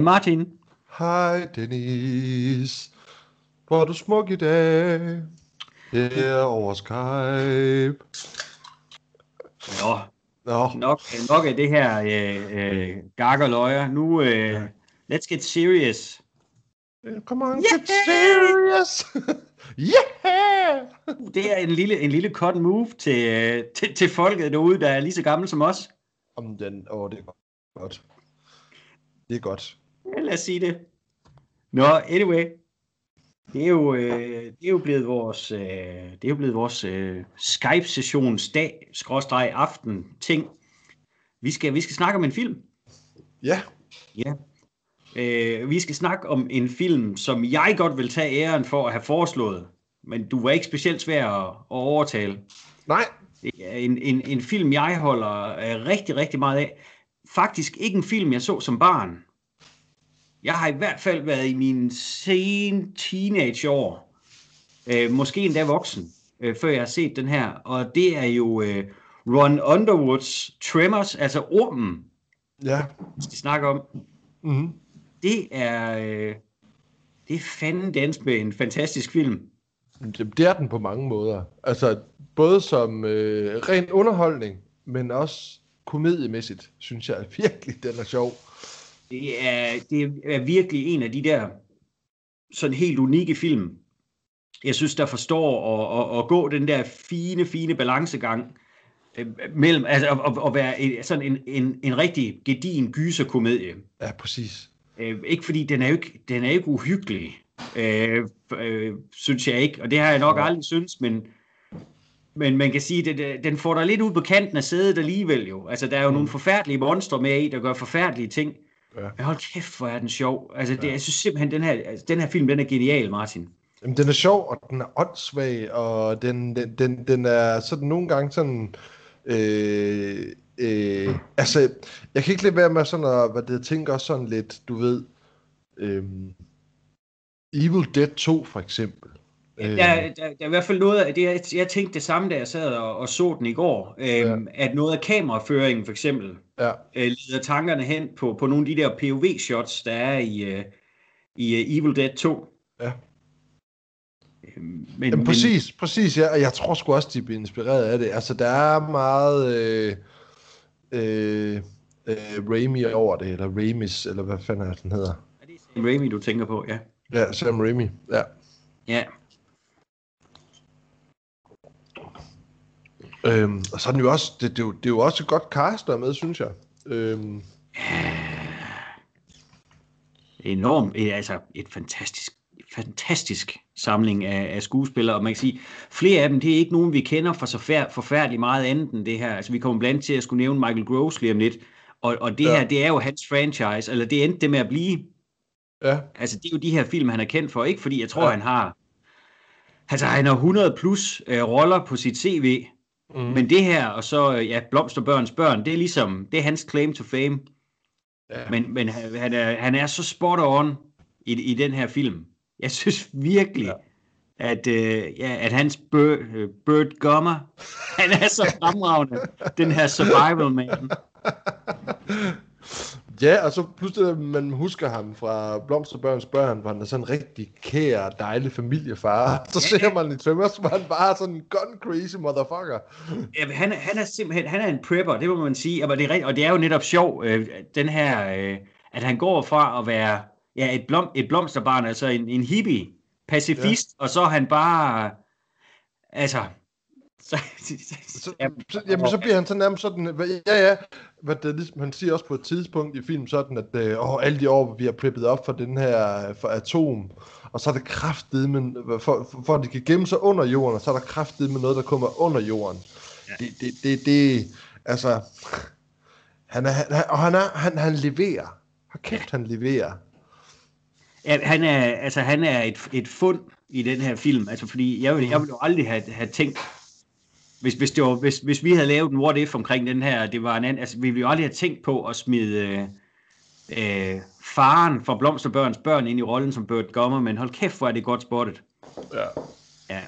Hej Martin. Hej Dennis. Hvor er du smuk i dag. Her over Skype. Nå, Nå, nok, nok af det her øh, øh, løjer. Nu, øh, let's get serious. come on, get serious. yeah! Det er en lille, en lille cut move til, øh, til, til folket derude, der er lige så gammel som os. Om den, åh, det er godt. Det er godt. Ja, lad os sige det. Nå, anyway. Det er jo, øh, det er jo blevet vores, øh, det er jo blevet vores øh, Skype-sessionsdag, skråstreg aften ting. Vi skal, vi skal snakke om en film. Ja, Ja. Øh, vi skal snakke om en film, som jeg godt vil tage æren for at have foreslået. Men du var ikke specielt svær at, at overtale. nej, Det er en, en, en film, jeg holder øh, rigtig, rigtig meget af. Faktisk ikke en film, jeg så som barn. Jeg har i hvert fald været i mine sen teenageår, øh, måske endda voksen, øh, før jeg har set den her. Og det er jo øh, Ron Underwoods Tremors, altså ormen, ja. vi skal snakke om. Mm-hmm. Det er, øh, det er fanden dans med en fantastisk film. Det, det er den på mange måder. Altså, både som øh, ren underholdning, men også komediemæssigt, synes jeg virkelig, den er sjov. Det er, det er virkelig en af de der sådan helt unikke film. Jeg synes, der forstår at, at, at gå den der fine, fine balancegang øh, mellem altså at, at, være en, sådan en, en, en rigtig gedin gyserkomedie. Ja, præcis. Øh, ikke fordi den er jo ikke, den er ikke uhyggelig, øh, øh, synes jeg ikke, og det har jeg nok Nej. aldrig synes, men, men man kan sige, at den får dig lidt ud på kanten af sædet alligevel jo. Altså, der er jo mm. nogle forfærdelige monstre med i, der gør forfærdelige ting. Ja. Men hold kæft, hvor er den sjov. Altså, det, Ja. jeg synes simpelthen, den her, altså, den her film, den er genial, Martin. Jamen, den er sjov, og den er åndssvag, og den, den, den, den er sådan nogle gange sådan... Øh, øh, altså, jeg kan ikke lade være med sådan at, hvad det, tænker også sådan lidt, du ved... Øh, Evil Dead 2, for eksempel. Der, der, der er i hvert fald noget af det, jeg, jeg tænkte det samme, da jeg sad og, og så den i går, øhm, at noget af kameraføringen for eksempel, Ja, øh, leder tankerne hen på, på nogle af de der POV-shots, der er i, øh, i uh, Evil Dead 2. ja. Øhm, Men, Jamen, præcis, præcis, ja. Og jeg tror sgu også, de bliver inspireret af det. Altså, der er meget øh, øh, øh, Raimi over det, eller Raimis, eller hvad fanden er den hedder. Er det Sam Raimi, du tænker på? Ja. Ja, Sam Raimi, ja. Ja. Øhm, og så er den jo også, det, det, er jo, det er jo også et godt cast, der er med, synes jeg. Øhm, enormt, eh, altså et fantastisk, fantastisk samling af, af skuespillere, og man kan sige, flere af dem, det er ikke nogen, vi kender for så fær, forfærdeligt meget andet end det her. Altså vi kommer blandt andet til at skulle nævne Michael Groves lige om lidt, og, og det Ja. her, det er jo hans franchise, eller det endte det med at blive. ja, Altså det er jo de her film, han er kendt for, ikke fordi jeg tror, Ja. han har, altså han har 100 plus øh, roller på sit CV, mm. men det her, og så, øh, ja, Blomsterbørns børn, det er ligesom, det er hans claim to fame. ja. Men, men han, er, han er så spot on i, i den her film. Jeg synes virkelig, Ja. at, øh, ja, at hans Bert, øh, Bert Gummer, han er så fremragende, den her survival man. Ja, og så pludselig, man husker ham fra Blomsterbørns børn, hvor han er sådan en rigtig kær, dejlig familiefar. Så ser man i Tremors, hvor han bare er sådan en gun crazy motherfucker. Ja, han, er- han er simpelthen han er en prepper, det må man sige. Og det er, og det er jo netop sjov, øh, den her, øh, at han går fra at være ja, et, blom, et blomsterbarn, altså en, en hippie, pacifist, ja. og så er han bare, altså, så, Så, jamen, så bliver han så nærmest sådan, ja ja, hvad det, ligesom, han siger også på et tidspunkt i filmen sådan, at øh, åh, alle de år, hvor vi har preppet op for den her, for atom, og så er det kraftet men for, for, at de kan gemme sig under jorden, og så er der kraftet med noget, der kommer under jorden. Ja. Det, det, det, det, altså, han er, han, og han, er, han, han leverer. Har kæft, han leverer. Ja, han er, altså, han er et, et fund i den her film, altså fordi jeg ville, jeg ville jo aldrig have, have tænkt, hvis, hvis, det var, hvis, hvis vi havde lavet en what if omkring den her, det var en anden, altså vi ville jo aldrig have tænkt på at smide øh, øh, faren for Blomsterbørns børn ind i rollen som Bert Gummer, men hold kæft, hvor er det godt spottet. Ja. Ja.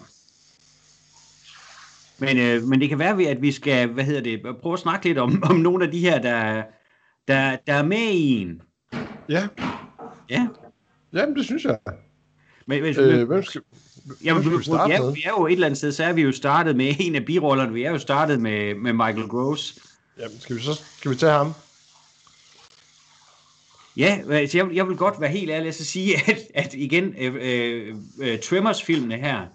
Men, øh, men det kan være, at vi skal, hvad hedder det, prøve at snakke lidt om, om nogle af de her, der, der, der er med i en. Ja. Ja. Jamen, det synes jeg. Men, men, Øh, hvem skal, Jamen, vi, vi ja, med? vi er jo et eller andet sted, så er vi jo startet med en af birollerne. Vi er jo startet med, med Michael Gross. Jamen, skal vi så skal vi tage ham? Ja, altså jeg, jeg vil godt være helt ærlig og sige, at, at igen, øh, øh, øh, Tremors-filmene her,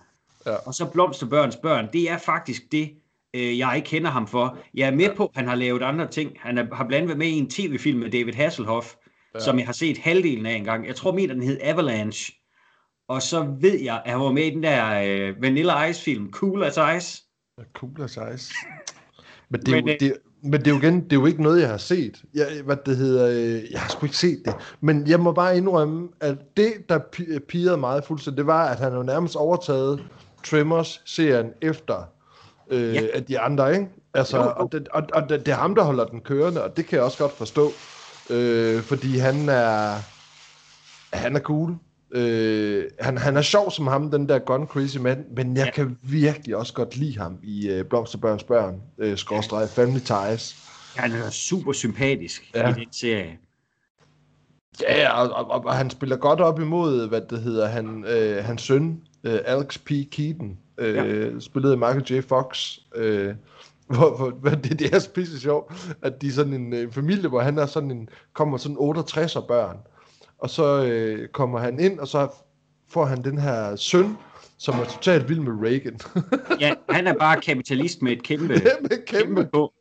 Ja. og så Blomsterbørns børn, det er faktisk det, øh, jeg ikke kender ham for. Jeg er med på, at han har lavet andre ting. Han er, har blandt andet været med i en tv-film med David Hasselhoff, ja. som jeg har set halvdelen af en gang. Jeg tror, min den hed Avalanche. Og så ved jeg, at han var med i den der øh, Vanilla Ice-film, Cool as Ice. Cool as ice. Men det, er Men, jo, det, men det er jo igen, det er jo ikke noget, jeg har set. Jeg, hvad det hedder, øh, jeg har sgu ikke set det. Men jeg må bare indrømme, at det, der pi- pirrede meget fuldstændig, det var, at han jo nærmest overtaget Tremors-serien efter øh, Ja. ja. at de andre, ikke? Altså, Jo, jo. og, det, og, og det, det er ham, der holder den kørende, og det kan jeg også godt forstå. Øh, fordi han er, han er cool. Øh, han, han er sjov som ham, den der gun crazy mand, men jeg Ja. ja. kan virkelig også godt lide ham i øh, Blomsterbørns Børn, øh, skråstreg Family Ties. Han er super sympatisk ja. Ja. i den serie. Ja, og, og, og, og han spiller godt op imod, hvad det hedder, han, øh, hans søn, øh, Alex P. Keaton, øh, ja. spillede af Michael J. Fox. Øh, hvor, hvor, hvor det, det er pisse sjovt, at de er sådan en øh, familie, hvor han er sådan en, kommer sådan 68 børn, og så øh, kommer han ind, og så får han den her søn, som er totalt vild med Reagan. Ja, han er bare kapitalist med et kæmpe, er med kæmpe. kæmpe på.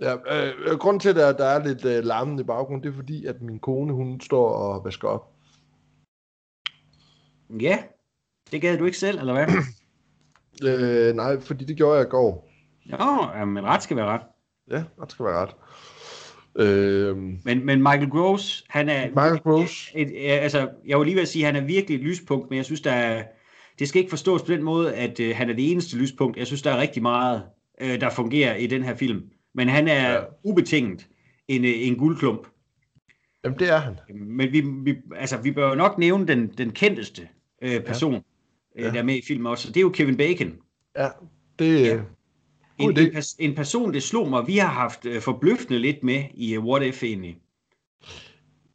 Ja, øh, grunden til, at der, er lidt øh, larmende i baggrunden, det er fordi, at min kone, hun står og vasker op. Ja, det gad du ikke selv, eller hvad? Øh, nej, fordi det gjorde jeg i går. Jo, ja, men ret skal være ret. Ja, det skal være ret. Øh, Men, men Michael Gross, han er... Michael Gross. Et, et, altså, jeg var lige ved at sige, at han er virkelig et lyspunkt, men jeg synes, der er, det skal ikke forstås på den måde, at øh, han er det eneste lyspunkt. Jeg synes, der er rigtig meget, øh, der fungerer i den her film. Men han er ja. Ja. ubetinget en, øh, en guldklump. Jamen, det er han. Men vi, vi, altså, vi bør nok nævne den, den kendteste øh, person, ja. Ja. øh, der er med i filmen også, og det er jo Kevin Bacon. Ja, det Ja. En, idé. pers- en person, det slog mig, vi har haft øh, forbløffende lidt med i uh, What If egentlig.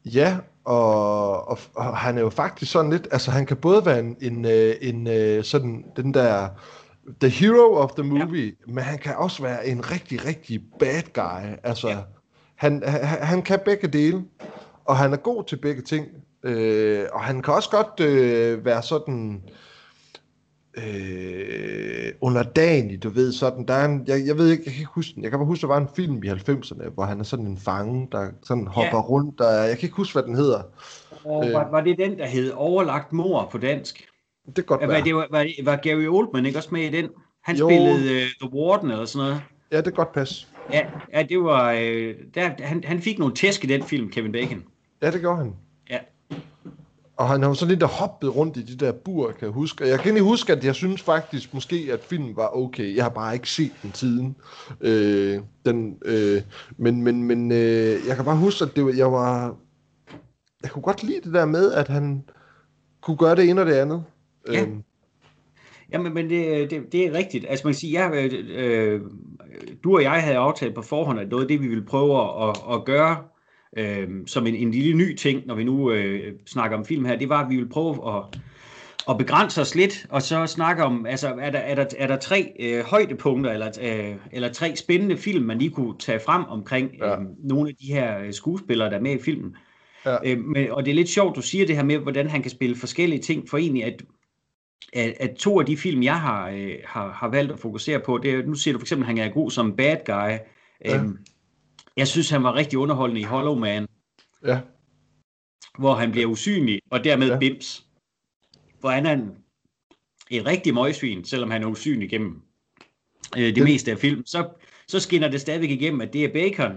Ja, og, og, og han er jo faktisk sådan lidt, altså han kan både være en, en, øh, en øh, sådan, den der, the hero of the movie, ja. men han kan også være en rigtig, rigtig bad guy. Altså, ja. han, han, han kan begge dele, og han er god til begge ting. Øh, og han kan også godt øh, være sådan øh, underdanig, du ved, sådan, der er en, jeg, jeg ved ikke, jeg kan ikke huske den, jeg kan bare huske, der var en film i 90'erne, hvor han er sådan en fange, der sådan hopper Ja. rundt, der, jeg kan ikke huske, hvad den hedder. Og Øh. var, var det den, der hed Overlagt mor på dansk? Det kan godt Ja, være. var, det var, var, var Gary Oldman ikke også med i den? Han Jo. spillede uh, The Warden eller sådan noget. Ja, det kan godt passe. Ja, ja det var... Øh, der, han, han fik nogle tæsk i den film, Kevin Bacon. Ja, det gjorde han. Og han har jo sådan lidt der hoppet rundt i de der bur, kan jeg huske. Og jeg kan egentlig huske, at jeg synes faktisk måske, at filmen var okay. Jeg har bare ikke set den siden. Øh, den, øh, men men, men øh, jeg kan bare huske, at det var, jeg var... Jeg kunne godt lide det der med, at han kunne gøre det ene og det andet. Ja. Øhm, Jamen, men det, det, det er rigtigt. Altså man kan sige, jeg, øh, øh, du og jeg havde aftalt på forhånd, at noget af det, vi ville prøve at, at gøre, øh, som en, en lille ny ting, når vi nu øh, snakker om film her, det var, at vi ville prøve at, at begrænse os lidt, og så snakke om, altså er der, er der, er der tre øh, højdepunkter, eller, øh, eller tre spændende film, man lige kunne tage frem omkring øh, Ja. nogle af de her øh, skuespillere, der er med i filmen. Ja. Øh, men, og det er lidt sjovt, du siger det her med, hvordan han kan spille forskellige ting, for egentlig at at, at to af de film, jeg har, øh, har, har valgt at fokusere på, det er, nu siger du for eksempel, at han er god som bad guy. Ja. Øhm, jeg synes, han var rigtig underholdende i Hollow Man, ja, hvor han bliver usynlig, og dermed ja. Ja. bims. Hvor han er en, et rigtig møgsvin, selvom han er usynlig igennem øh, det Det- meste af filmen. Så, så skinner det stadigvæk igennem, at det er Bacon,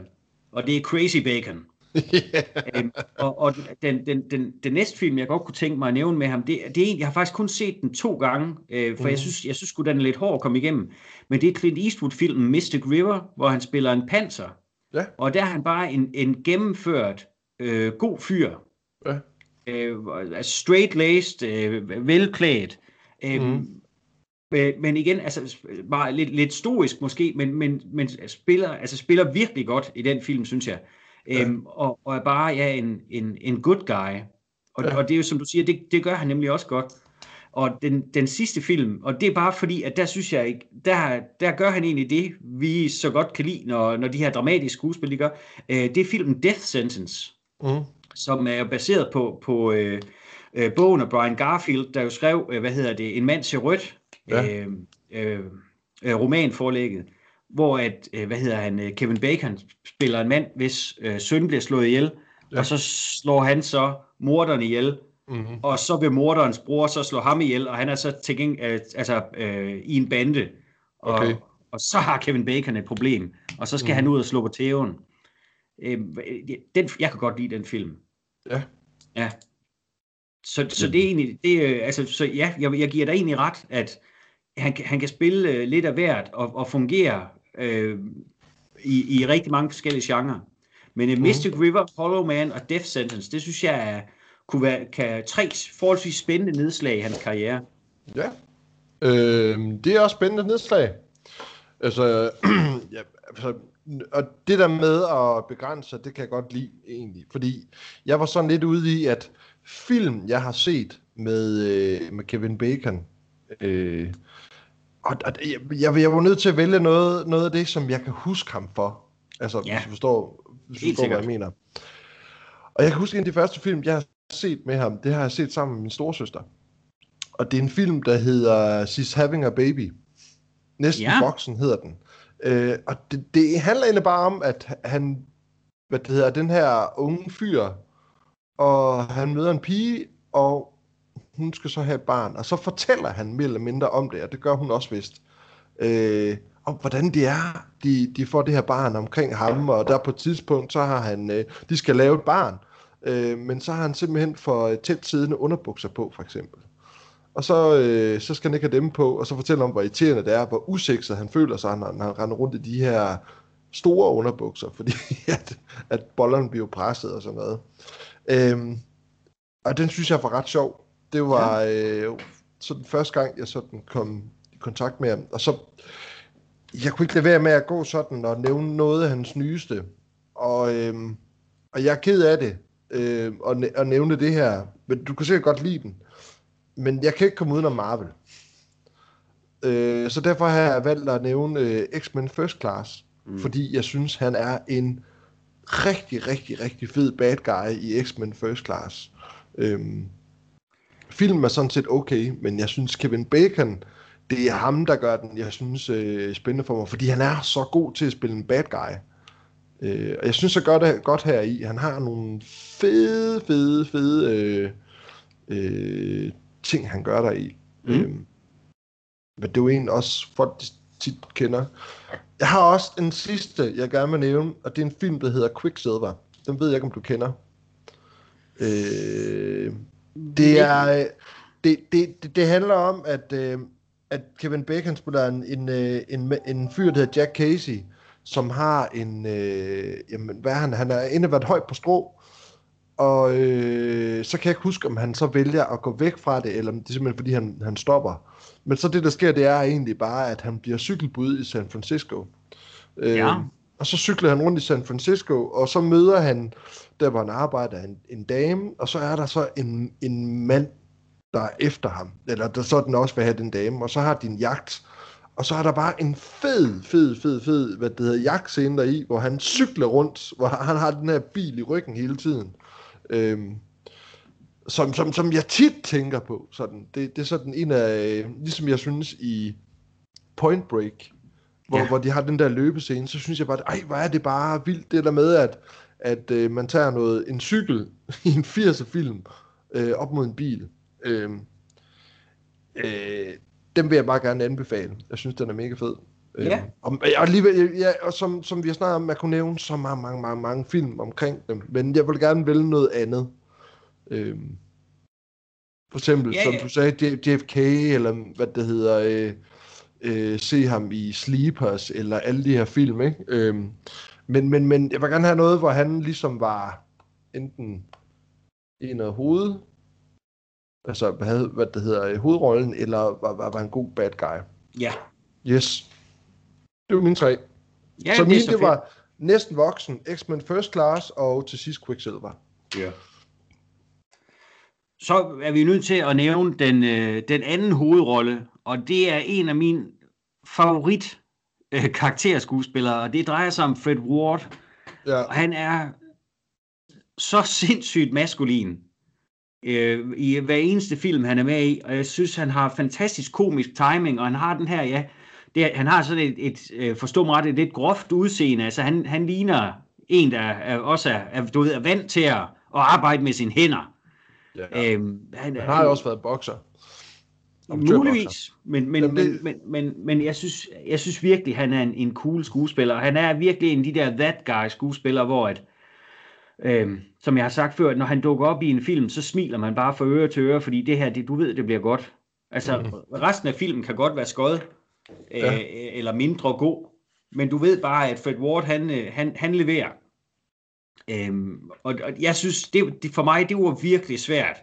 og det er Crazy Bacon. øhm, og og den, den, den, den næste film, jeg godt kunne tænke mig at nævne med ham, det, det er en, jeg har faktisk kun set den to gange, øh, for mm. jeg Mhm. synes, jeg synes den er lidt hård at komme igennem. Men det er Clint Eastwood-filmen Mystic River, hvor han spiller en panser. Ja. Og der er han bare en, en gennemført øh, god fyr. Ja. Øh, altså straight-laced, øh, velklædt. Øh, mm. Men, men igen, altså bare lidt, lidt stoisk måske, men, men, men spiller, altså spiller virkelig godt i den film, synes jeg. Ja. Øhm, og, og er bare ja, en, en, en good guy. Og, ja. og det er jo, som du siger, det, det gør han nemlig også godt. Og den, den sidste film, og det er bare fordi, at der synes jeg ikke, der, der gør han egentlig det, vi så godt kan lide, når, når de her dramatiske skuespil, de gør. Øh, det er filmen Death Sentence, mm. som er baseret på, på øh, øh, bogen af Brian Garfield, der jo skrev, øh, hvad hedder det, En mand til rødt, ja. øh, øh, øh, romanforlægget, hvor at, øh, hvad hedder han, øh, Kevin Bacon spiller en mand, hvis øh, søn bliver slået ihjel, ja. og så slår han så morderen ihjel, mm-hmm. og så vil morderens bror så slå ham ihjel, og han er så geng, øh, altså, øh, i en bande, og, okay. og så har Kevin Bacon et problem, og så skal mm. han ud og slå på tæven. Øh, den, jeg kan godt lide den film. Ja. Ja. Så, så det er egentlig, det, øh, altså, så ja, jeg, jeg giver dig egentlig ret, at han, han kan spille øh, lidt af hvert og, og fungere øh, i, i rigtig mange forskellige genrer. Men mm. Mystic River, Hollow Man og Death Sentence, det synes jeg er, kunne være kan, tre forholdsvis spændende nedslag i hans karriere. Ja, øh, det er også spændende nedslag. Altså, ja, altså, og det der med at begrænse, det kan jeg godt lide egentlig, fordi jeg var sådan lidt ude i, at film, jeg har set med, øh, med Kevin Bacon, øh, og, og jeg, jeg var nødt til at vælge noget, noget af det, som jeg kan huske ham for. Altså, ja. hvis du forstår, hvis du forstår hvad jeg mener. Og jeg kan huske en af de første film, jeg har set med ham, det har jeg set sammen med min storsøster. Og det er en film, der hedder She's Having a Baby. Næsten ja. voksen hedder den. Øh, og det, det handler egentlig bare om, at han, hvad det hedder, den her unge fyr, og han møder en pige, og hun skal så have et barn, og så fortæller han mere eller mindre om det, og det gør hun også vist. Øh, om hvordan det er, de, de får det her barn omkring ham, og der på et tidspunkt, så har han, øh, de skal lave et barn, øh, men så har han simpelthen for tæt siddende underbukser på, for eksempel. Og så, øh, så skal han ikke have dem på, og så fortæller om, hvor irriterende det er, hvor usikset han føler sig, når han render rundt i de her store underbukser, fordi at, at bollerne bliver presset og sådan noget. Øhm, og den synes jeg var ret sjov. Det var ja. øh, så den første gang, jeg sådan kom i kontakt med ham. Og så, jeg kunne ikke lade være med at gå sådan og nævne noget af hans nyeste. Og, øh, og jeg er ked af det, øh, at, at nævne det her. Men du kan sikkert godt lide den. Men jeg kan ikke komme om Marvel. Øh, så derfor har jeg valgt at nævne øh, X-Men First Class. Mm. Fordi jeg synes, han er en rigtig, rigtig, rigtig fed bad guy i X-Men First Class. Øhm, filmen er sådan set okay, men jeg synes Kevin Bacon, det er ham, der gør den, jeg synes, øh, spændende for mig, fordi han er så god til at spille en bad guy. Øh, og jeg synes, gør det godt her i. Han har nogle fede, fede, fede øh, øh, ting, han gør der i. Mm. Øhm, men det er jo en også folk tit kender. Jeg har også en sidste, jeg gerne vil nævne, og det er en film, der hedder Quicksilver. Den ved jeg ikke, om du kender. Øh, det er... Det, det, det, det handler om, at, øh, at Kevin Bacon spiller en, en, øh, en, en fyr, der hedder Jack Casey, som har en... Øh, jamen, hvad er han? Han er inde været højt på strå, og øh, så kan jeg ikke huske, om han så vælger at gå væk fra det, eller om det er simpelthen, fordi han, han stopper. Men så det, der sker, det er egentlig bare, at han bliver cykelbud i San Francisco. Øh, ja. Og så cykler han rundt i San Francisco, og så møder han, der hvor han arbejder, en, en dame, og så er der så en, en mand, der er efter ham. Eller der så den også vil have den dame, og så har de en jagt. Og så er der bare en fed, fed, fed, fed, hvad det hedder, jagtscene der i, hvor han cykler rundt, hvor han har den her bil i ryggen hele tiden. Øhm, som, som, som jeg tit tænker på. Sådan. Det, det er sådan en af, ligesom jeg synes i Point Break, hvor, ja. hvor de har den der løbescene, så synes jeg bare, ej, hvor er det bare vildt, det der med, at, at øh, man tager noget, en cykel i en 80'er film øh, op mod en bil. Øh, øh, dem vil jeg bare gerne anbefale. Jeg synes, den er mega fed. Øh, ja. og, og, alligevel, ja, og som, som vi har snakket om, man kunne nævne så mange, mange, mange, mange film omkring dem, men jeg vil gerne vælge noget andet. Øh, for eksempel, ja, som ja. du sagde, JFK, eller hvad det hedder, øh, øh, se ham i Sleepers, eller alle de her film, ikke? Øh, men, men, men jeg vil gerne have noget, hvor han ligesom var enten en af hoved Altså, havde, hvad det hedder, hovedrollen, eller var, var, var en god bad guy. Ja. Yes. Det var mine tre. Ja, så det, min, er så det fedt. var næsten voksen, X-Men First Class, og til sidst Quicksilver. Ja. Så er vi nødt til at nævne den, øh, den anden hovedrolle, og det er en af mine favorit øh, karakterskuespillere, og det drejer sig om Fred Ward, Ja, og han er så sindssygt maskulin øh, i hver eneste film, han er med i, og jeg synes, han har fantastisk komisk timing, og han har den her, ja, det, han har sådan et, et øh, forstå mig ret, et lidt groft udseende, altså han, han ligner en, der er, også er, er, du ved, er vant til at, at arbejde med sine hænder. ja. Øhm, han, Han har jo også været bokser. Muligvis, men, men, Jamen, men, det- men, men, men jeg, synes, jeg synes virkelig, han er en, en cool skuespiller. og Han er virkelig en af de der that guy skuespillere, hvor at, øhm, som jeg har sagt før, at når han dukker op i en film, så smiler man bare fra øre til øre, fordi det her, det, du ved, det bliver godt. Altså, mm. resten af filmen kan godt være skød, øh, Ja. eller mindre god, men du ved bare, at Fred Ward, han, øh, han, han leverer. Øhm, og, og jeg synes, det, det, for mig, det var virkelig svært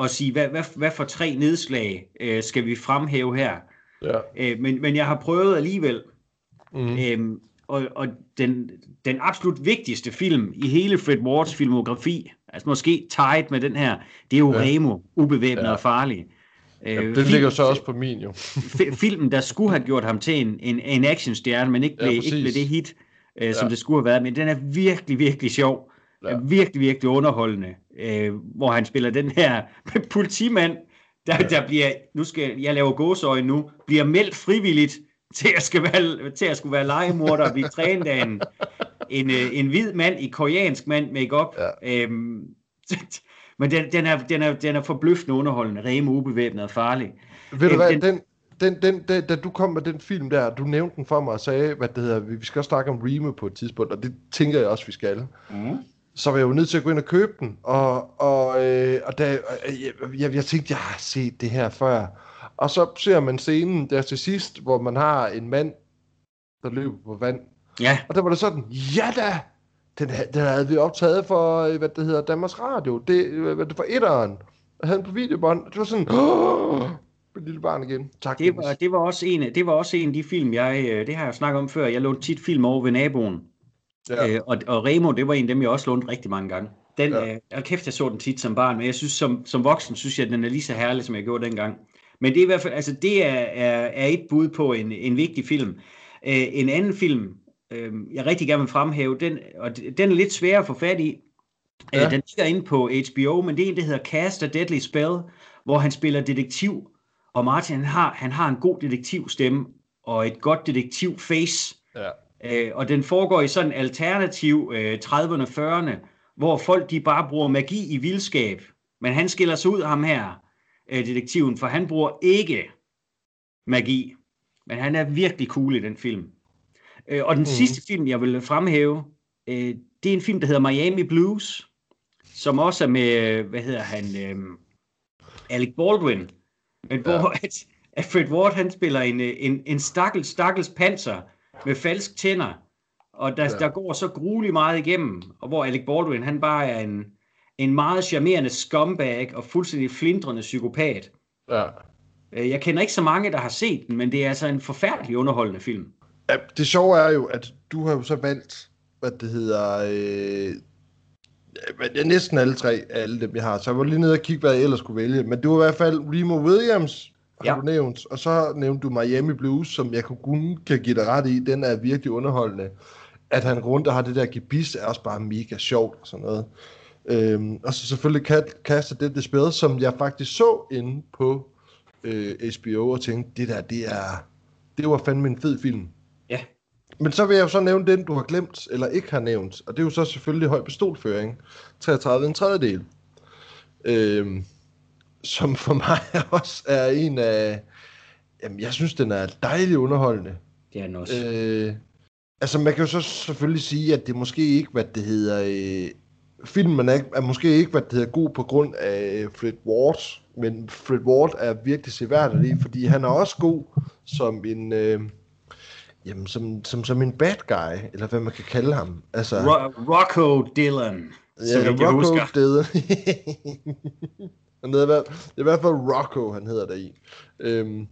at sige, hvad, hvad, hvad for tre nedslag øh, skal vi fremhæve her? Ja. Øh, men, men jeg har prøvet alligevel, Mm. øhm, og, og den, den absolut vigtigste film i hele Fred Wards filmografi, altså måske tied med den her, det er jo Ja. ja. Remo, ubevæbnet Ja. ja. og farlig. Øh, Ja, det film- ligger så også på min jo. fi- filmen, der skulle have gjort ham til en, en, en actionstjerne, men ikke Ja, blev, præcis. ikke blev det hit, øh, som Ja. det skulle have været. Men den er virkelig, virkelig sjov. Ja. Ja. Virkelig, virkelig underholdende. Øh, hvor han spiller den her politimand, der, Ja. ja. der bliver, nu skal jeg lave gåsøjne nu, bliver meldt frivilligt til at, skal være, til at skulle være legemorder og blive trænet af en, en, øh, en hvid mand i koreansk mand make-up. Ja. Øhm, men den, den, er, den, er, den er forbløffende underholdende. Reme ubevæbnet og farlig. Ved du Øh, hvad, den- den, den, den, den, da du kom med den film der, du nævnte den for mig og sagde, hvad det hedder, vi skal også snakke om Remo på et tidspunkt, og det tænker jeg også, vi skal. Mm. Så var jeg jo nødt til at gå ind og købe den, og, og, øh, og da, øh, jeg, jeg, jeg tænkte, jeg har set det her før. Og så ser man scenen der til sidst, hvor man har en mand, der løber på vand. Ja, Og der var det sådan, ja da, den, den havde vi optaget for, øh, hvad det hedder, Danmarks Radio. Det, øh, hvad det for etteren. Jeg havde den på videobånd. Det var sådan, åh, lille barn igen. Tak, det var, det var, også en, det var også en af de film, jeg, øh, det har jeg snakket om før, jeg lånte tit film over ved naboen. Ja. Øh, og, og Remo, det var en af dem, jeg også lånte rigtig mange gange. Den, Ja. ja. øh, og kæft, jeg så den tit som barn, men jeg synes, som, som voksen, synes jeg, at den er lige så herlig, som jeg gjorde dengang. Men det er i hvert fald, altså det er, er, er et bud på en, en vigtig film. Øh, en anden film, øh, jeg rigtig gerne vil fremhæve, den, og den er lidt svær at få fat i. Ja. Øh, den ligger inde på HBO, men det er en, der hedder Cast a Deadly Spell, hvor han spiller detektiv. Og Martin, han har, han har en god detektivstemme og et godt detektivface. Ja. Øh, og den foregår i sådan en alternativ øh, 30'erne, 40'erne, hvor folk de bare bruger magi i vildskab. Men han skiller sig ud ham her, øh, detektiven, for han bruger ikke magi. Men han er virkelig cool i den film. Øh, og den mm. sidste film, jeg vil fremhæve, øh, det er en film, der hedder Miami Blues, som også er med, øh, hvad hedder han, øh, Alec Baldwin. Men hvor Ja. at, at Fred Ward, han spiller en, øh, en, en stakkels, stakkels panser med falsk tænder. Og der, ja. der går så grueligt meget igennem, og hvor Alec Baldwin, han bare er en, en meget charmerende scumbag og fuldstændig flindrende psykopat. ja. Øh, Jeg kender ikke så mange, der har set den, men det er altså en forfærdelig underholdende film. Ja, det sjove er jo, at du har jo så valgt, hvad det hedder, øh, ja, næsten alle tre af alle dem, jeg har. Så jeg var lige nede og kigge, hvad jeg ellers skulle vælge. Men det var i hvert fald Remo Williams, har Ja. du nævnt. Og så nævnte du Miami Blues, som jeg kunne kun kan give dig ret i. Den er virkelig underholdende. At han rundt og har det der gebis, er også bare mega sjovt og sådan noget. Øhm, og så selvfølgelig Cast det det spil, som jeg faktisk så inde på øh, HBO og tænkte, det der, det er, det var fandme en fed film. Ja. Men så vil jeg jo så nævne den, du har glemt, eller ikke har nævnt. Og det er jo så selvfølgelig høj pistolføring. 33 en tredjedel. Øhm, som for mig også er en af... Jamen, jeg synes, den er dejligt underholdende. Det er den også. Øh, altså, man kan jo så selvfølgelig sige, at det måske ikke, hvad det hedder... Øh, filmen er, ikke- er måske ikke, hvad det hedder, god på grund af Fred Ward, men Fred Ward er virkelig seværdig, fordi han er også god som en... Øh, jamen, som, som, som en bad guy, eller hvad man kan kalde ham. Altså, Ro- Rocco Dylan, som ja, jeg Rocco husker. Dede. Han hedder, det er i hvert fald Rocco, han hedder der i. Øhm,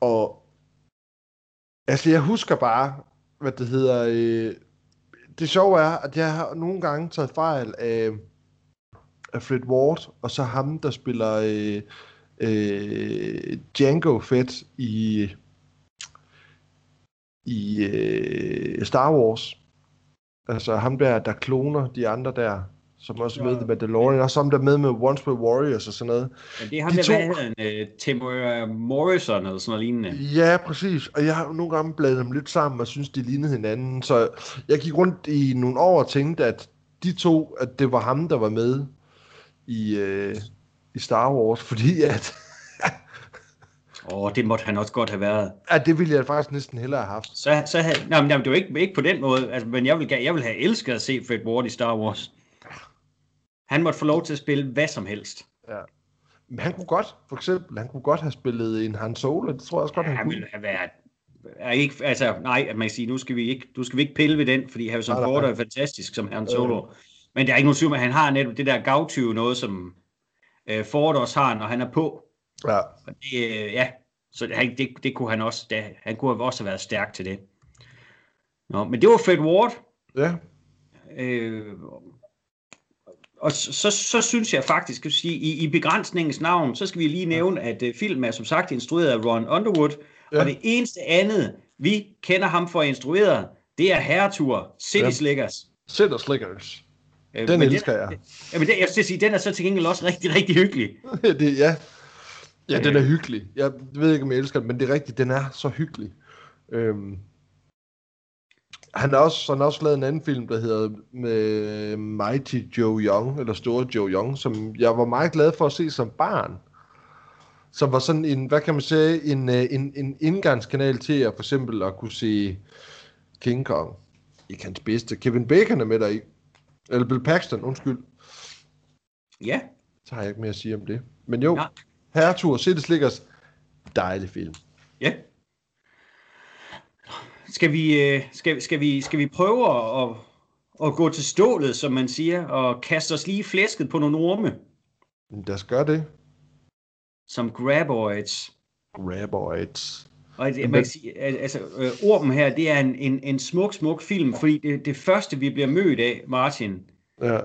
og altså, jeg husker bare, hvad det hedder. Øh, det sjove er, at jeg har nogle gange taget fejl af, af Fred Ward, og så ham, der spiller øh, øh, Django Fett i, i øh, Star Wars. Altså ham der, der kloner de andre der, som også er med The Mandalorian, og som der er med med Once Were Warriors og sådan noget. Men det er ham, De der, to- hvad hedder øh, Temuera Morrison eller sådan noget lignende. Ja, præcis. Og jeg har nogle gange bladet dem lidt sammen og synes, de lignede hinanden. Så jeg gik rundt i nogle år og tænkte, at de to, at det var ham, der var med i, øh, i Star Wars, fordi at, Åh, det måtte han også godt have været. at det ville jeg faktisk næsten hellere have haft. Så, så havde, nej, men jamen, det var ikke, ikke på den måde, altså, men jeg vil, jeg vil have elsket at se Fred Ward i Star Wars. Han måtte få lov til at spille hvad som helst. Ja. Men han kunne godt, for eksempel, han kunne godt have spillet en Han Solo, det tror jeg også godt, han Han kunne. ville have været... Er ikke, altså, nej, at man kan sige, nu skal vi ikke, du skal vi ikke pille ved den, fordi Harrison Nej, Ford er fantastisk som Han Solo. Men der er ikke nogen tvivl at han har netop det der gavtyve noget, som øh, Ford også har, når han er på. Ja. Og det, øh, ja, så det, det, det kunne han også, da, han kunne have også have været stærk til det. Nå, men det var Fred Ward. ja. Øh, og så, så, synes jeg faktisk, skal sige, i, i begrænsningens navn, så skal vi lige nævne, at øh, filmen er som sagt instrueret af Ron Underwood, ja. Ja. og det eneste andet, vi kender ham for instrueret, det er Herretur, City Ja. Slickers. Og slickers. Øh, Den men elsker jeg. Jamen, det, jeg skal sige, den er så til gengæld også rigtig, rigtig hyggelig. det, ja. Ja, den er hyggelig. Jeg ved ikke, om jeg elsker den, men det er rigtigt, den er så hyggelig. Øhm. Han har også, han har også lavet en anden film, der hedder med Mighty Joe Young, eller Store Joe Young, som jeg var meget glad for at se som barn. Som var sådan en, hvad kan man sige, en, øh, en, en indgangskanal til at for eksempel at kunne se King Kong. Ikke hans bedste. Kevin Bacon er med der i. Eller Bill Paxton, undskyld. Ja, Så har jeg ikke mere at sige om det. Men jo, Ja. Herretur, City Slickers, dejlig film. ja. Skal vi, øh, skal, skal vi, skal vi prøve at, at, gå til stålet, som man siger, og kaste os lige flæsket på nogle orme, Lad os gøre det. som graboids. Graboids. Og det, man kan sige, al- altså, øh, ormen her, det er en, en, en smuk, smuk film, fordi det, det første, vi bliver mødt af, Martin, Ja.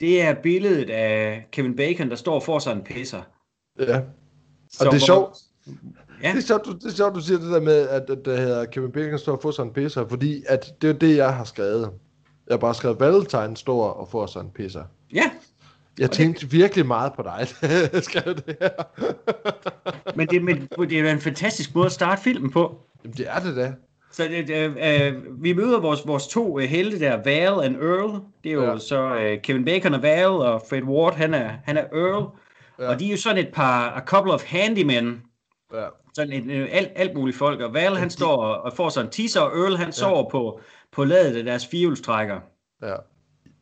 det er billedet af Kevin Bacon, der står får sig en pisser. ja. Så, Og det er sjovt. Ja. Det er sjovt, du, det er sjovt, du siger det der med, at, at der hedder Kevin Bacon står og får sig en pisser, fordi at det er det, jeg har skrevet. Jeg har bare skrevet, Valentine står og får sig en pisser. Ja, Jeg tænkte virkelig meget på dig, da jeg skrev det her. men det, men det er en fantastisk måde at starte filmen på. Jamen, det er det da. Så det, øh, øh, vi møder vores, vores to øh, helte der, Val og Earl. Det er jo ja. Så øh, Kevin Bacon og Val, og Fred Ward, han er, han er Earl. Ja. Og de er jo sådan et par, a couple of handymen, Ja. Sådan et, øh, alt, alt muligt folk. Og Val, han står og, får sådan en teaser, og Earl, han sover på, på ladet af deres firehjulstrækker. Ja.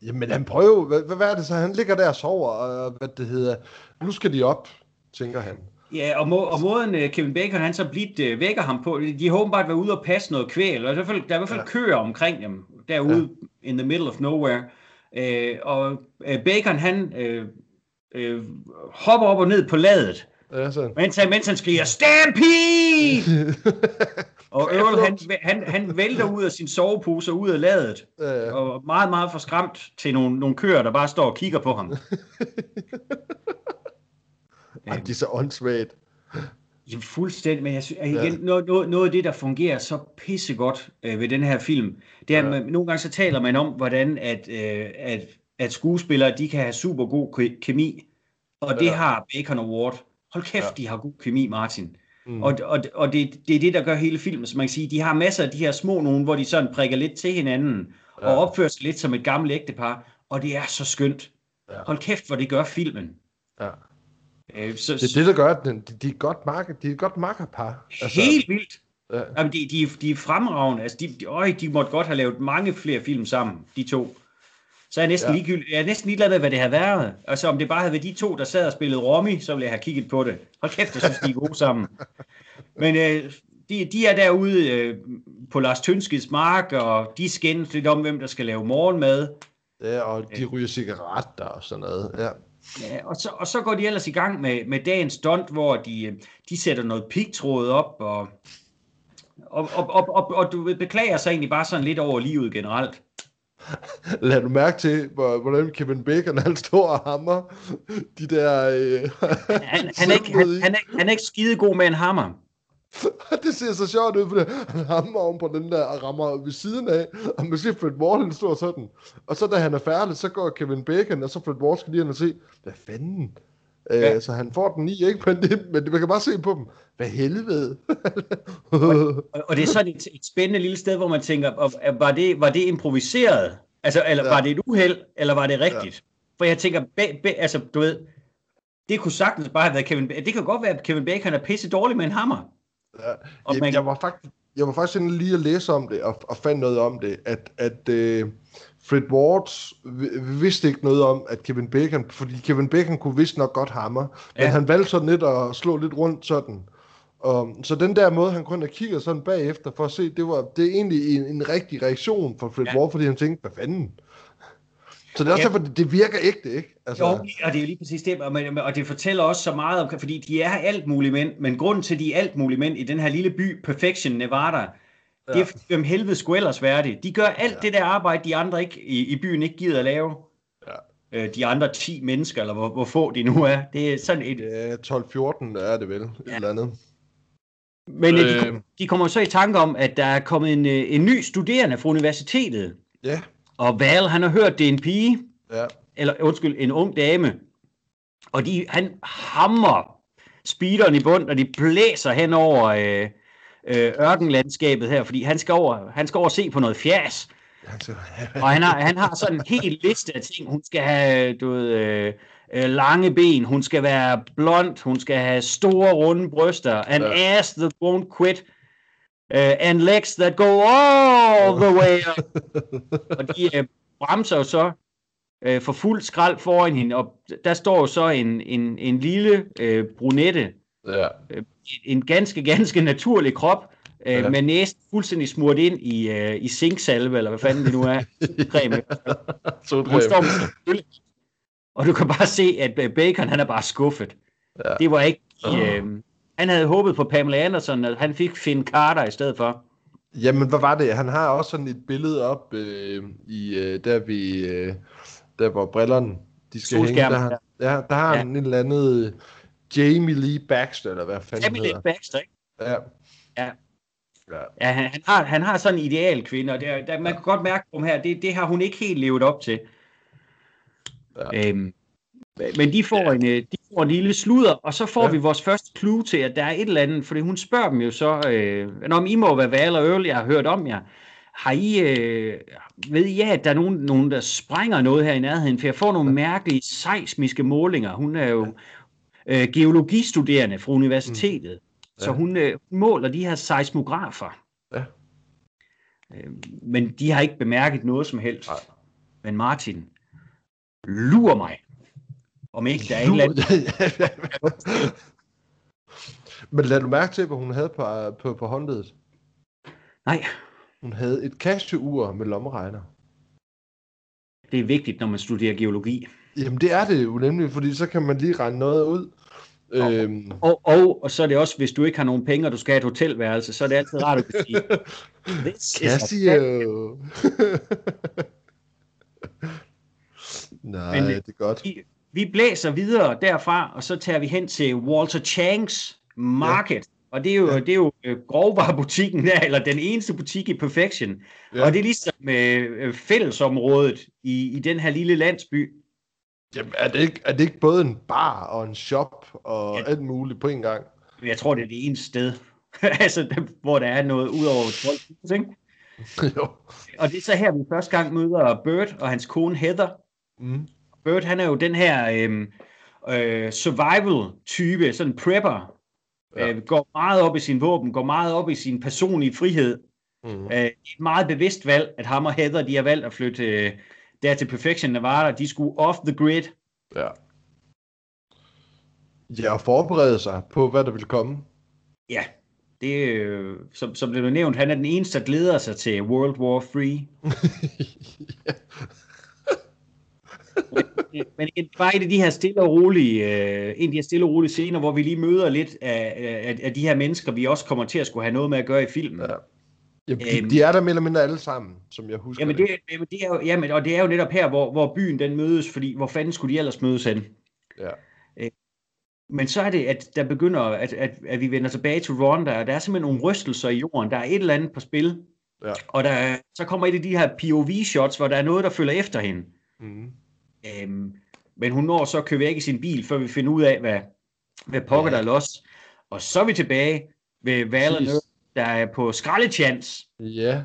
Jamen han prøver, hvad, hvad er det så? Han ligger der og sover, og hvad det hedder. Nu skal de op, tænker han. Ja, og, må, og måden øh, Kevin Bacon han så blidt øh, vækker ham på, de har åbenbart været ude og passe noget kvæl, og i hvert fald, der er i hvert fald ja. køer omkring dem, derude ja. in the middle of nowhere. Øh, og øh, Bacon han øh, øh, hopper op og ned på ladet, Ja, sådan. mens han, mens han skriger, Stampede! og Earl han, han, han vælter ud af sin sovepose og ud af ladet, Ja, ja. og meget, meget forskræmt til nogle, nogle køer, der bare står og kigger på ham. Ej, de er så åndssvagt. Jamen, fuldstændig, men jeg synes, at igen, ja. noget, noget, noget af det, der fungerer så pissegodt øh, ved den her film, det er, at Ja. man, nogle gange så taler man om, hvordan at, øh, at, at skuespillere, de kan have super god ke- kemi, og det Ja. har Bacon og Ward. Hold kæft, ja. De har god kemi, Martin. Mm. Og, og, og det, det er det, der gør hele filmen, så man kan sige, de har masser af de her små nogen, hvor de sådan prikker lidt til hinanden, ja. og opfører sig lidt som et gammelt ægtepar, og det er så skønt. Ja. Hold kæft, hvor det gør filmen. Ja. Øh, så, Det er det, der gør, at de, de er godt marker, de er godt makkerpar. Altså, helt vildt. Ja. Jamen, de, de, de er fremragende. Altså, de, de, øj, de måtte godt have lavet mange flere film sammen, de to. Så er jeg næsten, ja. Ligegyldig, jeg er næsten ligeglad med, hvad det har været. Altså, om det bare havde været de to, der sad og spillede Romy, så ville jeg have kigget på det. Hold kæft, jeg synes, de er gode sammen. Men øh, de, de er derude øh, på Lars Tønskeds mark, og de skændes lidt om, hvem der skal lave morgenmad. Ja, og de ryger cigaretter og sådan noget. Ja. Ja, og, så, og så går de ellers i gang med, med dagens stunt, hvor de, øh, de sætter noget pigtråd op, og, og, og, og, og, og du beklager sig egentlig bare sådan lidt over livet generelt. Lad du mærke til, hvordan Kevin Bacon, han står og hammer de der... Øh, han, han, er ikke, han, han, er, han er ikke skide god med en hammer. det ser så sjovt ud, for han hammer oven på den der og rammer ved siden af, og man ser Fred Ward, står sådan. Og så da han er færdig, så går Kevin Bacon, og så Fred Ward skal lige og se, hvad fanden? Øh, ja. Øh, så han får den i, ikke? Men, det, men man kan bare se på dem. Hvad helvede? og, og det er sådan et, et spændende lille sted, hvor man tænker, var det, var det improviseret? Altså, eller ja. var det et uheld, eller var det rigtigt? Ja. For jeg tænker, be, be, altså, du ved, det kunne sagtens bare have været Kevin Det kan godt være, at Kevin Bacon er pisse dårlig med en hammer. Ja. Jeg, man... jeg, var faktisk, jeg var faktisk lige at læse om det, og, og fandt noget om det, at, at uh, Fred Ward vidste ikke noget om, at Kevin Bacon, fordi Kevin Bacon kunne vist nok godt hammer, ja. men han valgte sådan lidt at slå lidt rundt sådan. Um, så den der måde, han kun have kigget sådan bagefter for at se, det var det er egentlig en, en rigtig reaktion fra Fred ja. Ward, fordi han tænkte, hvad fanden? Så det er også ja. derfor, det virker ægte, ikke? Altså... Jo, og det er jo lige præcis det, og det fortæller også så meget om, fordi de er alt muligt mænd, men grunden til, at de er alt muligt mænd i den her lille by, Perfection, Nevada, ja. det er dem helvede sgu ellers værdigt. De gør alt ja. det der arbejde, de andre ikke, i, i byen ikke gider at lave. Ja. Øh, de andre 10 mennesker, eller hvor, hvor få de nu er. Det er sådan et... Ja, 12-14 er det vel, et ja. eller andet. Men øh... de, de kommer så i tanke om, at der er kommet en, øh, en ny studerende fra universitetet. Ja. Og Val, han har hørt, det er en pige, ja. eller undskyld, en ung dame, og de, han hammer speederen i bund, og de blæser hen over øh, øh, ørkenlandskabet her, fordi han skal, over, han skal over se på noget fjæs. og han har, han har sådan en hel liste af ting. Hun skal have du ved, øh, øh, lange ben, hun skal være blond, hun skal have store runde bryster, an ja. ass that won't quit, uh, and legs that go all the way up. og de uh, bremser jo så uh, for fuld skrald foran hende, og der står jo så en, en, en lille uh, brunette, ja. uh, en ganske, ganske naturlig krop, uh, ja. med næsten fuldstændig smurt ind i, uh, i zinksalve, eller hvad fanden det nu er, creme. Hun står med og du kan bare se, at Bacon, han er bare skuffet. Ja. Det var ikke... Uh, han havde håbet på Pamela Anderson, og han fik Finn Carter i stedet for. Jamen, hvad var det? Han har også sådan et billede op øh, i øh, der vi øh, der hvor brillerne de skal hænge. Der, ja. ja, der har ja. han en eller anden Jamie Lee Baxter, eller hvad fanden Jamie Lee Baxter, ikke? Ja. Ja. Ja, ja han, han, har, han har sådan en ideal kvinde, og det, der, man kan godt mærke på ham her, det, det har hun ikke helt levet op til. Ja. Øhm, men de får, ja. en, øh, de får en lille sludder, og så får ja. vi vores første clue til, at der er et eller andet, fordi hun spørger dem jo så, øh, når I må være Val og Earl, jeg har hørt om jer. Har I, øh, ved I, at der er nogen, nogen, der sprænger noget her i nærheden? For jeg får nogle mærkelige seismiske målinger. Hun er jo øh, geologistuderende fra universitetet, mm. ja. så hun øh, måler de her seismografer. Ja. Øh, men de har ikke bemærket noget som helst. Nej. Men Martin, lur mig. Om ikke der er en eller anden... Men lad du mærke til, hvad hun havde på, på, på håndledet? Nej. Hun havde et Casio-ur med lommeregner. Det er vigtigt, når man studerer geologi. Jamen det er det jo nemlig, fordi så kan man lige regne noget ud. Og, øhm. og, og, og så er det også, hvis du ikke har nogen penge, og du skal have et hotelværelse, så er det altid rart at kunne sige. Casio! Nej, Men, det er godt. Vi, vi blæser videre derfra, og så tager vi hen til Walter Changs Market. Ja. Og det er jo, ja. det er jo øh, grovvarebutikken der, eller den eneste butik i Perfection. Ja. Og det er ligesom øh, fællesområdet i, i den her lille landsby. Jamen, er det, ikke, er det ikke både en bar og en shop og ja. alt muligt på en gang? Jeg tror, det er det eneste sted, altså, hvor der er noget ud over 12 ikke? jo. Og det er så her, vi første gang møder Bert og hans kone Heather. Mm. Bert, han er jo den her øh, øh, survival-type, sådan en prepper. Ja. Øh, går meget op i sin våben, går meget op i sin personlige frihed. Mm. Øh, et meget bevidst valg, at ham og Heather, de har valgt at flytte øh, der til Perfection Nevada. De skulle off the grid. Ja. Ja, og forberede sig på, hvad der vil komme. Ja, det, øh, som, som det blev nævnt, han er den eneste, der glæder sig til World War 3. ja men igen, bare et af de her stille og rolige, øh, en af de her stille og rolige scener, hvor vi lige møder lidt af, af, af de her mennesker, vi også kommer til at skulle have noget med at gøre i filmen. Ja. Jamen, de, de er der mere eller mindre alle sammen, som jeg husker Jamen, det, det, det er jo, jamen, og det er jo netop her, hvor, hvor byen den mødes, fordi hvor fanden skulle de ellers mødes hen? Ja. Men så er det, at der begynder, at, at, at vi vender tilbage til Rwanda, og der er simpelthen nogle rystelser i jorden. Der er et eller andet på spil. Ja. Og der, så kommer et af de her POV-shots, hvor der er noget, der følger efter hende. Mm. Øhm, men hun når så at køre væk i sin bil, før vi finder ud af, hvad, hvad pokker Ja. der er los. Og så er vi tilbage ved Valen. Der er på skraldechance. Ja.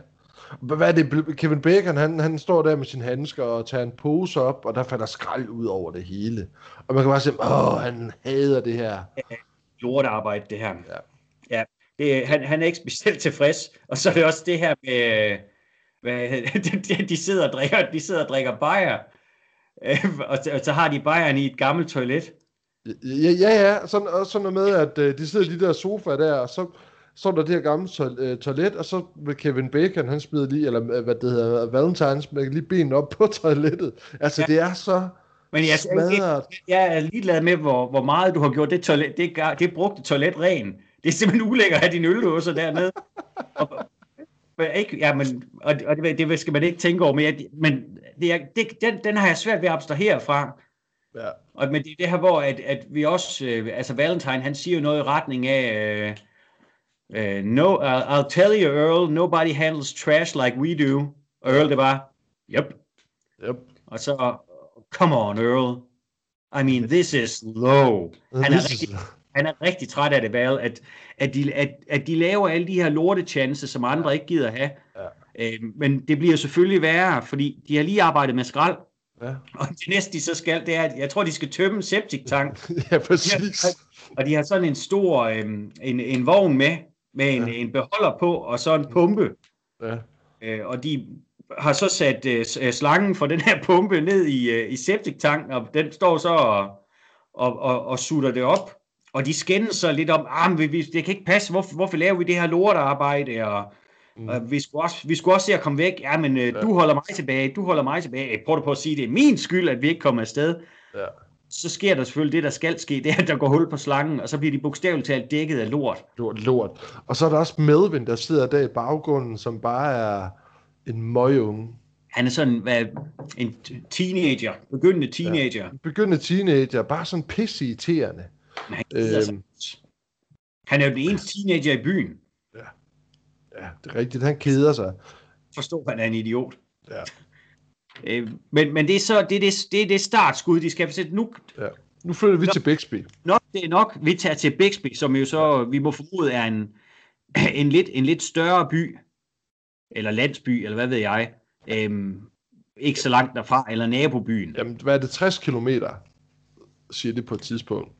Hvad er det? Kevin Bacon, han, han står der med sine handsker og tager en pose op, og der falder skrald ud over det hele. Og man kan bare se, åh, han hader det her. Lortearbejde, det her. Ja. ja det, han, han er ikke specielt tilfreds. Og så er det også det her med, hvad, de, sidder og drikker, de sidder og drikker bajer. Øh, og, så, og så har de bajeren i et gammelt toilet. Ja, ja, ja. Sådan, og sådan noget med, at øh, de sidder i de der sofaer der, og så står der det her gamle to- øh, toilet, og så vil Kevin Bacon, han smider lige, eller øh, hvad det hedder, Valentine smækker lige benene op på toilettet. Altså, Ja. det er så Men jeg, smadret. jeg er ligeglad med, hvor, hvor meget du har gjort det, toilet, det, det brugte toilet ren. Det er simpelthen ulækkert at have dine øldåser dernede. og, ikke, ja, men, og, og det, det, skal man ikke tænke over, men, jeg, men det er, det, den, den har jeg svært ved at abstrahere fra. Ja. Og, men det er det her, hvor at, at vi også, øh, altså Valentine, han siger jo noget i retning af, øh, øh, no, I'll, I'll tell you, Earl, nobody handles trash like we do. Og Earl, det var, yep. Yep. Og så, come on, Earl. I mean, this is low. Han er rigtig, han er rigtig træt af det, Val, at, at, de, at, at de laver alle de her lorte chances, som andre ikke gider have. Ja. Øh, men det bliver selvfølgelig værre, fordi de har lige arbejdet med skrald, Ja. og det næste, de så skal, det er, at jeg tror, de skal tømme en septiktank. ja, præcis. Og de har sådan en stor øhm, en, en vogn med, med en, Ja. en beholder på, og så en pumpe. Ja. Øh, og de har så sat øh, øh, slangen for den her pumpe ned i, øh, i septiktanken, og den står så og, og, og, og sutter det op. Og de skændes så lidt om, ah, vi, vi- det kan ikke passe, hvorfor, hvorfor laver vi det her lortearbejde, og, Mm. og vi, skulle også, vi skulle også se at komme væk. Ja, men øh, Ja. du holder mig tilbage, du holder mig tilbage. Jeg prøver på at sige, det er min skyld, at vi ikke kommer afsted Ja. Så sker der selvfølgelig det, der skal ske, det er, at der går hul på slangen, og så bliver de bogstaveligt talt dækket af lort. Lort, lort. Og så er der også Melvin, der sidder der i baggrunden, som bare er en møgunge. Han er sådan hvad, en teenager, begyndende teenager. Ja. Begyndende teenager, bare sådan pisse irriterende. Men han, Øhm. han er jo den eneste teenager i byen. Ja, det er rigtigt, han keder sig. Forstår, han er en idiot. Ja. Øh, men, men det er så det, er det, det, er det startskud, de skal sætte. Nu, Nu flytter vi Nå. til Bixby. nok, det er nok, vi tager til Bixby, som jo så, vi må formode, er en, en, lidt, en lidt større by, eller landsby, eller hvad ved jeg, øhm, ikke så langt derfra, eller nabobyen. Jamen, hvad er det, 60 kilometer, siger det på et tidspunkt,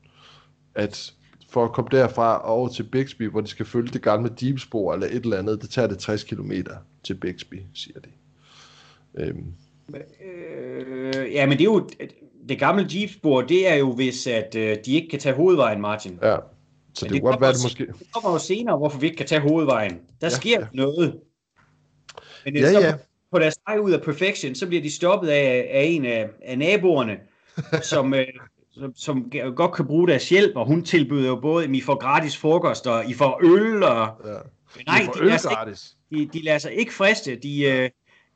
at for at komme derfra over til Bixby, hvor de skal følge det gamle Deep-spor eller et eller andet, det tager det 60 kilometer til Bixby, siger de. Øhm, Øh, ja, men det er jo det gamle jeepspor, det er jo hvis at øh, de ikke kan tage hovedvejen, Martin. ja, så Men det det kunne godt være, det måske... Det kommer jo senere, hvorfor vi ikke kan tage hovedvejen. Der Ja, sker ja. noget. Men det Ja, så ja. På, deres vej ud af Perfection, så bliver de stoppet af, af en af, af naboerne, som, øh, som, som godt kan bruge deres hjælp, og hun tilbyder jo både, at I får gratis frokost, og I får øl, og Ja. nej, de lader, ikke, de, de lader sig ikke friste. De, øh,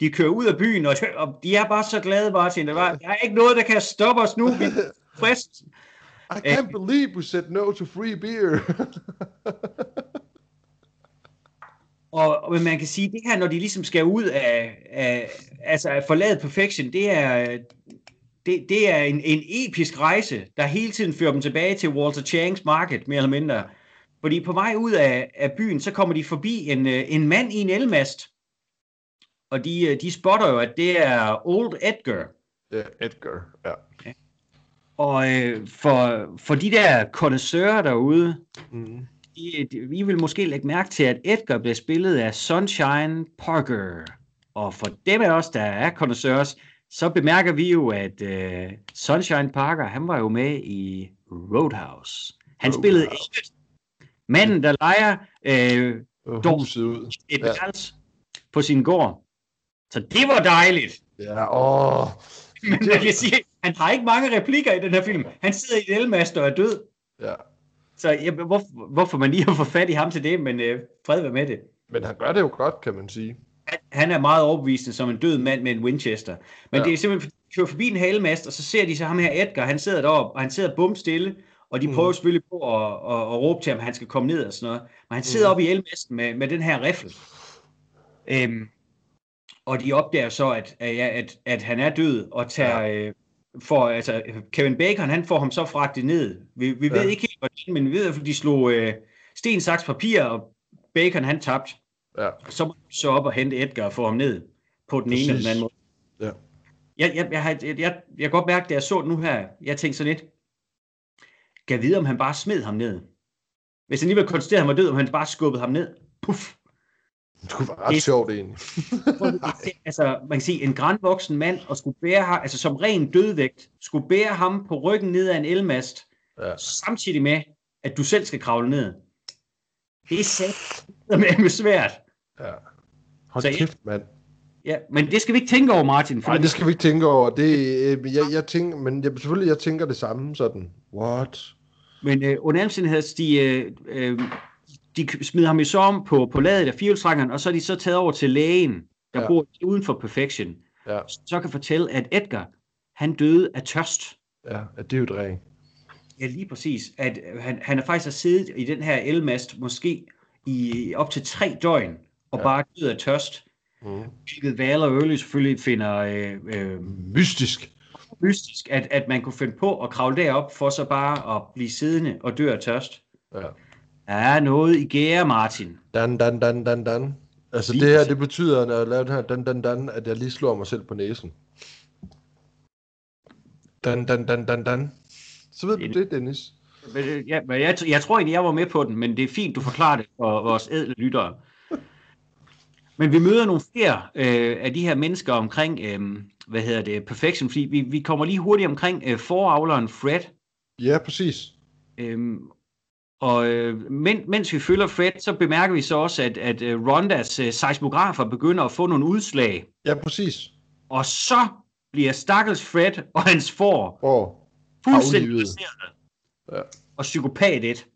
de kører ud af byen, og, og de er bare så glade, Martin. Der, var, der er ikke noget, der kan stoppe os nu. Vi er frist. I can't believe we said no to free beer. Og, og man kan sige, det her, når de ligesom skal ud af, af altså at forlade Perfection, det er, det, det er en, en episk rejse, der hele tiden fører dem tilbage til Walter Changs Market, mere eller mindre. Fordi på vej ud af, af byen, så kommer de forbi en, øh, en mand i en elmast. Og de, øh, de spotter jo, at det er Old Edgar. ja, Edgar, ja. Og øh, for, for de der connoisseurer derude, Mm. I, de- I vil måske lægge mærke til, at Edgar bliver spillet af Sunshine Parker. Og for dem af os, der er connoisseurs, så bemærker vi jo, at uh, Sunshine Parker, han var jo med i Roadhouse. Han Roadhouse. spillede Elliot, manden, der leger øh, Og Dog. huset ud. et Ja. på sin gård. Så det var dejligt. Ja, åh. Men jeg vil sige, han har ikke mange replikker i den her film. Han sidder i et elmast og er død. Ja. Så ja, hvor, hvorfor man lige har fået fat i ham til det, men øh, fred være med det. Men han gør det jo godt, kan man sige. Han, han er meget overbevisende som en død mand med en Winchester. Men Ja. det er simpelthen, fordi de kører forbi en halmast, og så ser de så ham her Edgar, han sidder deroppe, og han sidder bum stille, og de Mm. prøver selvfølgelig på at, at, at, råbe til ham, at han skal komme ned og sådan noget. Men han sidder Mm. oppe i elmasten med, med den her riffel. Øhm, og de opdager så, at, at, at, han er død, og tager... Ja. Øh, for, altså, Kevin Bacon, han får ham så fragtet ned. Vi, vi ved Ja. ikke helt, hvordan, men vi ved, at de slog øh, sten, saks, papir, og Bacon, han tabte. Ja. Så må så op og hente Edgar og få ham ned på den ene eller den Præcis. anden måde. Ja. Jeg, jeg, jeg, jeg, jeg, jeg kan godt mærke, da jeg så nu her, jeg tænkte sådan lidt, kan jeg vide, om han bare smed ham ned? Hvis han alligevel konstaterede, at han var død, om han bare skubbede ham ned. Puff. Det kunne være ret Det- sjovt egentlig. altså, man kan sige, en grandvoksen mand, og skulle bære ham, altså som ren dødvægt, skulle bære ham på ryggen ned ad en elmast, Ja. samtidig med, at du selv skal kravle ned. Det er sæt med svært. ja. Hold Så kæft, mand. Ja, men det skal vi ikke tænke over, Martin. For Nej, det skal vi ikke tænke over. Det, øh, jeg, jeg tænker, men jeg, selvfølgelig, jeg tænker det samme sådan. What? Men øh, under alle omstændigheder, de, øh, øh, de smider ham i så om på, på ladet af firehjulstrækkeren, og så er de så taget over til lægen, der Ja. bor uden for Perfection. Ja, Så kan fortælle, at Edgar, han døde af tørst. ja, ja det er jo. Ja, lige præcis. At øh, han, han har faktisk har siddet i den her elmast måske i op til tre døgn, og ja. bare død af tørst. Mm. Hvilket Val og Early selvfølgelig finder øh, øh, Mystisk. mystisk, at, at man kunne finde på at kravle derop, for så bare at blive siddende og dø af tørst. Ja. Der er noget i gære, Martin. Dan, dan, dan, dan, dan. Altså Lige det her, det betyder, når jeg laver den her dan, dan, dan, at jeg lige slår mig selv på næsen. Dan, dan, dan, dan, dan. Så ved du det, Dennis. Ja, men jeg, jeg tror egentlig, jeg var med på den, men det er fint, du forklarer det for vores ædle lyttere. Men vi møder nogle flere øh, af de her mennesker omkring, øh, hvad hedder det, Perfection, fordi vi, vi kommer lige hurtigt omkring øh, foravleren Fred, Ja, præcis. Øhm, og øh, men, mens vi følger Fred, så bemærker vi så også, at, at øh, Rondas øh, seismografer begynder at få nogle udslag. Ja, præcis. Og så bliver stakkels Fred og hans får Åh, fuldstændig placeret. Ja. Og psykopat et.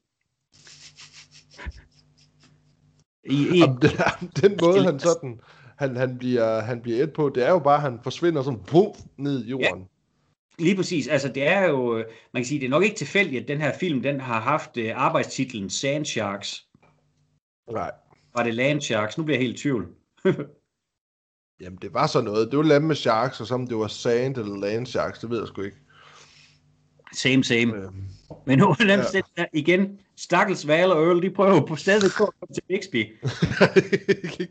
I, i, Jamen, den, den måde, han sådan, han, han, bliver, han bliver et på, det er jo bare, at han forsvinder sådan, bum, ned i jorden. Lige præcis. Altså, det er jo, øh, man kan sige, det er nok ikke tilfældigt, at den her film, den har haft øh, arbejdstitlen Sand Sharks. Nej. Var det Land Sharks? Nu bliver jeg helt i tvivl. Jamen, det var så noget. Det var Lamme Sharks, og så om det var Sand eller Land Sharks, det ved jeg sgu ikke. Same, same. Øhm, Men nu Ja. der igen, stakkels Val og Earl, de prøver på stadig på at komme til Bixby. De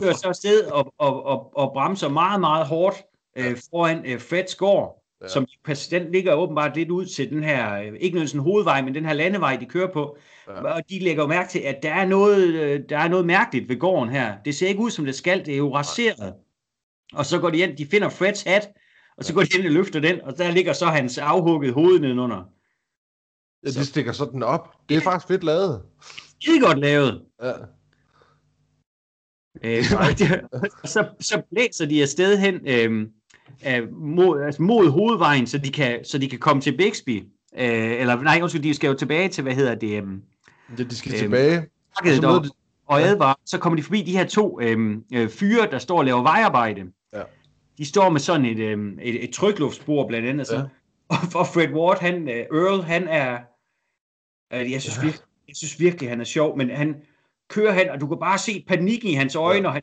kører så afsted og, og, og, og bremser meget, meget hårdt øh, foran øh, Freds gård, Ja. ja. som den ligger åbenbart lidt ud til den her, ikke nødvendigvis en hovedvej, men den her landevej, de kører på. Ja. Ja. Og de lægger jo mærke til, at der er, noget, øh, der er noget mærkeligt ved gården her. Det ser ikke ud, som det skal. Det er jo raseret. Og så går de ind, de finder Freds hat, og så går de ind og løfter den, og der ligger så hans afhugget hoved nedenunder. Ja, de stikker sådan op. Det er faktisk fedt lavet. Skide godt lavet. Ja. Øh, og det- og så, så blæser de afsted hen øh, øh, mod, altså mod hovedvejen, så de kan, så de kan komme til Bixby. Øh, eller nej, undskyld, de skal jo tilbage til, hvad hedder det, øh, ja de skal Øhm, tilbage. Og så møder og, de, og advarer. Så kommer de forbi de her to øh, øh, fyre, der står og laver vejarbejde. Ja. De står med sådan et, øh, et, et trykluftspor blandt andet. Så. Ja. Og for Fred Ward, han, øh, Earl, han er, øh, jeg, synes Ja. virkelig, jeg synes virkelig, han er sjov, men han kører hen, og du kan bare se panikken i hans øjne, Ja. og han,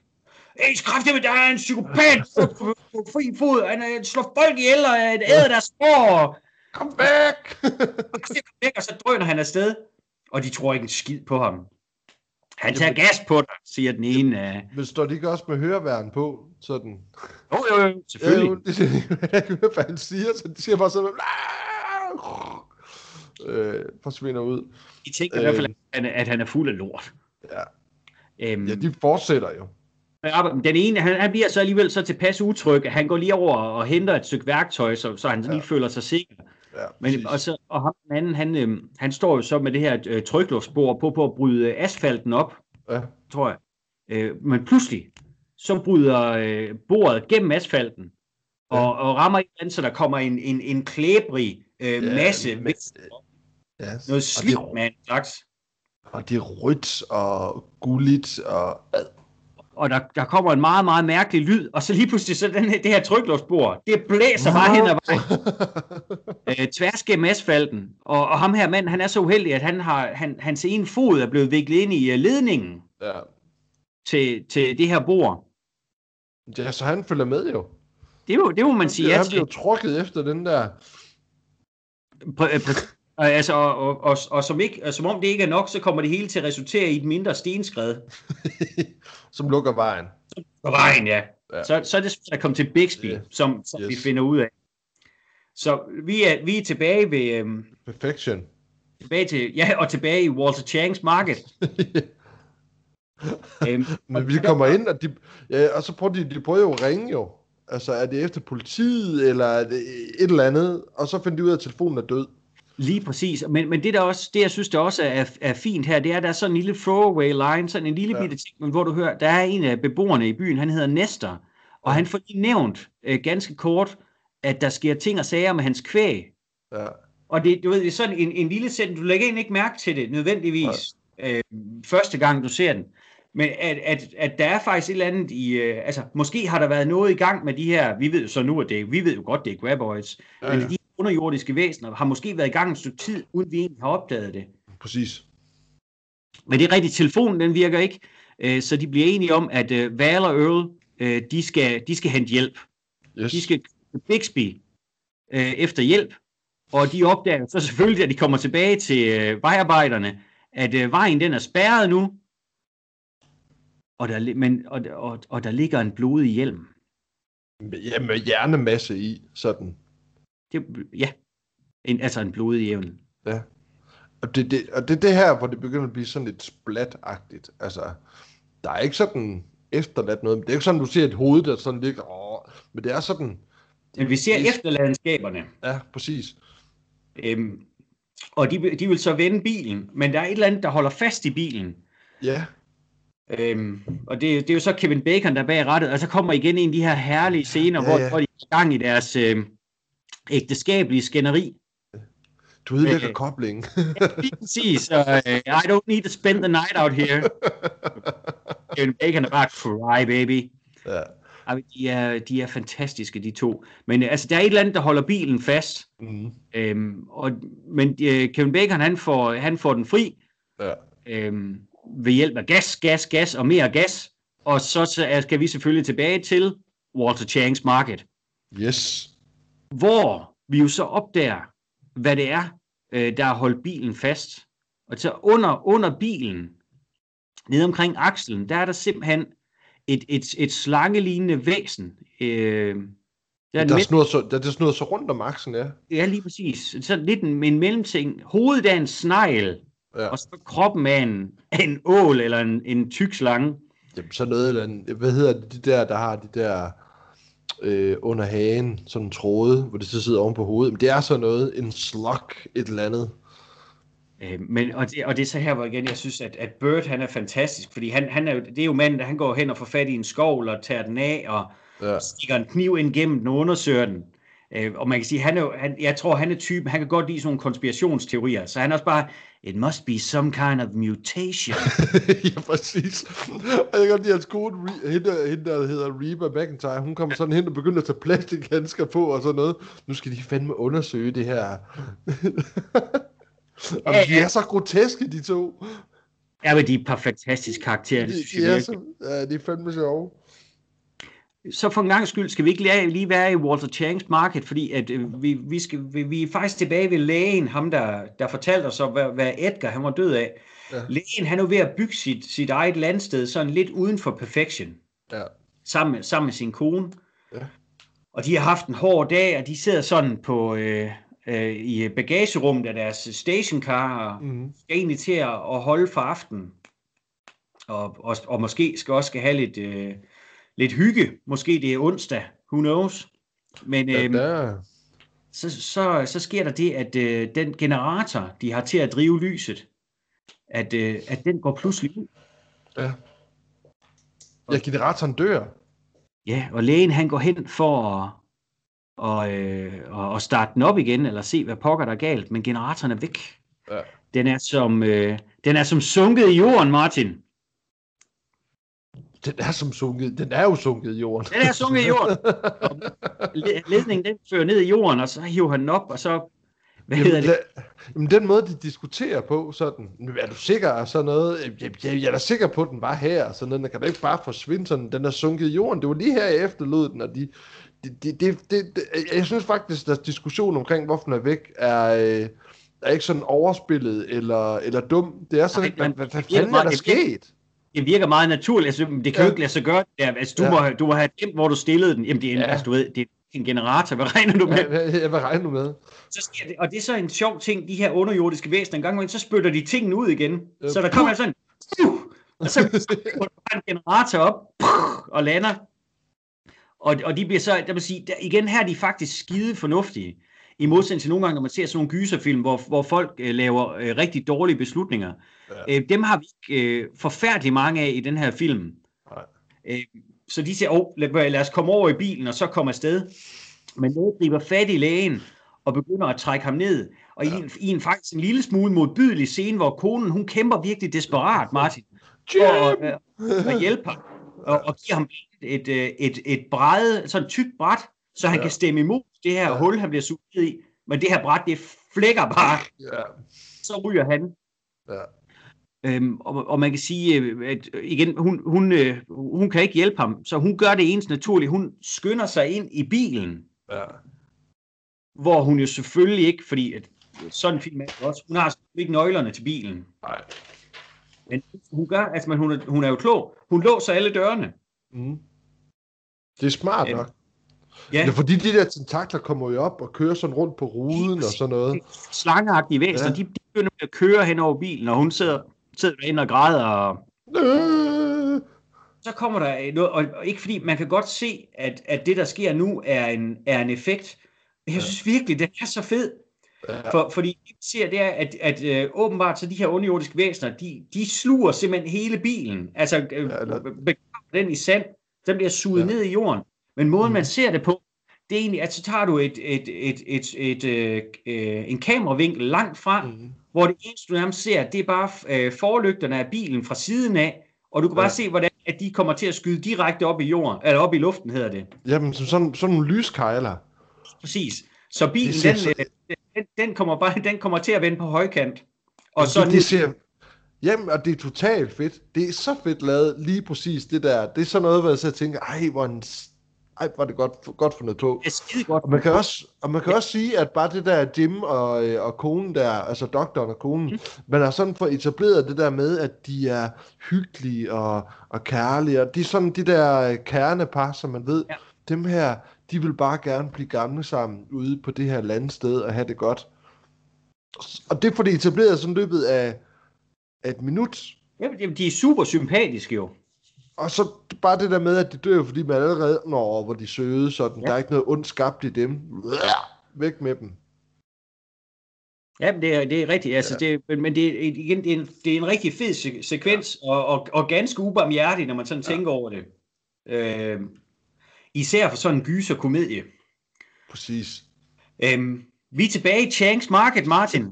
Hey, skræfte med, der er en psykopat på, fri fod, han øh, slår folk ihjel, og øh, æder deres spor, Kom væk! væk, og så drøner han afsted, og de tror ikke en skid på ham. Han tager gas på dig, siger den ene. af- Men står de ikke også med høreværn på? Sådan. Jo, jo, jo, selvfølgelig. Ja, jo, det jeg høre, hvad han siger, så de siger bare sådan, øh, forsvinder ud. De tænker i hvert fald, at han, er- at han er fuld af lort. Ja. Øhm, Ja, de fortsætter jo. Ja, men den ene, han, han bliver så alligevel så tilpas utryg, at han går lige over og henter et stykke værktøj, så, så han Ja. lige føler sig sikker. Ja, Men, og, så, og ham den anden, han, øhm, han står jo så med det her øh, på, på at bryde asfalten op, ja. tror jeg. Øh, men pludselig, så bryder øh, bordet gennem asfalten, og, og rammer eller andet, så der kommer en, en, en klæbrig øh, Ja, masse, men- vækst, Ja, noget slidt med en slags. og det er rødt og gulligt og... Og der, der kommer en meget, meget mærkelig lyd, og så lige pludselig så den her, det her trykluftspor, det blæser bare hen ad vejen, øh, tværs gennem asfalten. Og, og ham her mand, han er så uheldig, at han har, han, hans ene fod er blevet viklet ind i øh, ledningen ja. til, til det her bord. ja, så han følger med jo. Det, må, det må man sige ja, ja han til. bliver trukket efter den der... Pr- øh, pr- og, altså, og, og, og, og som, ikke, og som om det ikke er nok, så kommer det hele til at resultere i et mindre stenskred. som lukker vejen. På vejen, ja. Ja. Så, så er det svært at komme til Bixby, yeah. som, som yes. vi finder ud af. Så vi er, vi er tilbage ved, øhm, Perfection. tilbage til, ja, og tilbage i Walter Changs Market. øhm, Men vi kommer ind, og, de, ja, og så prøver de, de prøver jo at ringe jo. Altså, er det efter politiet, eller er det et eller andet? Og så finder de ud af, at telefonen er død. Lige præcis. Men, men det, der også, det, jeg synes, der også er, er fint her, det er, at der er sådan en lille throwaway line, sådan en lille Ja. bitte ting, men hvor du hører, der er en af beboerne i byen, han hedder Nestor, og han får lige nævnt øh, ganske kort, at der sker ting og sager med hans kvæg. Ja. Og det, du ved, det er sådan en, en lille sætning, du lægger egentlig ikke mærke til det nødvendigvis, øh, første gang du ser den. Men at, at, at der er faktisk et eller andet i, øh, altså måske har der været noget i gang med de her, vi ved jo så nu, at det, vi ved jo godt, det er graboids, Ja, ja, men de underjordiske væsener har måske været i gang et stykke tid, uden vi egentlig har opdaget det. Præcis. Men det er rigtigt, telefonen den virker ikke, øh, så de bliver enige om, at øh, Val og Earl, øh, de, skal, de skal hente hjælp. Yes. De skal Bixby øh, efter hjælp, og de opdager så selvfølgelig, at de kommer tilbage til øh, vejarbejderne, at øh, vejen den er spærret nu, og der, men, og, og, og der ligger en blodig hjelm. Ja, med hjernemasse i, sådan. Det, ja, en, altså en blodig hjelm. Og det, det, og det er det her, hvor det begynder at blive sådan lidt splatagtigt. Altså, der er ikke sådan efterladt noget. Det er ikke sådan, du ser et hoved, der sådan ligger... Åh, men det er sådan... Men vi ser efterladenskaberne, Ja, præcis. øhm, og de, de vil så vende bilen, men der er et eller andet, der holder fast i bilen. Ja, Øhm, og det, det er jo så Kevin Bacon, der er bag rattet, og så kommer igen en af de her herlige scener, Ja, hvor, ja. hvor de er i gang i deres øh, ægteskabelige skænderi. du ødelægger Øh. koblingen. Lige præcis, og øh, I don't need to spend the night out here. Kevin Bacon er bare cry, baby. ja. Ej, de, er, de er fantastiske, de to. Men øh, altså, der er et eller andet, der holder bilen fast. Mm. Øhm, og, men øh, Kevin Bacon, han får, han får den fri. ja. øhm, ved hjælp af gas, gas, gas og mere gas. Og så så skal vi selvfølgelig tilbage til Walter Changs Market, Yes. Hvor vi jo så opdager, hvad det er, øh, der har holdt bilen fast. Og så under, under bilen, nede omkring akslen, der er der simpelthen et, et, et slangelignende væsen. Øh, der er en Der er mel- snurret så, der, der er snurret så rundt om aksen, ja. ja, lige præcis. Sådan lidt en, en mellemting. Hovedet er en snegl, ja. og så kroppen af en, en ål eller en, en tyk slange. Jamen, så noget eller andet. Hvad hedder det, de der, der har de der øh, under hagen, sådan en tråde, hvor det så sidder oven på hovedet. Men det er så noget, en slug, et eller andet. Øh, men, og, det, og det er så her, hvor igen, jeg synes, at, at Bird, han er fantastisk, fordi han, han er det er jo manden, der han går hen og får fat i en skovl og tager den af, og Ja. stikker en kniv ind gennem den og undersøger den. Øh, og man kan sige, han er han, jeg tror, han er typen, han kan godt lide sådan nogle konspirationsteorier, så han er også bare, it must be some kind of mutation. ja, præcis. Og jeg kan godt lide hans kone, hende, hende, der hedder Reba McIntyre, hun kommer sådan hen og begynder at tage plastikhandsker på og sådan noget. Nu skal de fandme undersøge det her. og Ja, de er så groteske, de to. ja, men de er et par fantastiske karakterer, det synes De, jeg de er, så, ja, de er fandme sjove. Så for en gang skyld skal vi ikke lige- være i Walter Changs Market, fordi at, øh, vi, vi, skal, vi, vi er faktisk tilbage ved lægen, ham der, der fortalte os, hvad, hvad Edgar han var død af. Ja. Lægen han er ved at bygge sit, sit eget landsted sådan lidt uden for perfection, Ja. sammen, med- sammen med sin kone. Ja. Og de har haft en hård dag, og de sidder sådan på øh, øh, i bagagerummet af deres stationcar, og Mm-hmm. skal egentlig til at, at holde for aftenen. Og, og, og måske skal også skal have lidt, øh, lidt hygge. Måske det er onsdag, who knows. Men Ja, øhm, der, så, så, så sker der det, at øh, den generator, de har til at drive lyset, at, øh, at den går pludselig ud. ja. ja, generatoren dør. Ja, og lægen han går hen for at, og, øh, og starte den op igen, eller se, hvad pokker der er galt, men generatoren er væk. Ja. Den er som, øh, den er som sunket i jorden, Martin. Den er som sunket. Den er jo sunket i jorden. Den er sunket i jorden. Og le- ledningen den fører ned i jorden, og så hiver han den op, og så... Hvad hedder Jamen, det? la- jamen, den måde, de diskuterer på, sådan, "Men er du sikker af sådan noget? Jeg, jeg, jeg, er da sikker på, at den var her, og sådan noget. Den kan da ikke bare forsvinde sådan. Den er sunket i jorden. Det var lige her, jeg efterlod den, og de, de, de, de, de, de, jeg synes faktisk, at diskussion omkring, hvorfor den er væk, er, øh, er ikke sådan overspillet eller, eller dum. Det er sådan, Nej, lidt, hvad, hvad, det fanden er der det sket? Det virker meget naturligt. Altså, det kan jo Ja. ikke lade sig gøre. det Der. Altså, du, Ja. må, du må have glemt, hvor du stillede den. Jamen, det er, Ja. altså, du ved, det er en generator. Hvad regner du med? Hvad, hvad, hvad regner du med? Så sker det, og det er så en sjov ting, de her underjordiske væsener, en gang imellem, så spytter de tingene ud igen. Ja. Så der kommer sådan, og så går en generator op, og lander. Og, og de bliver så, der vil sige, der, igen her er de faktisk skide fornuftige. I modsætning til nogle gange, når man ser sådan nogle gyserfilm, hvor, hvor folk øh, laver øh, rigtig dårlige beslutninger. Ja. Øh, dem har vi ikke øh, forfærdelig mange af i den her film. Nej. Øh, så de siger, oh, lad, lad os komme over i bilen, og så komme afsted. Men noget griber fat i lægen, og begynder at trække ham ned. Og ja. i, en, i en faktisk en lille smule modbydelig scene, hvor konen, hun kæmper virkelig desperat, Martin, for at, øh, at hjælpe ham. Og, og giver ham et, øh, et, et bræde, sådan et tykt bræt, så han Ja. kan stemme imod det her ja. hul, han bliver suget i. Men det her bræt, det flækker bare, Ja. så ryger han. Ja. Øhm, og, og man kan sige, øh, at øh, igen, hun, hun, øh, hun kan ikke hjælpe ham, så hun gør det eneste naturlige. Hun skynder sig ind i bilen, Ja. hvor hun jo selvfølgelig ikke, fordi at, sådan en film er det også, hun har ikke nøglerne til bilen. Nej. Men hun gør, altså men hun, er, hun er jo klog. Hun låser alle dørene. Mm. Det er smart Øhm, nok. Ja, Ja, fordi de der tentakler kommer jo op og kører sådan rundt på ruden og sådan noget. slangeagtige væsener, Ja. de, de begynder at køre hen over bilen, og hun sidder, sidder derinde og græder. Og, Øh, så kommer der noget, og, og ikke fordi, man kan godt se, at, at det, der sker nu, er en, er en effekt. Men jeg synes virkelig, den er så fed. Ja. For, fordi det, vi ser, det er, at, at øh, åbenbart så de her underjordiske væsener, de, de sluger simpelthen hele bilen. Altså, øh, Ja, eller- begraver den i sand, den bliver suget Ja. ned i jorden. Men måden, Mhm. man ser det på, det er egentlig, at så tager du et, et, et, et, et, øh, øh, en kameravinkel langt frem, Mm. Hvor det eneste, du nærmest ser, det er bare øh, forlygterne af bilen fra siden af, og du kan bare Ja. se, hvordan at de kommer til at skyde direkte op i jorden, eller op i luften hedder det. Jamen, som sådan, sådan nogle lyskejler. Præcis. Så bilen, ser den, så- øh, den, den, kommer bare, den kommer til at vende på højkant. Og så det, det ser... Jamen, og det er totalt fedt. Det er så fedt lavet, lige præcis det der. Det er sådan noget, hvor jeg så tænker, ej, hvor, en, ej, er det godt, godt fundet på. det er godt. Og man kan også, og man kan også sige, at bare det der Jim og, øh, og konen der, altså doktoren og konen, Mm. man har sådan fået etableret det der med, at de er hyggelige og, og kærlige, og de er sådan de der øh, kernepar, som man ved, Ja. dem her, de vil bare gerne blive gamle sammen ude på det her landsted og have det godt. Og det får de etableret sådan løbet af, af et minut. Jamen, de er super sympatiske jo. Og så bare det der med, at de dør, fordi man allerede når, hvor de søde, sådan, ja. Der er ikke noget ondt skabt i dem. Væk med dem. Ja, det er, det er rigtigt. Altså, ja. det, men men det, er, igen, det, er en, det er en rigtig fed se- sekvens, ja. og, og, og ganske ubarmhjertig, når man sådan Ja. tænker over det. Øh, især for sådan en gyser-komedie. Præcis. Øhm, vi er tilbage i Changs Market, Martin.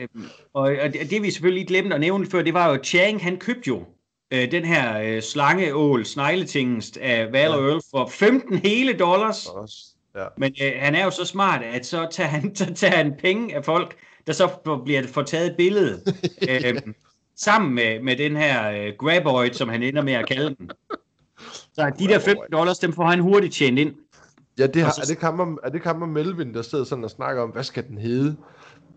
øhm, og, og det, det vi selvfølgelig glemte at nævne før, det var jo, at Chang, han købte jo øh, den her øh, slangeål, snegletingest af Val Ja. Earl for 15 hele dollars. Også. Ja. Men øh, han er jo så smart, at så tager han, så tager han penge af folk, der så bliver får taget et billede. øhm, sammen med, med den her øh, graboid, som han ender med at kalde den. Så de der 15 dollars, dem får han hurtigt tjent ind. Ja, det Og har, så- er, det kammer, er det kammer Melvin, der sidder sådan og snakker om, hvad skal den hedde?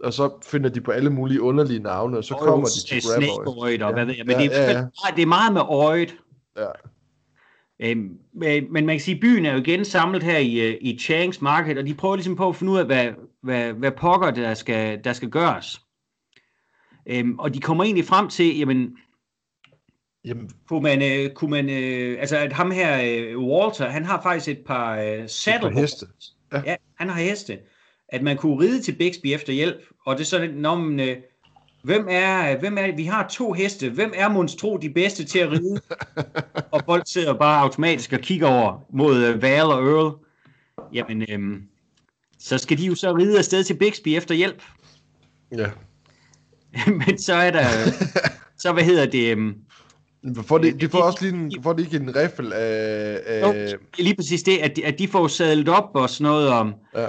Og så finder de på alle mulige underlige navne, og så kommer de til Graboid. Og Ja. hvad ved jeg. Men Ja, det, er, ja, ja, det er meget med øjet. Ja. Øhm, men, man kan sige, at byen er jo igen samlet her i, øh, i Changs Market, og de prøver ligesom på at finde ud af, hvad, hvad, hvad pokker der skal, der skal gøres. Øhm, og de kommer egentlig frem til, jamen, Jamen, kunne man, øh, kunne man øh, altså at ham her, øh, Walter, han har faktisk et par øh, saddle heste. Ja. Ja, han har heste. At man kunne ride til Bixby efter hjælp, og det er sådan, når man, øh, hvem er, hvem er, vi har to heste, hvem er monstro de bedste til at ride? og folk sidder bare automatisk og kigger over mod øh, Val og Earl. jamen, øhm, så skal de jo så ride afsted til Bixby efter hjælp. Ja. Men så er der, så hvad hedder det, øhm, For de, de får også lige en, får de ikke en riffel af... jo, af lige præcis det, at de, at de får sadlet op og sådan noget om, ja.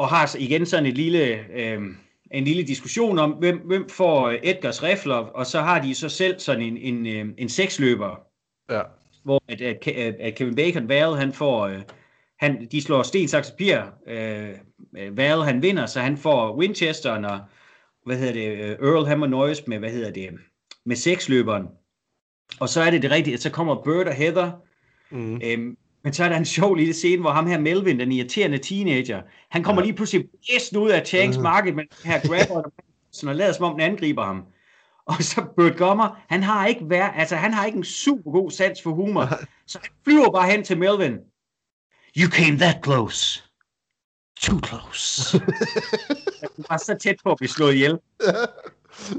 Og har så igen sådan et lille, øh, en lille diskussion om, hvem, hvem får øh, Edgars rifler, og så har de så selv sådan en, en, øh, en seksløber, ja. hvor at, at, at, Kevin Bacon, Val, han får, øh, han, de slår sten, saks, papir, øh, øh, Val, han vinder, så han får Winchesteren, og hvad hedder det, Earl, han må nøjes med, hvad hedder det, med seksløberen. Og så er det det rigtige, at så kommer Bert og Heather, Mm. Øhm, men så er der en sjov lille scene, hvor ham her Melvin, den irriterende teenager, han kommer Ja. lige pludselig blæst ud af Changs Mhm. marked med den her grabber, og lader som om den angriber ham. Og så Bert Gummer, han har ikke vær, altså han har ikke en super god sans for humor, så han flyver bare hen til Melvin. You came that close. Too close. han var så tæt på at blive slået ihjel.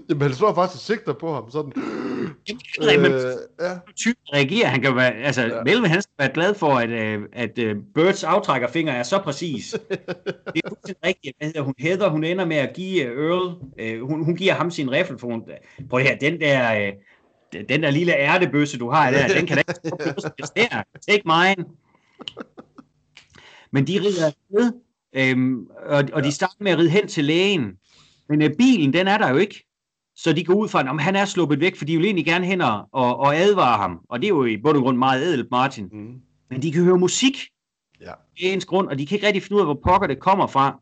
Jamen, han slår faktisk og sigter på ham sådan. Øh, men ja. typen reagerer. Han kan være, altså, Ja. ja. Melvin, han skal være glad for, at, øh, at øh, Birds aftrækkerfinger er så præcis. det er fuldstændig rigtigt. Hvad hedder hun? Heather, hun ender med at give øh, Earl, øh, hun, hun giver ham sin riffel, for hun, prøv her, den der, øh, den der lille ærtebøsse, du har der, den kan da ikke. Take mine. Men de rider afsted, øhm, og, og de starter med at ride hen til lægen. Men øh, bilen, den er der jo ikke. Så de går ud fra, at han er sluppet væk, for de vil egentlig gerne hen og, og, advare ham. Og det er jo i bund og grund meget ædelt, Martin. Mm. Men de kan høre musik. Ja. Det er ens grund, og de kan ikke rigtig finde ud af, hvor pokker det kommer fra.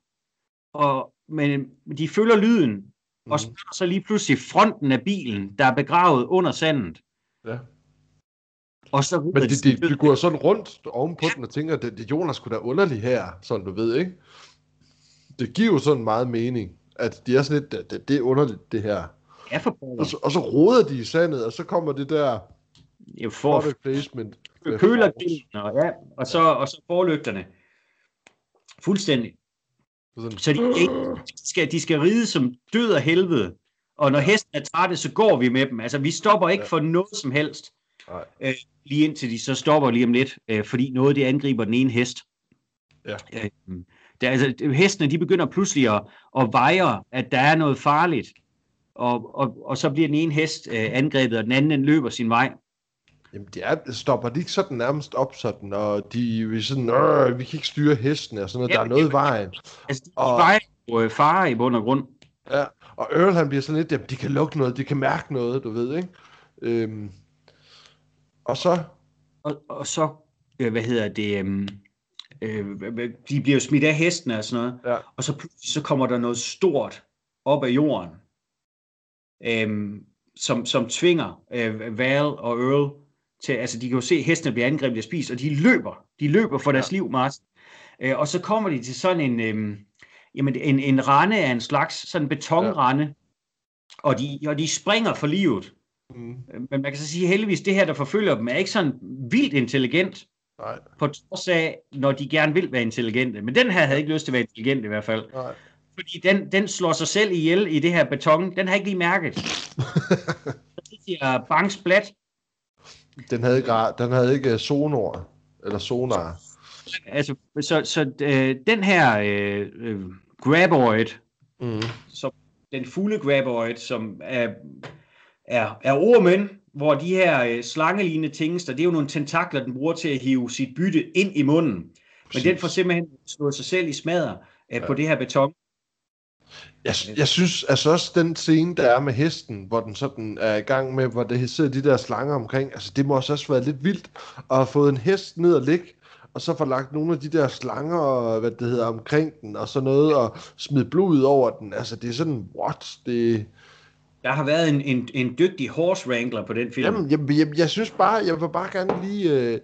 Og, men de følger lyden, mm. og er der så lige pludselig fronten af bilen, der er begravet under sandet. Ja. Og så Men de, de, de går sådan rundt ovenpå den og tænker, det, det Jonas skulle da underlig her, sådan du ved, ikke? Det giver jo sådan meget mening, at de er sådan lidt, det, det er underligt det her. Ja, for. Og så, og så roder de i sandet, og så kommer det der Jeg får product placement. kølergrillen, og, ja, og, så, og så forlygterne. Fuldstændig. Sådan, Så de, de, skal, de skal ride som død og helvede. Og når hesten er trætte, så går vi med dem. Altså, vi stopper ikke Ja. for noget som helst. Nej. Øh, lige indtil de så stopper lige om lidt, øh, fordi noget det angriber den ene hest. Ja. Øh, der, altså, hestene, de begynder pludselig at, at veje, at der er noget farligt. Og, og, og så bliver den ene hest øh, angrebet, og den anden den løber sin vej. Jamen, de er, stopper de ikke sådan nærmest op sådan, og de er sådan, øh, vi kan ikke styre hestene og sådan noget, Ja, der er noget i det- vejen. Altså, de Og- vejer jo øh, fare i bund og grund. Ja, og Earl han bliver sådan lidt, jamen, de kan lugte noget, de kan mærke noget, du ved, ikke? Øhm, og så, Og, og så, øh, hvad hedder det, øhm, øh, de bliver jo smidt af hestene og sådan noget, Ja. og så pludselig så kommer der noget stort op af jorden, øhm, som, som tvinger øh, Val og Earl til, altså de kan jo se, at hestene bliver angrebet og spist, og de løber, de løber for deres Ja. liv, Martin. Øh, og så kommer de til sådan en, øhm, jamen, en, en rende af en slags, sådan en betonrende, ja. og, de, og de springer for livet. mm, Men man kan så sige, heldigvis, det her, der forfølger dem, er ikke sådan vildt intelligent, nej, på trods af, når de gerne vil være intelligente. Men den her havde ikke lyst til at være intelligent i hvert fald. nej. Fordi den, den slår sig selv ihjel i det her beton. Den har ikke lige mærket. Så det siger bang splat. Den havde ikke, den havde ikke øh, sonor, eller sonar. Altså, så, så øh, den her øh, øh, graboid, Mm. som den fulde graboid, som er, er, er ormen, hvor de her øh, slangelignende tingester, det er jo nogle tentakler, den bruger til at hive sit bytte ind i munden. Men Præcis. den får simpelthen slået sig selv i smadder øh, på det her beton. Jeg, jeg synes altså også den scene, der er med hesten, hvor den sådan er i gang med, hvor det sidder de der slanger omkring, altså det må også også være lidt vildt at have fået en hest ned og ligge, og så få lagt nogle af de der slanger, og hvad det hedder, omkring den, og sådan noget, og smide blod over den. Altså det er sådan, what? Det, Der har været en, en, en dygtig horse wrangler på den film. jamen, jeg, jeg, jeg synes bare, jeg vil bare gerne lige øh,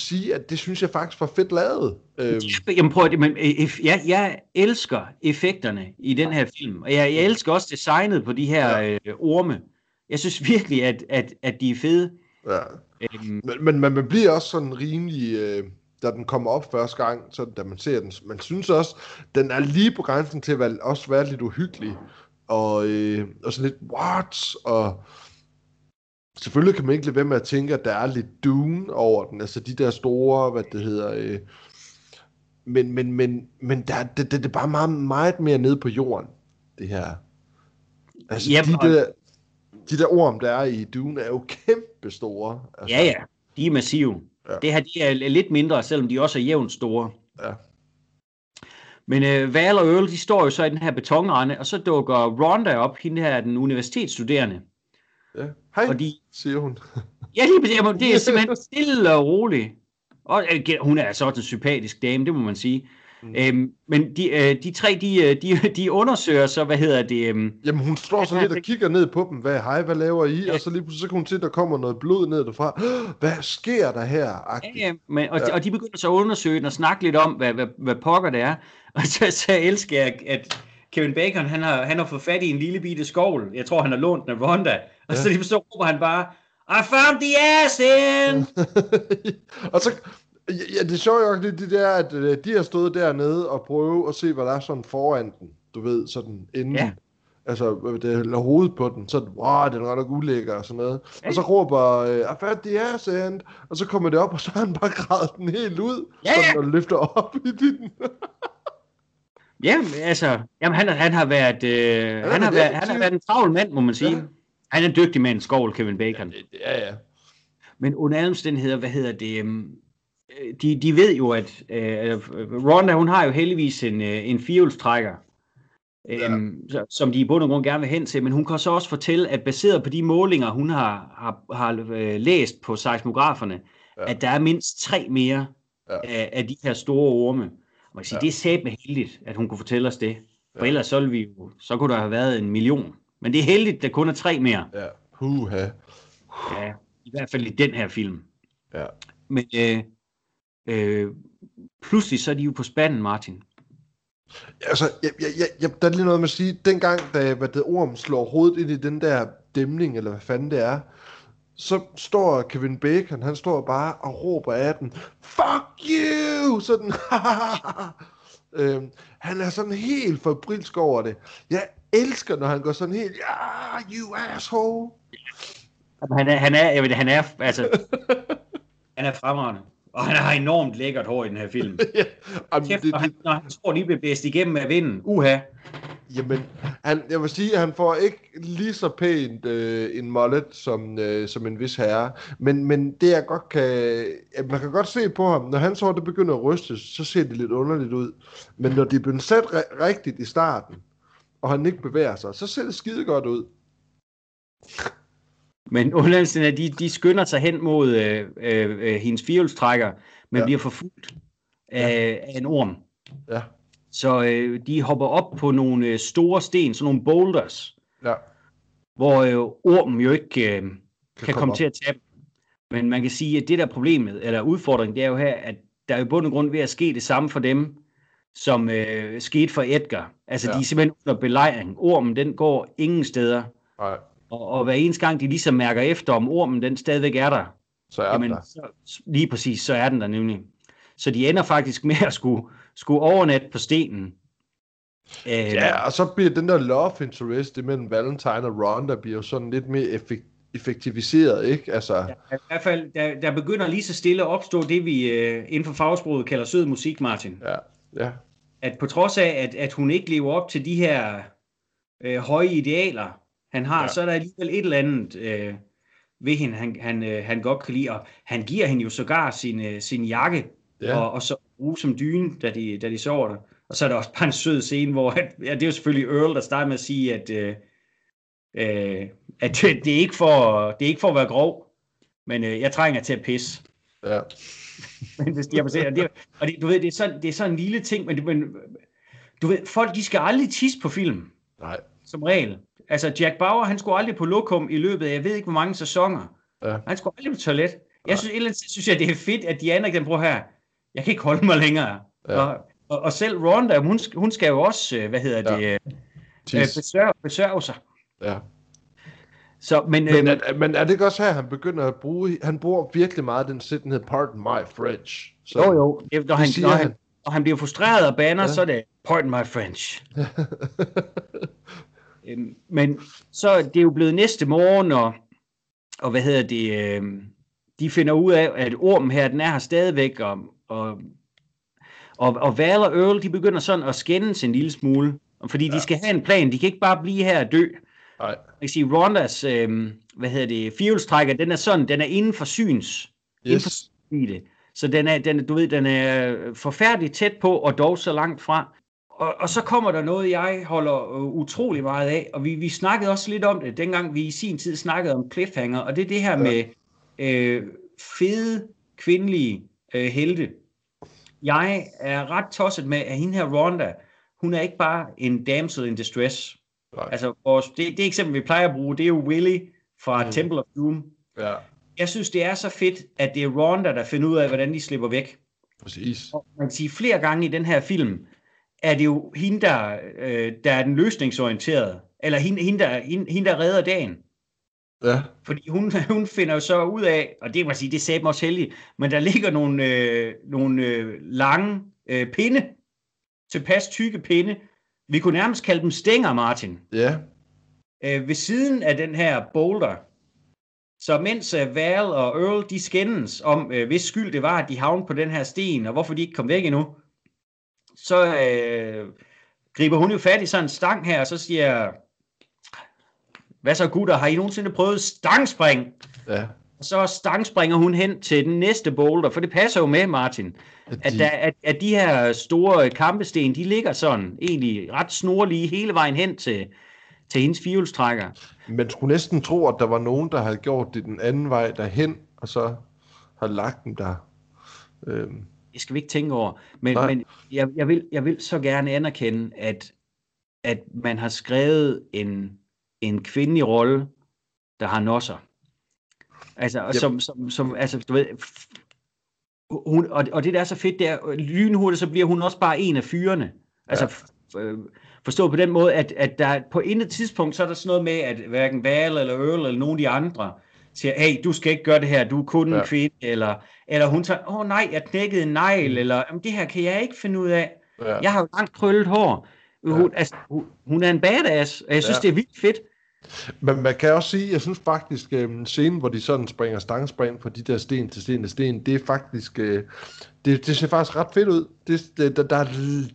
sige, at det synes jeg faktisk var fedt lavet. Øhm, Jamen prøv at, men, øh, jeg, jeg elsker effekterne i den her film, og jeg, jeg elsker også designet på de her Ja. øh, orme. Jeg synes virkelig, at, at, at de er fede. ja. Øhm, Men, men, men man bliver også sådan rimelig, øh, da den kommer op første gang, så da man ser den, man synes også, den er lige på grænsen til at være, også være lidt uhyggelig, og, øh, og sådan lidt, what? Og selvfølgelig kan man ikke lade være med at tænke, at der er lidt Dune over den, altså de der store, hvad det hedder, øh, men, men, men, men der, det, det, det er bare meget, meget mere nede på jorden, det her. Altså, Jamen, de, der, de der orm, der er i Dune, er jo kæmpe store. Altså, Ja, ja, de er massive. Ja. Ja. Det her de er lidt mindre, selvom de også er jævnt store. Ja. Men øh, Val og Earl, de står jo så i den her betonrende, og så dukker Rhonda op, hende her, den universitetsstuderende. Ja. Hej, Og de, siger hun. ja, lige jamen, det er simpelthen stille og roligt. Og øh, hun er så en sympatisk dame, det må man sige. Mm. Øhm, men de, øh, de tre, de, øh, de, de undersøger så, hvad hedder det, øhm, Jamen, hun står så lidt og kigger ned på dem. Hvad, hej, hvad laver I? Og så lige pludselig så kan hun se, der kommer noget blod ned derfra. Hvad sker der her? Ja, Agtigt. ja, men, og, Ja. ja. og de begynder så at undersøge den og snakke lidt om, hvad, hvad, hvad pokker det er. Og så, så elsker jeg, at Kevin Bacon, han har, han har fået fat i en lille bitte skovl. Jeg tror, han har lånt den af Ronda. Og Ja. så så råber han bare, I found the ass in! og så, ja, det er jo det, det der, at øh, de har stået dernede og prøvet at se, hvad der er sådan foran den. Du ved, sådan inden. Ja. Altså, hvad det eller hovedet på den, så wow, den er nok ulækker og sådan noget. Ja. Og så råber, øh, I found the ass end, og så kommer det op, og så har han bare gravet den helt ud, Ja, ja. og løfter op i den. Ja, altså, jamen, han, han har været, øh, han, har været været, han har været en travl mand, må man sige. Ja. Ja. Han er en dygtig mand, skovl, Kevin Bacon. Ja, ja. Men under alle omstændigheder, hvad hedder det, øhm, øh, de, de ved jo, at øh, Ronda, hun har jo heldigvis en, øh, en firehjulstrækker, øhm, ja. som de i bund og grund gerne vil hen til, men hun kan så også fortælle, at baseret på de målinger, hun har, har, har øh, læst på seismograferne, Ja. ja. at der er mindst tre mere Ja. ja. af, af de her store orme. Man kan sige, Ja. det er satme heldigt, at hun kunne fortælle os det. For Ja. ellers så, ville vi jo, så kunne der have været en million. Men det er heldigt, der kun er tre mere. Ja, huha. Ja, I hvert fald i den her film. Ja. Men øh, øh, pludselig så er de jo på spanden, Martin. Altså, jeg, jeg, jeg, jeg, der er lige noget med at sige, dengang, da hvad det, orm slår hovedet ind i den der dæmning, eller hvad fanden det er, så står Kevin Bacon, han står bare og råber af den, fuck you! Sådan, øhm, han er sådan helt fabrilsk over det. Jeg elsker, når han går sådan helt, ja, you asshole! Han er, han er, jeg ved, det, han er, altså, han er fremragende. Og han har enormt lækkert hår i den her film. ja, jamen, Kæft, det, når, det, han, når han tror, de bliver blæst igennem af vinden. Uha. Jamen, han, jeg vil sige, at han får ikke lige så pænt øh, en mullet som, øh, som en vis herre. Men, men det jeg godt kan... At man kan godt se på ham, når hans hår det begynder at ryste, så ser det lidt underligt ud. Men når det er blevet sat ri- rigtigt i starten, og han ikke bevæger sig, så ser det skide godt ud. Men underligheden er, de, de skynder sig hen mod øh, øh, øh, hendes firehjulstrækker, men Ja. ja. bliver forfulgt af, af en orm. Ja, Så øh, de hopper op på nogle øh, store sten, sådan nogle boulders, ja. hvor øh, ormen jo ikke øh, kan, kan komme komme op. til at dem. Men man kan sige, at det der problemet, eller udfordringen, det er jo her, at der er jo i bund og grund ved at ske det samme for dem, som øh, skete for Edgar. Altså, Ja. de er simpelthen under belejring. Ormen, den går ingen steder. Nej, Og, og hver eneste gang, de ligesom mærker efter, om ormen, den stadigvæk er der, så er jamen, der. så, lige præcis, så er den der nemlig. Så de ender faktisk med at skulle, skulle overnatte på stenen. Øh, Ja, og så bliver den der love interest imellem Valentine og Ronda bliver jo sådan lidt mere effekt, effektiviseret, ikke? Altså, I hvert fald, der, der begynder lige så stille at opstå det, vi øh, inden for fagsproget kalder sød musik, Martin. ja, ja, At på trods af, at, at hun ikke lever op til de her øh, høje idealer, han har, ja. så er der alligevel et eller andet øh, ved hende, han, han, øh, han godt kan lide. Og han giver hende jo sågar sin, øh, sin jakke, ja. og, og så bruge som dyne, da de, da de sover der. Og så er der også bare en sød scene, hvor at, ja, det er jo selvfølgelig Earl, der starter med at sige, at, øh, øh, at det, det, er ikke for, det er ikke for at være grov, men øh, jeg trænger til at pisse. ja. Men hvis de har baseret, det, og det, du ved, det er, sådan, det er sådan en lille ting, men, men du ved, folk de skal aldrig tisse på film, Nej, som regel. Altså Jack Bauer, han skulle aldrig på lokum i løbet af, jeg ved ikke hvor mange sæsoner. Ja. Han skulle aldrig på toilet. Jeg synes, et eller andet synes jeg, det er fedt, at de anerkender, prøv her, jeg kan ikke holde mig længere. Ja. Og, og, og selv Ronda, hun, skal- hun skal jo også, øh, hvad hedder det, Ja. ja. tis. besørge, besørge sig. Ja. Så, men, Men øhm, er, men er det ikke også her, han begynder at bruge... Han bruger virkelig meget den sætning, pardon my French. Så, jo jo, det, når, han, siger når, han. han, når han bliver frustreret og baner, Ja. så er det, pardon my French. Øhm, men så er det jo blevet næste morgen, og, og hvad hedder det, øhm, de finder ud af, at ormen her, den er her stadigvæk, og, og, Og, og Val og Earl, de begynder sådan at skændes en lille smule, fordi ja. de skal have en plan. De kan ikke bare blive her og dø. Nej. Jeg kan sige, Rondas, øh, hvad hedder det, fjolstrækker, den er sådan, den er inden for syns. Inden for Yes. synsvidde. Så den er, den, du ved, den er forfærdeligt tæt på, og dog så langt fra. Og, og så kommer der noget, jeg holder øh, utrolig meget af, og vi, vi snakkede også lidt om det, dengang vi i sin tid snakkede om cliffhanger, og det er det her Ja. med øh, fede kvindelige øh, helte. Jeg er ret tosset med, at hende her Ronda, hun er ikke bare en damsel in distress. Nej. Altså, vores, det, det eksempel, vi plejer at bruge, det er jo Willy fra Mm. Temple of Doom. Ja, Jeg synes, det er så fedt, at det er Ronda, der finder ud af, hvordan de slipper væk. præcis. Og man kan sige, flere gange i den her film, er det jo hende, der, øh, der er den løsningsorienterede. Eller hende, hende, der, hende, hende, der redder dagen. Ja, Fordi hun, hun finder jo så ud af, og det man sige, det sagde mig også heldigt, men der ligger nogle, øh, nogle øh, lange øh, pinde, tilpas tykke pinde. Vi kunne nærmest kalde dem stænger, Martin. ja, øh, ved siden af den her boulder. Så mens øh, Val og Earl de skændes om, øh, hvis skyld det var, at de havnede på den her sten, og hvorfor de ikke kom væk endnu, så øh, griber hun jo fat i sådan en stang her, og så siger, hvad så gutter, har I nogensinde prøvet stangspring? ja. Og så stangspringer hun hen til den næste boulder, for det passer jo med, Martin, at, de- der, at, at de her store kampesten, de ligger sådan egentlig ret snorlige hele vejen hen til, til hendes fjolstrækker. Man skulle næsten tro, at der var nogen, der havde gjort det den anden vej derhen, og så har lagt dem der. Øhm, Det skal vi ikke tænke over. Men, Nej. men jeg, jeg, vil, jeg vil så gerne anerkende, at, at man har skrevet en, en kvindelig rolle, der har nosser. Altså, Yep. som, som, som, altså, du ved, hun, og, og det der er så fedt, det er, lynhurtigt, så bliver hun også bare en af fyrene. Altså, f- øh, forstå på den måde, at, at der på intet tidspunkt, så er der sådan noget med, at hverken Val eller Earl eller nogen af de andre siger, hey, du skal ikke gøre det her, du er kun en Ja. kvinde, eller, eller hun tager, åh oh, nej, jeg knækkede en negl, Mm. eller det her kan jeg ikke finde ud af. ja. Jeg har jo langt krøllet hår. Hun, altså, hun, hun er en badass, og jeg synes, Ja. det er vildt fedt. Men man kan også sige, jeg synes faktisk, øh, scenen, hvor de sådan springer stangspring på de der sten til sten til sten, det er faktisk, øh, det, det ser faktisk ret fedt ud. Det, det, der, der,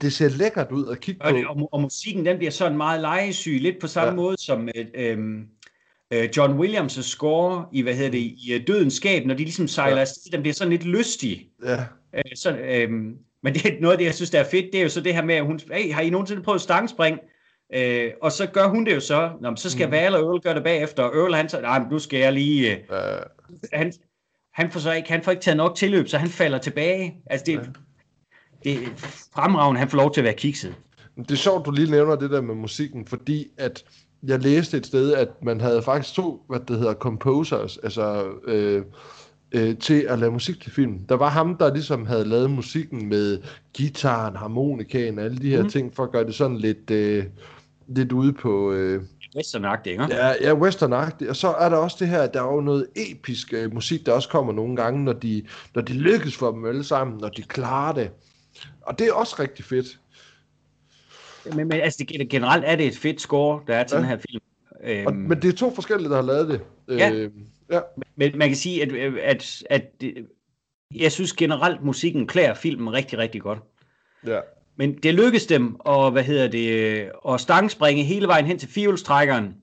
det ser lækkert ud at kigge på. Og, det, og, og musikken, den bliver sådan meget legesyg, lidt på samme Ja. måde som øh, øh, øh, John Williams' score i, hvad hedder det, i øh, Dødens Skab, når de ligesom sejler Ja. ja. afsted, den bliver sådan lidt lystig. Ja, Øh, så, øh, men det er noget af det, jeg synes, der er fedt, det er jo så det her med, at hun, hey, har I nogensinde prøvet stangspring? Øh, og så gør hun det jo så, Nå, men så skal Mm. Val og Earl gøre det bagefter, og Earl han så, nej, men nu skal jeg lige, øh, øh, han, han får så ikke, han får ikke taget nok tilløb, så han falder tilbage. Altså det, ja. det fremragende, han får lov til at være kikset. Det er sjovt, du lige nævner det der med musikken, fordi at jeg læste et sted, at man havde faktisk to, hvad det hedder, composers, altså øh, øh, til at lave musik til film. Der var ham, der ligesom havde lavet musikken med gitaren, harmonikaen og alle de her mm. Ting, for at gøre det sådan lidt, øh, lidt ude på... Øh, Westernagtigt, ikke? Ja, ja westernagtigt. Og så er der også det her, der er jo noget episk øh, musik, der også kommer nogle gange, når de, når de lykkes for dem alle sammen, når de klarer det. Og det er også rigtig fedt. Men, men altså, det, generelt er det et fedt score, der er til Ja. den her film. Øhm, Og, men det er to forskellige, der har lavet det. Ja. Øh, ja. men man kan sige, at, at, at det, jeg synes generelt, musikken klæder filmen rigtig, rigtig godt. ja. Men det lykkedes dem at, hvad hedder det, at stangspringe hele vejen hen til firehjulstrækkeren.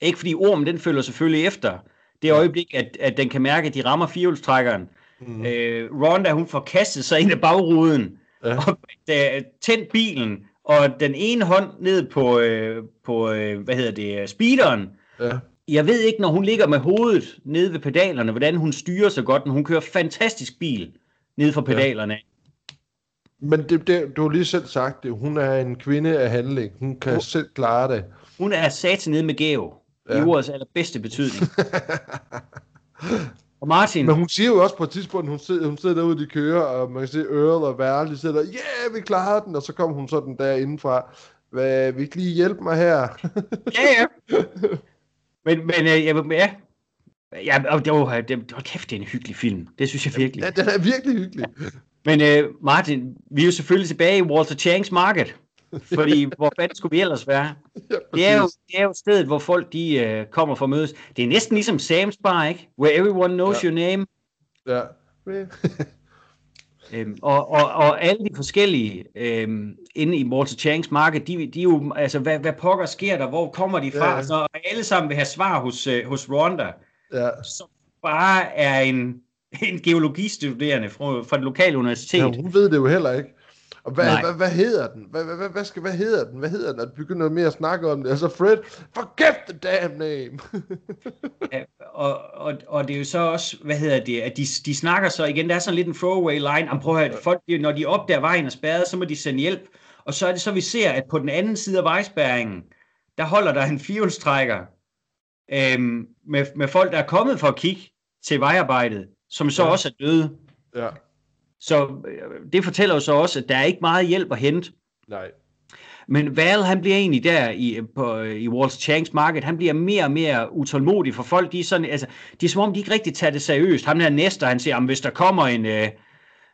Ikke fordi ormen, den følger selvfølgelig efter. Det øjeblik, at, at den kan mærke, at de rammer firehjulstrækkeren. Mm. Øh, Ronda, hun får kastet sig ind af bagruden, Ja. og da, tændt bilen, og den ene hånd ned på, øh, på øh, hvad hedder det, speederen. ja. Jeg ved ikke, når hun ligger med hovedet nede ved pedalerne, hvordan hun styrer så godt, men hun kører fantastisk bil nede for Ja. Men det, det, du har lige selv sagt det. Hun er en kvinde af handling. Hun kan Hun- selv klare det. Hun er sat nede med gave, ja. Ja. i ordets allerbedste betydning. og Martin, Men hun siger jo også på et tidspunkt, hun sidder, hun sidder derude, de kører, og man kan se Earl og Val, de sidder der, ja, yeah, vi klarede den, og så kommer hun sådan der indenfra. Hvad, vil I ikke lige hjælpe mig her? ja, ja. Men, men øh, jeg, ja, ja, og det var, det, hold kæft, det er en hyggelig film. Det synes jeg virkelig. ja, den er virkelig hyggelig. Men øh, Martin, vi er jo selvfølgelig tilbage i Walter Changs Market. Fordi hvor fanden skulle vi ellers være? Ja, Det er, jo, det er jo stedet, hvor folk de øh, kommer for mødes. Det er næsten ligesom Sam's Bar, ikke? Where everyone knows Ja. your name. Ja. Øhm, og, og, og alle de forskellige øhm, inde i Walter Changs marked, de, de er jo, altså, hvad, hvad pokker sker der? Hvor kommer de fra? Ja. Så alle sammen vil have svar hos, øh, hos Rwanda, Ja. som bare er en, en geologistuderende fra, fra det lokale universitet. ja, hun ved det jo heller ikke. Og hvad, hvad, hvad hedder den? Hvad, hvad, hvad, skal, hvad hedder den? Hvad hedder den? Og begynder mere at snakke om det. Altså Fred, forget the damn name. Ja, og, og, og det er jo så også, hvad hedder det, at de, de snakker så igen, der er sådan lidt en throwaway line, om prøv at høre, folk, når de opdager vejen er spærret, så må de sende hjælp, og så er det så, vi ser, at på den anden side af vejspærringen, der holder der en firehjulstrækker øhm, med, med folk, der er kommet for at kigge til vejarbejdet, som så Ja. også er døde. ja, Så øh, det fortæller jo så også, at der er ikke meget hjælp at hente. nej. Men Val, han bliver egentlig der i, på, i Walter Changs marked, han bliver mere og mere utålmodig, for folk, de er sådan, altså, det er som om, de ikke rigtig tager det seriøst. Ham der næste, han siger, "Jamen, hvis der kommer en, øh,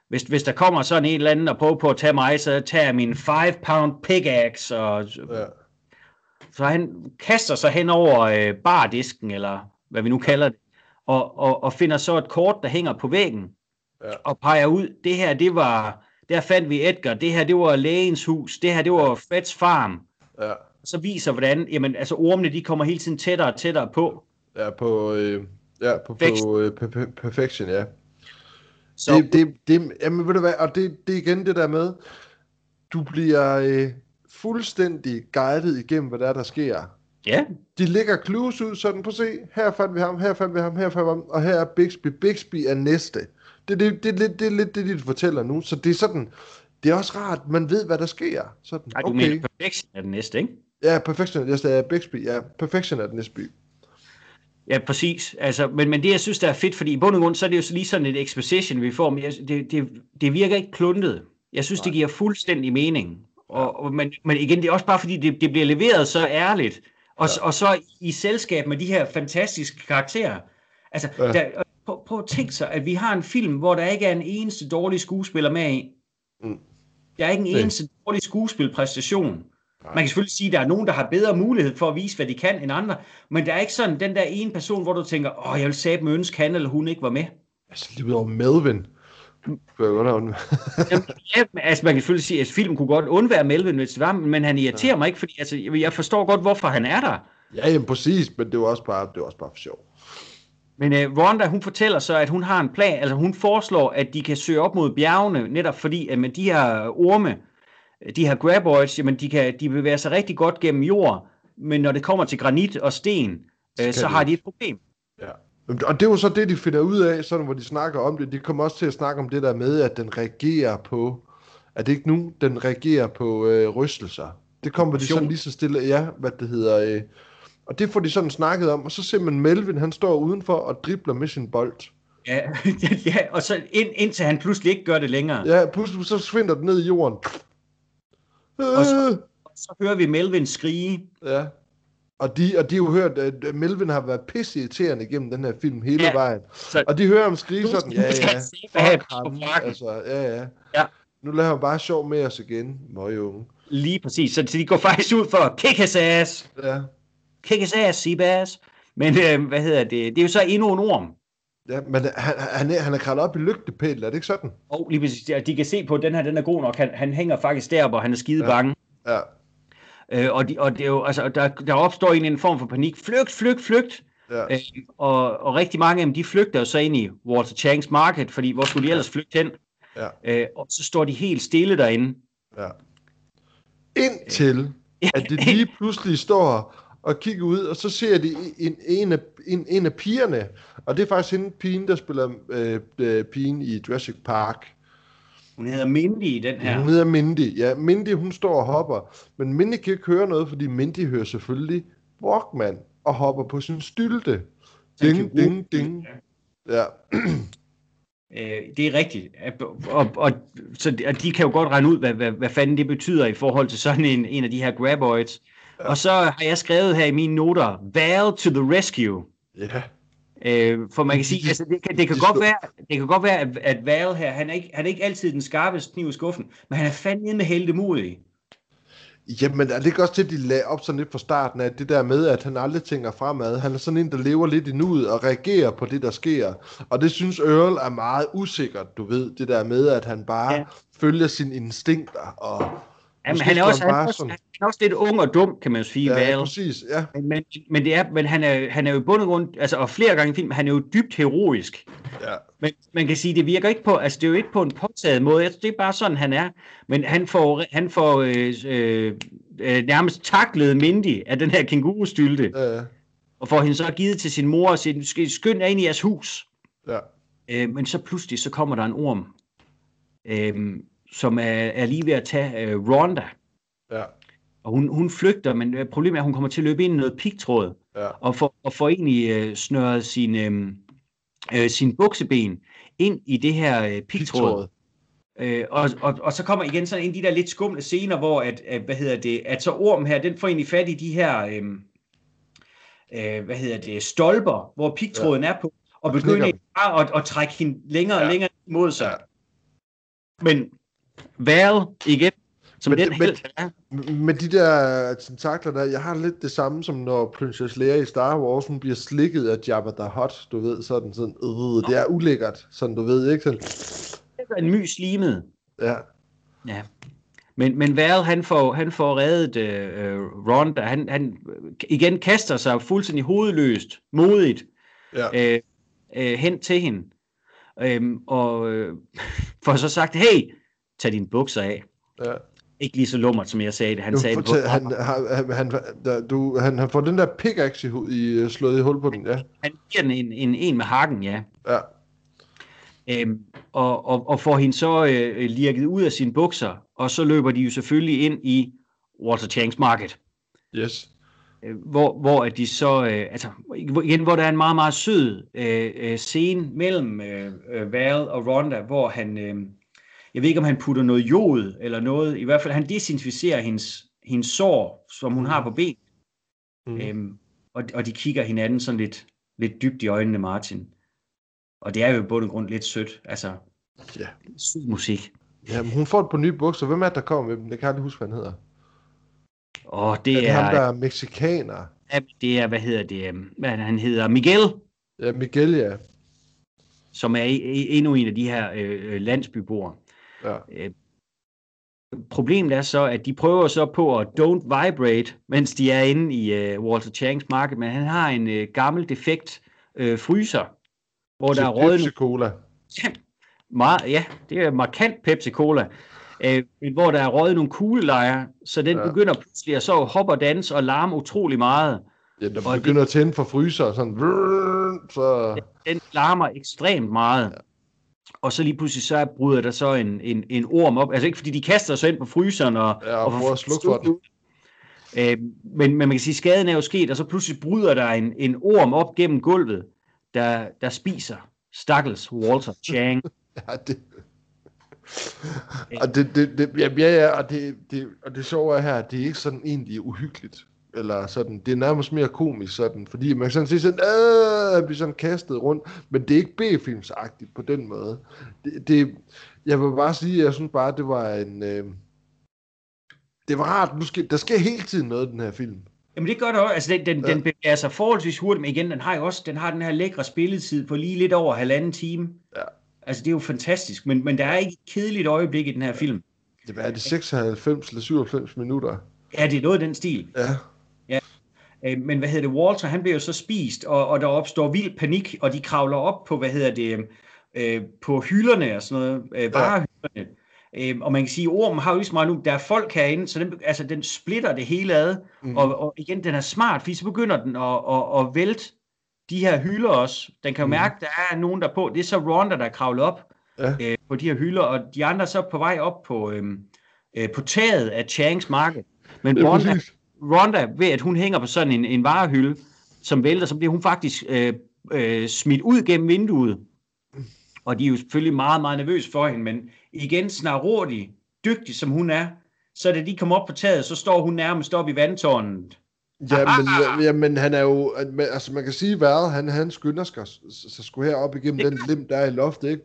hvis, hvis der kommer sådan en eller anden og prøver på at tage mig, så tager jeg min 5 pound pickaxe, og Ja. så han kaster sig hen over øh, bardisken, eller hvad vi nu kalder det, og, og, og finder så et kort, der hænger på væggen, Ja. og peger ud, det her, det var, der fandt vi Edgar, det her, det var lægens hus, det her, det var Freds farm, Ja. så viser, hvordan, jamen, altså ormene, de kommer hele tiden tættere og tættere på. Ja, på, øh, ja, på, Perfection. på øh, per- perfection, ja. Så, Det, det, det, jamen, ved du hvad, og det, det er igen det der med, du bliver øh, fuldstændig guidet igennem, hvad der er, der sker. Ja, De lægger clues ud, sådan på se, her fandt vi ham, her fandt vi ham, her fandt vi ham, og her er Bixby. Bixby er næste. Det, det, det, er lidt, det er lidt det, de fortæller nu, så det er sådan, det er også rart, man ved, hvad der sker. Sådan, Ej, du okay. mener Perfection er den næste, ikke? Ja, Perfection, jeg sagde Bixby, ja, Perfection er den næste by. Ja, præcis. Altså, men, men det, jeg synes, der er fedt, fordi i bund og grund, så er det jo så lige sådan et exposition, vi får, men jeg, det, det, det virker ikke kluntet. Jeg synes, det giver fuldstændig mening. Og, og, men, men igen, det er også bare, fordi det, det bliver leveret så ærligt, og, ja. og så i selskab med de her fantastiske karakterer. Altså, Ja. der, prøv, prøv at tænke sig, at vi har en film, hvor der ikke er en eneste dårlig skuespiller med i. Mm. Der er ikke en Nej. eneste dårlig skuespilpræstation. Nej. Man kan selvfølgelig sige, at der er nogen, der har bedre mulighed for at vise, hvad de kan end andre, men der er ikke sådan den der ene person, hvor du tænker, åh, jeg vil sæbe med ønske, han eller hun ikke var med. Altså, lige ud over Melvin. Jeg godt have Jamen, ja, altså, man kan selvfølgelig sige, at filmen kunne godt undvære Melvin, hvis det var, men han irriterer mig ikke, fordi altså, jeg forstår godt, hvorfor han er der. Ja, jamen, præcis, men det var også bare, det var også bare for sjov. Men uh, Rhonda, hun fortæller så, at hun har en plan, altså hun foreslår, at de kan søge op mod bjergene, netop fordi, at med de her orme, de her graboids, jamen de kan de bevæger sig rigtig godt gennem jord, men når det kommer til granit og sten, Så øh, så de har de et problem. Og det er jo så det, de finder ud af, sådan hvor de snakker om det. De kommer også til at snakke om det der med, at den reagerer på... Er det ikke nu, den reagerer på øh, rystelser? Det kommer de sådan lige så stille... Ja, hvad det hedder... Øh, og det får de sådan snakket om. Og så ser man Melvin, han står udenfor og dribler med sin bold. Ja, ja og så ind, indtil han pludselig ikke gør det længere. Ja, pludselig så svinder den ned i jorden. Og så- Øh, Så hører vi Melvin skrige. Ja. Og de, og de har jo hørt, at Melvin har været pisse irriterende igennem den her film hele Ja. vejen. Så, Og de hører ham skrige Nu sådan, ja, ja, fuck ham, altså, ja, ja. Ja. Nu lader han bare sjov med os igen, møgunge. lige præcis. Så de går faktisk ud for at kick his ass. Ja, Kick his ass, Seabass. Men øh, hvad hedder det? Det er jo så endnu en orm. ja, men han, han, er, han er kravlet op i lygtepælen, er det ikke sådan? Og lige præcis, de kan se på, at den her den er god nok. Han, han hænger faktisk der, hvor han er skide Ja. bange. Ja, Øh, og, de, og det er jo, altså, der, der opstår egentlig en form for panik. Flygt, flygt, flygt. ja, Øh, og, og rigtig mange af dem, de flygter jo så ind i Walter Changs market, fordi hvor skulle de ellers flygte hen? ja, Øh, og så står de helt stille derinde. ja. Indtil, at det lige pludselig står og kigger ud, og så ser de en, en, af, en, en af pigerne, og det er faktisk hende pigen, der spiller øh, øh, pigen i Jurassic Park. Hun hedder Mindy i den her. Hun hedder Mindy. Ja, Mindy, hun står og hopper. Men Mindy kan ikke høre noget, fordi Mindy hører selvfølgelig Walkman og hopper på sin stylte. Ding, ding, ding. Ja, Øh, det er rigtigt. Og, og, og, så og de kan jo godt regne ud, hvad, hvad, hvad fanden det betyder i forhold til sådan en, en af de her graboids. Ja. Og så har jeg skrevet her i mine noter, Val to the rescue. ja, Øh, for man kan sige, altså, det, kan, det, kan godt være, det kan godt være, at, at Val her, han er, ikke, han er ikke altid den skarpeste kniv i skuffen, men han er fandme med heldemodig. Jamen, er det ikke også til, at de lagde op sådan lidt fra starten af det der med, at han aldrig tænker fremad? Han er sådan en, der lever lidt i nuet og reagerer på det, der sker. Og det synes Earl er meget usikkert, du ved. Det der med, at han bare ja. følger sine instinkter og Jamen, han, er også, han, er også, han er også lidt ung og dum, kan man jo sige. Ja, Val. præcis, ja. Men, men, men, det er, men han, er, han er jo i bund og grund, altså, og flere gange i film, han er jo dybt heroisk. Ja. Men man kan sige, det virker ikke på, altså det er jo ikke på en påtaget måde, det er bare sådan, han er. Men han får, han får øh, øh, øh, nærmest taklet Mindy af den her kængurustylte. Ja. Og får hende så givet til sin mor og siger, skynd ind i jeres hus. Ja. Øh, men så pludselig, så kommer der en orm. Øh, som er, er lige ved at tage uh, Ronda. Ja. Og hun, hun flygter, men øh, problemet er, at hun kommer til at løbe ind i noget pigtråd. Ja. Og får, og får egentlig uh, snøret sin, uh, uh, sin bukseben ind i det her uh, pigtråd. Uh, og, og, og så kommer igen sådan en af de der lidt skumle scener, hvor at, at hvad hedder det, at så ormen her, den får egentlig fat i de her, uh, uh, hvad hedder det, stolper, hvor pigtråden ja. er på, og, begynder bare at, at trække hende længere ja. og længere mod sig. Ja. Men Val igen, som men, den men, helt er. Med de der tentakler der, jeg har lidt det samme som når Princess Leia i Star Wars, hun bliver slikket af Jabba the Hutt, du ved, sådan sådan, øh, det er ulækkert, sådan du ved, ikke sådan. Det er en mys limet. Ja. Ja. Men, men Val, han får, han får reddet øh, Ron, der han, han igen kaster sig fuldstændig hovedløst, modigt, ja. øh, øh, hen til hende. Øhm, og øh, får så sagt, hey, tag dine bukser af. Ja. Ikke lige så lummert, som jeg sagde det. Han du sagde det på, han, han, han, du, han, han får den der pickaxe i, i, slået i hul på den, ja. Han giver den en, en, en med hakken, ja. Ja. Øhm, og, og, og får hende så øh, lirket ud af sine bukser, og så løber de jo selvfølgelig ind i Walter Changs Market. Yes. Øh, hvor, hvor at de så, øh, altså igen, hvor der er en meget, meget sød øh, øh, scene mellem øh, øh Val og Ronda, hvor han, øh, jeg ved ikke, om han putter noget jod eller noget. I hvert fald, han desinficerer hendes, hendes sår, som hun har på ben. Mm. Øhm, og, og de kigger hinanden sådan lidt, lidt dybt i øjnene, Martin. Og det er jo i bund og grund lidt sødt. Altså, ja. sød musik. Ja, men hun får det på nye bukser. Hvem er det, der kommer med dem? Jeg kan aldrig huske, hvad han hedder. Åh, det er... er ham, der er mexikaner. Ja, det er, hvad hedder det? Hvad han hedder? Miguel. Ja, Miguel, ja. Som er endnu en af de her øh, øh landsbyboere. Ja. Øh, problemet er så, at de prøver så på at don't vibrate, mens de er inde i uh, Walter Changs marked, men han har en uh, gammel defekt uh, fryser, hvor der er røget... Pepsi Cola. Ja, meget, ja, det er markant Pepsi Cola. Uh, hvor der er røget nogle kuglelejer, så den ja. begynder pludselig at så hoppe og danse og larme utrolig meget. Ja, der begynder det, at tænde for fryser, sådan... Så... Den larmer ekstremt meget. Ja og så lige pludselig så bryder der så en, en, en orm op. Altså ikke fordi de kaster sig ind på fryseren og, ja, og, og prøver at slukke for den. Øh, men, men man kan sige, at skaden er jo sket, og så pludselig bryder der en, en orm op gennem gulvet, der, der spiser Stakkels Walter Chang. ja, det... Og det, det, det, ja, ja, og det, det, og det sjove er her, det er ikke sådan egentlig uhyggeligt eller sådan, det er nærmest mere komisk sådan, fordi man kan sådan sige sådan, at bliver sådan kastet rundt, men det er ikke B-filmsagtigt på den måde. Det, det, jeg vil bare sige, jeg synes bare, det var en, øh, det var rart, nu skal, der sker hele tiden noget i den her film. Jamen det gør det også, altså den, den, ja. den bevæger sig forholdsvis hurtigt, men igen, den har jo også, den har den her lækre spilletid på lige lidt over halvanden time. Ja. Altså det er jo fantastisk, men, men der er ikke et kedeligt øjeblik i den her film. Det er det 96 eller 97 minutter? Ja, det er noget af den stil. Ja. Øh, men hvad hedder det, Walter, han bliver jo så spist, og, og der opstår vild panik, og de kravler op på, hvad hedder det, øh, på hylderne og sådan noget, øh, varehylderne. Øh, og man kan sige, at ormen har jo lige så meget nu, der er folk herinde, så den, altså, den splitter det hele ad, mm. og, og igen, den er smart, fordi så begynder den at, at, at vælte de her hylder også. Den kan jo mm. mærke, at der er nogen der på. Det er så Ronda, der kravler op ja. øh, på de her hylder, og de andre så på vej op på, øh, øh, på taget af Changs marked. Men Ronda, Ronda, ved at hun hænger på sådan en, en varehylde, som vælter, så bliver hun faktisk øh, øh, smidt ud gennem vinduet. Og de er jo selvfølgelig meget, meget nervøse for hende, men igen snarrådig, dygtig som hun er, så da de kommer op på taget, så står hun nærmest op i vandtårnet. Ja, men, ja, men han er jo, altså man kan sige, hvad han, han skynder sig, så skulle herop igennem den lim, der er i loftet, ikke?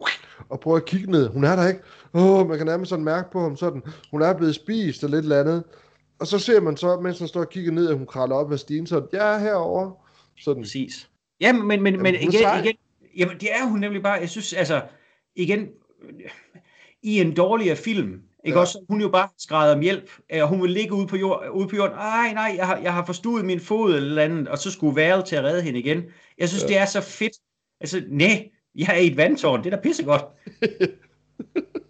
og prøve at kigge ned. Hun er der ikke. Åh, oh, man kan nærmest sådan mærke på ham sådan. Hun er blevet spist og lidt eller andet. Og så ser man så, mens han står og kigger ned, at hun kravler op ad stigen, så ja, herovre. Sådan. Præcis. Ja, men, men, men Jamen, er igen, sej. igen, jamen, det er hun nemlig bare, jeg synes, altså, igen, i en dårligere film, ikke Ja. også, hun jo bare skræder om hjælp, og hun vil ligge ude på, jord, ude på jorden, ej, nej, jeg har, jeg har forstuet min fod eller, andet, og så skulle Val til at redde hende igen. Jeg synes, ja. det er så fedt. Altså, nej, jeg er i et vandtårn, det er da pissegodt.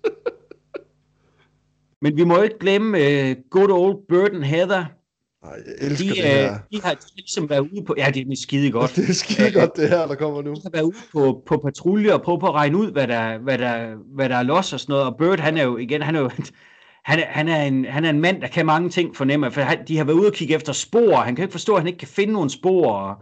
Men vi må ikke glemme uh, good old Burton Heather. Ej, jeg elsker De, det her. uh, de har de ligesom været ude på, ja, det er skide godt. Det er skide godt, det her, der kommer nu. har været ude på, på patrulje og prøve på at regne ud, hvad der, hvad der, hvad der er los og sådan noget. Og Bird, han er jo igen, han er jo, han er, han, er en, han er en mand, der kan mange ting fornemme, for han, de har været ude og kigge efter spor. Han kan ikke forstå, at han ikke kan finde nogle spor. Og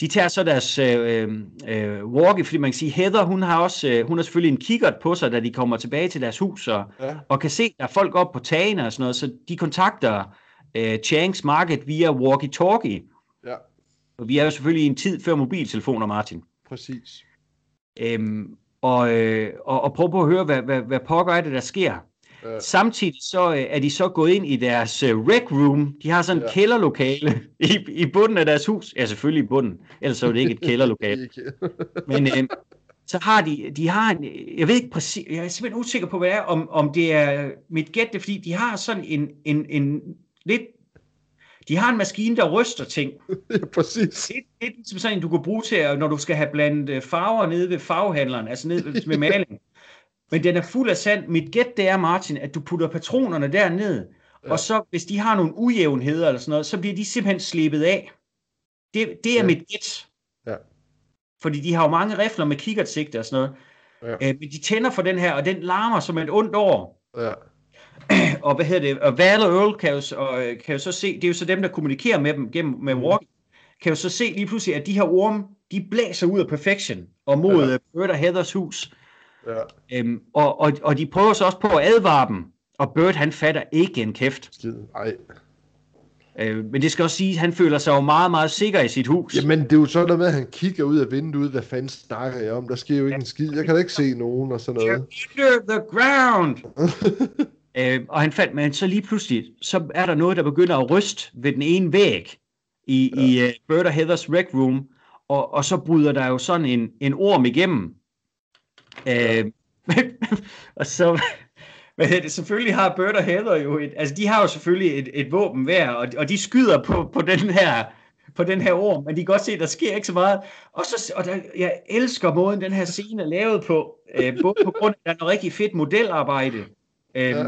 de tager så deres øh, øh, walkie, fordi man kan sige, Heather, hun har også, øh, hun har selvfølgelig en kikkert på sig, da de kommer tilbage til deres hus, og, Ja. og kan se, der er folk op på tagene og sådan noget, så de kontakter øh, Changs Market via walkie-talkie. Ja, Og vi er jo selvfølgelig i en tid før mobiltelefoner, Martin. præcis. Øhm, og, øh, og, og prøve på at høre, hvad, hvad, hvad pokker er det, der sker. Ja. Samtidig så øh, er de så gået ind i deres øh, rec room. De har sådan et Ja. kælderlokale i, i bunden af deres hus. Ja, selvfølgelig i bunden. Ellers så er det ikke et kælderlokale. Men øh, så har de, de har en, jeg ved ikke præcis, jeg er simpelthen usikker på, hvad det er, om, om det er mit gæt, det er, fordi de har sådan en, en, en lidt, de har en maskine, der ryster ting. ja, præcis. Det, det er ligesom sådan en, du kan bruge til, når du skal have blandet øh, farver nede ved farvehandleren, altså nede ved maling. Men den er fuld af sand. Mit gæt det er, Martin, at du putter patronerne derned, Ja. og så hvis de har nogle ujævnheder eller sådan noget, så bliver de simpelthen slebet af. Det, det er Ja. mit gæt. Ja. Fordi de har jo mange rifler med kikkertsigte og sådan noget. Ja. Øh, men de tænder for den her, og den larmer som et ondt år. Ja. Og hvad hedder det? Og Val og Earl kan jo, så- og, øh, kan jo så se, det er jo så dem, der kommunikerer med dem gennem med walkie, kan jo så se lige pludselig, at de her orme, de blæser ud af Perfection og mod Ja. Bert og Heathers hus. Ja. Øhm, og, og, og de prøver så også på at advare dem, og Bert han fatter ikke en kæft. Skid. Ej. Øh, men det skal også sige, at han føler sig jo meget, meget sikker i sit hus. Jamen, det er jo sådan noget med, at han kigger ud af vinduet. Hvad fanden snakker jeg om? Der sker jo ikke en skid. Jeg kan da ikke se nogen og sådan noget. Under the ground! øh, og han fandt, men så lige pludselig, så er der noget, der begynder at ryste ved den ene væg i, ja. i uh, Bert og Heathers rec room, og, og så bryder der jo sådan en, en orm igennem. Øh, og så, hedder det, selvfølgelig har Bert og Heather jo et, altså de har jo selvfølgelig et, et våben hver, og, og de skyder på, på den her på den her orm, men de kan godt se, at der sker ikke så meget. Og, så, og der, jeg elsker måden, den her scene er lavet på, øh, både på grund af, at der er noget rigtig fedt modelarbejde. Øh, Ja.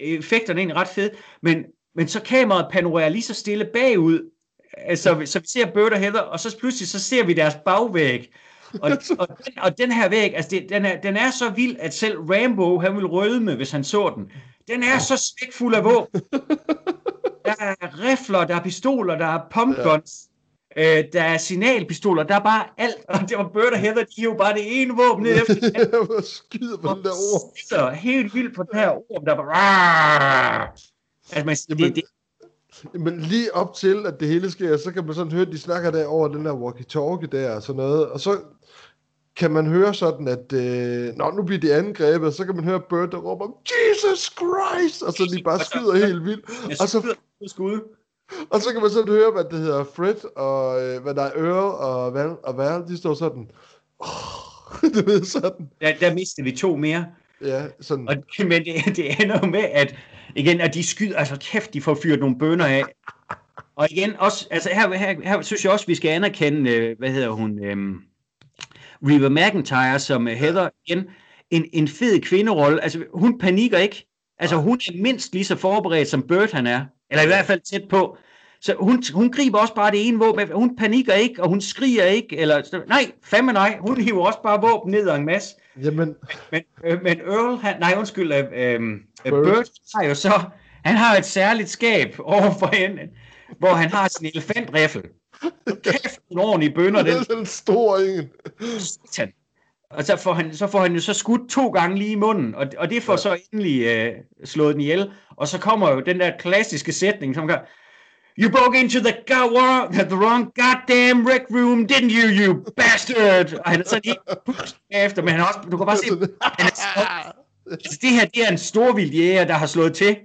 Effekterne er egentlig ret fede, men, men så kameraet panorerer lige så stille bagud, altså, så vi ser Bert og Heather, og så pludselig så ser vi deres bagvæg. Og, og, den, og den her væg, altså det, den, er, den er så vild, at selv Rambo, han vil rødme, hvis han så den. Den er så smækfuld af våben. Der er rifler, der er pistoler, der er pumpguns, ja. øh, der er signalpistoler, der er bare alt. Og det var Bert og Heather, de hiver bare det ene våben ned efter det andet. Jeg skyder på den der ord. Så helt vildt på den her orm, der bare... Altså, man, Jamen, det, det, Men lige op til, at det hele sker, så kan man sådan høre, at de snakker der over den der walkie-talkie der og sådan noget. Og så kan man høre sådan, at øh, når nu bliver de angrebet, og så kan man høre Bert, der råber, Jesus Christ! Og så de bare skyder helt vildt. Og så, skud. og så kan man sådan høre, hvad det hedder, Fred og, øh, hvad der er Earl og Val, og Val, de står sådan, oh, du ved sådan, Der, der mistede vi to mere. ja, sådan, Og, men det, det ender jo med, at igen, at de skyder, altså kæft, de får fyret nogle bønder af. Og igen, også, altså her, her, her synes jeg også, vi skal anerkende, øh, hvad hedder hun, øhm, Reba McIntyre, som øh, Heather, igen, en, en fed kvinderolle. Altså, hun panikker ikke. Altså, hun er mindst lige så forberedt, som Bert han er. Eller i hvert fald tæt på. Så hun, hun griber også bare det ene våben. Hun panikker ikke, og hun skriger ikke. Eller, nej, fandme nej. Hun hiver også bare våben ned og en masse. jamen, Men, øh, men Earl, han, nej undskyld, øh, øh, Bert. Bert har jo så, han har et særligt skab overfor hende, hvor han har sin elefantriffel. Kæft, en ordentlig bønder, det den er sådan en stor en. satan. Og så får, han, så får han jo så skudt to gange lige i munden, og, og det får Ja. så endelig øh, slået den ihjel. Og så kommer jo den der klassiske sætning, som gør, You broke into the, wrong, the wrong goddamn rec room, didn't you, you bastard? Og han er så lige efter, men han er også, du kan bare se, han er, så- Altså, det her, det er en storvild jæger, der har slået til.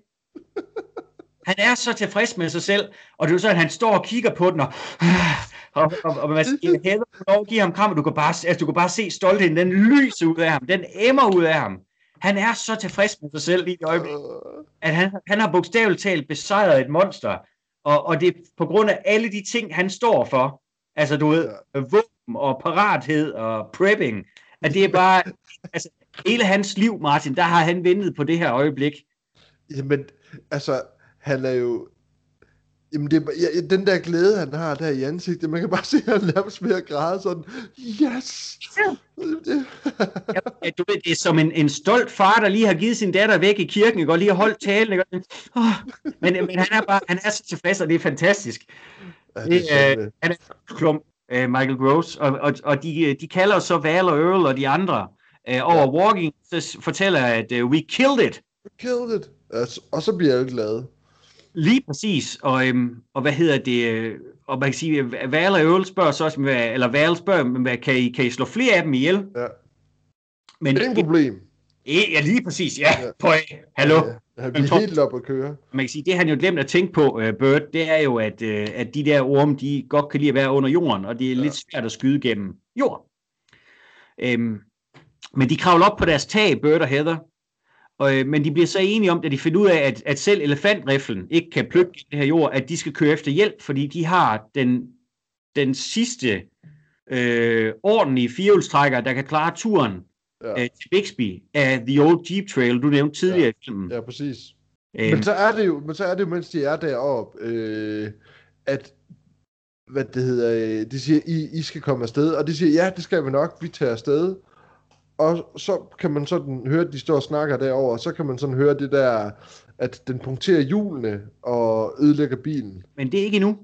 Og han er så tilfreds med sig selv, og det er jo sådan, at han står og kigger på den, og, og, og, og man skal hæve lov give ham kram, og du kan bare, altså, du kan bare se stoltheden, den lyser ud af ham, den emmer ud af ham. Han er så tilfreds med sig selv i det øjeblik, at han, han har bogstaveligt talt besejret et monster, og, og det er på grund af alle de ting, han står for, altså du ved, våben og parathed og prepping, at det er bare, altså hele hans liv, Martin, der har han ventet på det her øjeblik. Jamen, altså, han er jo... Jamen, det, ja, den der glæde, han har der i ansigtet, man kan bare se, at han nærmest ved at græde sådan, yes! Ja. du ved, det er som en, en stolt far, der lige har givet sin datter væk i kirken, og lige har holdt talen, ikke? Oh, men, men han er bare, han er så tilfreds, og det er fantastisk. Ja, det, er øh, han er klum, øh, Michael Gross, og, og, og de, de kalder så Val og Earl og de andre øh, over ja. Walking, så fortæller at uh, we killed it. We killed it. Altså, og så bliver jeg glad. Lige præcis, og, øhm, og hvad hedder det, øh, og man kan sige, Val og Earl spørger så også, hvad, eller Val spørger, hvad, kan, I, kan I slå flere af dem ihjel? Ja. Men, det er en problem. Ja, lige præcis, ja. ja. På, hallo. Ja, han bliver helt op at køre. Man kan sige, det han jo glemt at tænke på, uh, Bert, det er jo, at, uh, at de der orme, de godt kan lide at være under jorden, og det er ja. lidt svært at skyde gennem jord. Um, men de kravler op på deres tag, Bert og Heather, og, øh, men de bliver så enige om, at de finder ud af, at, at selv elefantriflen ikke kan plukke det her jord, at de skal køre efter hjælp, fordi de har den, den sidste øh, ordentlige firehjulstrækker, der kan klare turen ja. øh, til Bixby af The Old Jeep Trail, du nævnte tidligere ja. i filmen. Ja, præcis. Æm. Men så er det jo, men så er det jo, mens de er deroppe, øh, at hvad det hedder, øh, de siger, I, I skal komme afsted, og de siger, ja, det skal vi nok, vi tager afsted og så kan man sådan høre, at de står og snakker derover, og så kan man sådan høre det der, at den punkterer hjulene og ødelægger bilen. Men det er ikke endnu.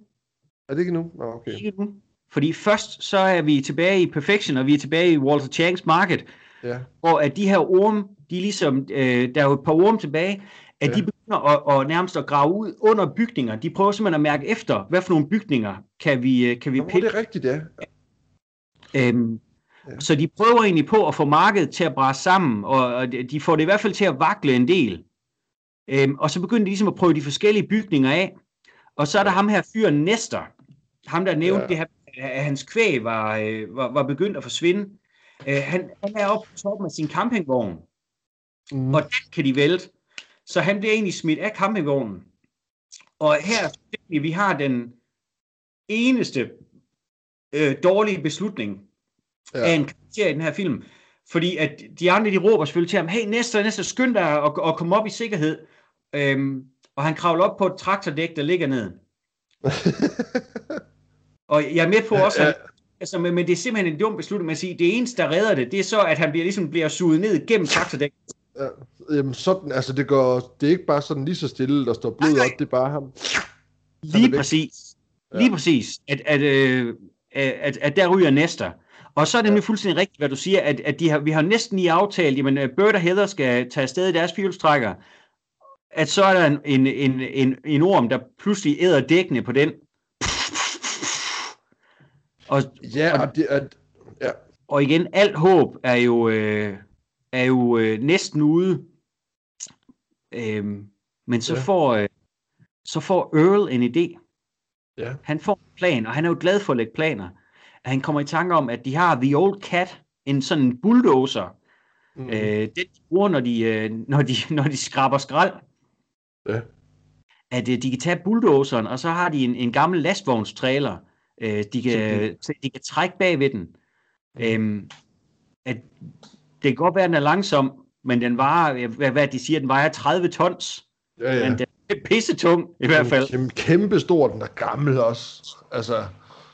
Er det ikke endnu? Nå, okay. Det er ikke endnu. Fordi først så er vi tilbage i Perfection, og vi er tilbage i Walter Changs Market, ja. hvor at de her orme, de er ligesom, øh, der er jo et par orme tilbage, at ja. de begynder at, at nærmest at grave ud under bygninger. De prøver simpelthen at mærke efter, hvad for nogle bygninger kan vi, øh, kan vi pille. det er rigtigt, ja. Øhm, så de prøver egentlig på at få markedet til at brase sammen, og de får det i hvert fald til at vakle en del. Øhm, og så begynder de ligesom at prøve de forskellige bygninger af. Og så er der ham her fyren Nestor, ham der nævnte ja. det her, at hans kvæg var, øh, var, var begyndt at forsvinde. Øh, han, han er oppe på toppen af sin campingvogn, mm. og den kan de vælte. Så han bliver egentlig smidt af campingvognen. Og her vi har den eneste øh, dårlige beslutning, ja. af en karakter i den her film. Fordi at de andre, de råber selvfølgelig til ham, hey Nestor, Nestor, skynd dig at, at komme op i sikkerhed. Øhm, og han kravler op på et traktordæk, der ligger ned. og jeg er med på også, at, altså, men, men det er simpelthen en dum beslutning at sige, det eneste, der redder det, det er så, at han bliver, ligesom bliver suget ned gennem traktordæk. Ja, jamen sådan, altså det går, det er ikke bare sådan lige så stille, der står blod op, det er bare ham. Lige præcis. Lige ja. præcis. At, at, øh, at, at, at der ryger Nestor. Og så er det ja. fuldstændig rigtigt, hvad du siger, at, at de har, vi har næsten lige aftalt, jamen uh, Bert og Heather skal tage afsted i deres fjolstrækker, at så er der en, en, en, en, en orm, der pludselig æder dækkene på den. Og, ja, og, det, at, ja. og igen, alt håb er jo, øh, er jo øh, næsten ude. Øhm, men så, ja. får, øh, så får Earl en idé. Ja. Han får en plan, og han er jo glad for at lægge planer han kommer i tanke om, at de har The Old Cat, en sådan bulldozer, mm. øh, den de bruger, når de, øh, når, de, når de skraber skrald. Ja. At øh, de kan tage bulldozeren, og så har de en, en gammel lastvognstrailer, øh, de, kan, de kan trække bag ved den. Øhm, at det kan godt være, at den er langsom, men den vejer, hvad, hvad de siger, den vejer 30 tons. Ja, ja. Men den er pissetung, i hvert fald. Kæmpe, kæmpe stor, den er gammel også. Altså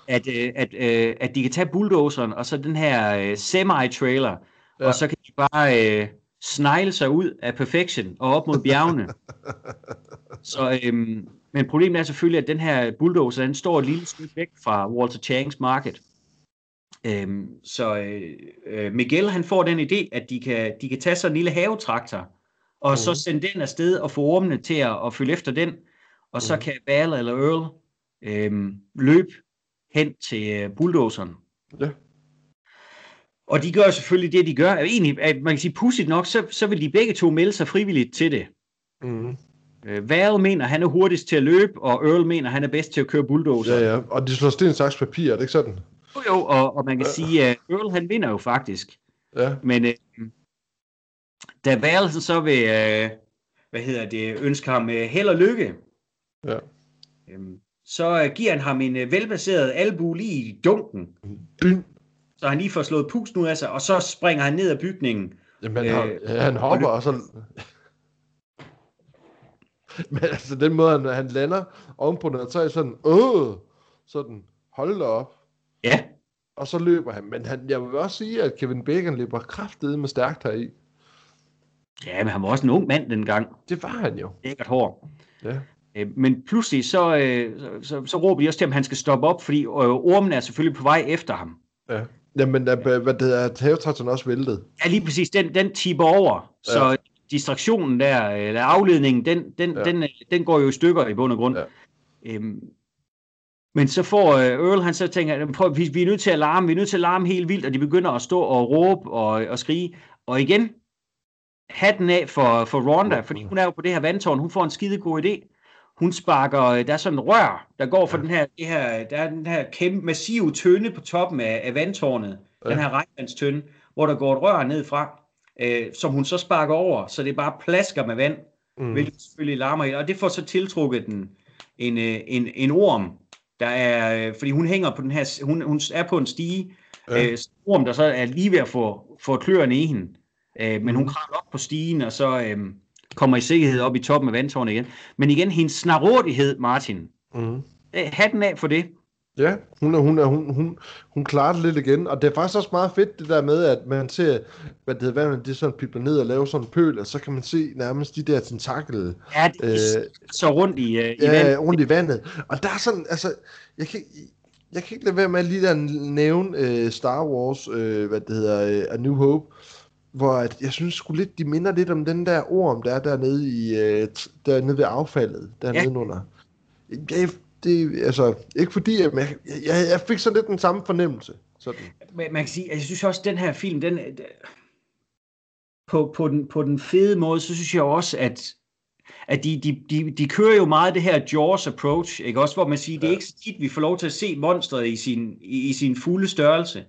at, øh, at, øh, at de kan tage bulldozeren, og så den her øh, semi-trailer, ja. og så kan de bare øh, snegle sig ud af Perfection og op mod bjergene. så, øh, men problemet er selvfølgelig, at den her bulldozer, den står et lille stykke væk fra Walter Changs market. Øhm, så øh, Miguel han får den idé, at de kan, de kan tage sådan en lille havetraktor, og mm. så sende den afsted og få ormene til at, at følge efter den, og så mm. kan Val eller Earl øh, løbe hen til øh, bulldozeren. Ja. Og de gør selvfølgelig det, de gør. Egentlig, at man kan sige, pudsigt nok, så, så vil de begge to melde sig frivilligt til det. Mm. Val mener, han er hurtigst til at løbe, og Earl mener, han er bedst til at køre bulldozer. Ja, ja. Og de slår sten, saks, papir, er det ikke sådan? Jo, jo, og, og man kan sige, at Earl han vinder jo faktisk. Ja. Men øh, da Val så vil, øh, hvad hedder det, ønske ham øh, held og lykke, Ja. øhm, så øh, giver han ham en øh, velbaseret albu lige i dunken, Dyn. så han lige får slået pusten ud af sig, og så springer han ned ad bygningen. Jamen, Øh, han, ja, han hopper, og så... Men altså, den måde, han, han lander ovenpå den, så er sådan, åh, sådan, hold da op. Ja, Og så løber han. Men han, jeg vil også sige, at Kevin Bacon løber kraftedet med stærkt heri. ja men han var også en ung mand dengang. Det var han jo. Lækkert hår. Ja. Øh, Men pludselig så, øh, så, så, så råber de også til ham, at han skal stoppe op, fordi øh, ormen er selvfølgelig på vej efter ham. ja. Jamen, at, hvad det er, at havetrætteren også væltet. Ja, lige præcis. Den, den tipper over. Så Ja. distraktionen der, eller afledningen, den, den, Ja. den, den går jo i stykker i bund og grund. Ja. Øhm, men så får Earl, han så tænker, prøv, vi, vi er nødt til at larme, vi er nødt til at larme helt vildt, og de begynder at stå og råbe og, og skrige. Og igen, hatten af for, for Rhonda, fordi hun er jo på det her vandtårn, hun får en skide god idé. Hun sparker, øh, der er sådan en rør, der går fra den her, det her, der er den her kæmpe, massive tønde på toppen af, af vandtårnet, ja. den her regnvandstønde, hvor der går et rør ned fra, øh, som hun så sparker over, så det bare plasker med vand, mm. hvilket selvfølgelig larmer. Og det får så tiltrukket den, en, øh, en, en orm, der er, øh, fordi hun hænger på den her, hun, hun er på en stige, Ja. ja. øh, orm, der så er lige ved at få, få kløerne i hende. Øh, men hun kravler op på stigen, og så øh, kommer i sikkerhed op i toppen af vandtårnet igen. Men igen, hendes snarådighed, Martin, Mm. hatten af for det. Ja, hun, er, hun, er, hun, hun, hun klarer det lidt igen, og det er faktisk også meget fedt det der med, at man ser, hvad det hedder, man, det sådan pipler ned og laver sådan en pøl, og så kan man se nærmest de der tentakel, Ja, det Øh, så rundt i, øh, i ja, vandet. rundt i vandet. Og der er sådan, altså, jeg kan, jeg kan ikke lade være med at lige der nævne øh, Star Wars, øh, hvad det hedder, øh, A New Hope, hvor at, jeg synes sgu lidt, de minder lidt om den der orm, der er dernede, i, øh, dernede ved affaldet, dernede Ja. under. Jeg, det, altså, ikke fordi, at jeg, jeg, jeg fik sådan lidt den samme fornemmelse. Sådan. Men man kan sige, jeg synes også, at den her film, den, på, på, den, på den fede måde, så synes jeg også, at, at de, de, de, de kører jo meget det her Jaws approach, ikke? Også hvor man siger, ja. det er ikke så tit, vi får lov til at se monstret i sin, i, i sin fulde størrelse.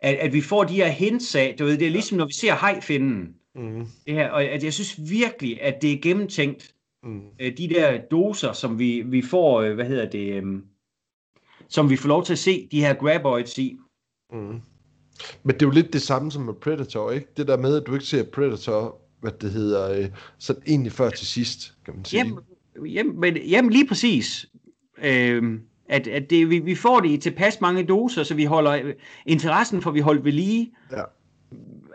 At, at vi får de her hints af, du ved, det er ligesom når vi ser hajfinden, Mm. det her, og at jeg synes virkelig, at det er gennemtænkt, Mm. øh, de der doser, som vi, vi får, øh, hvad hedder det, øh, som vi får lov til at se de her graboids i. Mm. Men det er jo lidt det samme som med Predator, ikke? Det der med, at du ikke ser Predator, hvad det hedder, øh, sådan egentlig før til sidst, kan man sige. Jamen, jamen, men, jamen lige præcis. Øhm, at, at det, vi, vi får det i tilpas mange doser, så vi holder øh, interessen for, vi holder ved lige. Ja.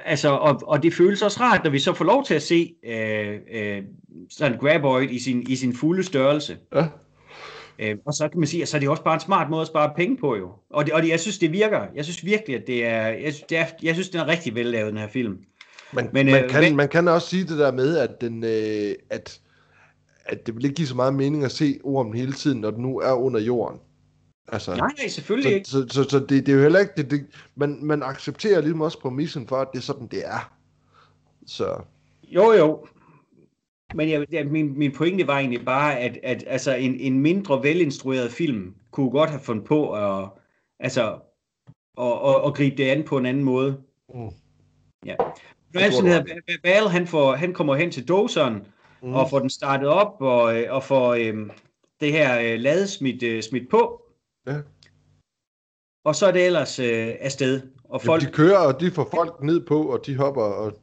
Altså, og, og det føles også rart, når vi så får lov til at se øh, øh, sådan graboid i sin, i sin fulde størrelse. Ja. Øh, og så kan man sige, at så er det også bare en smart måde at spare penge på jo. Og, det, og det, jeg synes, det virker. Jeg synes virkelig, at det er, jeg, synes, det er, jeg synes, den er rigtig vellavet, den her film. Man, Men, men, man, øh, kan, hvad- man kan også sige det der med, at, den, øh, at, at det vil ikke give så meget mening at se ormen hele tiden, når den nu er under jorden. Altså, Nej, nej, selvfølgelig ikke. så, så, så, så det, det er jo heller ikke... Det, det, man, man accepterer ligesom også præmissen for, at det er sådan, det er. Så, Jo, jo. Men jeg, jeg, min, min pointe var egentlig bare, at, at altså en, en mindre velinstrueret film kunne godt have fundet på at, altså, at, at, at gribe det an på en anden måde. Mm. Ja. Er her, Val, han, får, han kommer hen til doseren, mm. og får den startet op, og, øh, og får øhm, det her øh, lade smidt, øh, smidt på. Ja. Og så er det ellers øh, afsted. Og folk, Folk... De kører, og de får folk ned på, og de hopper, og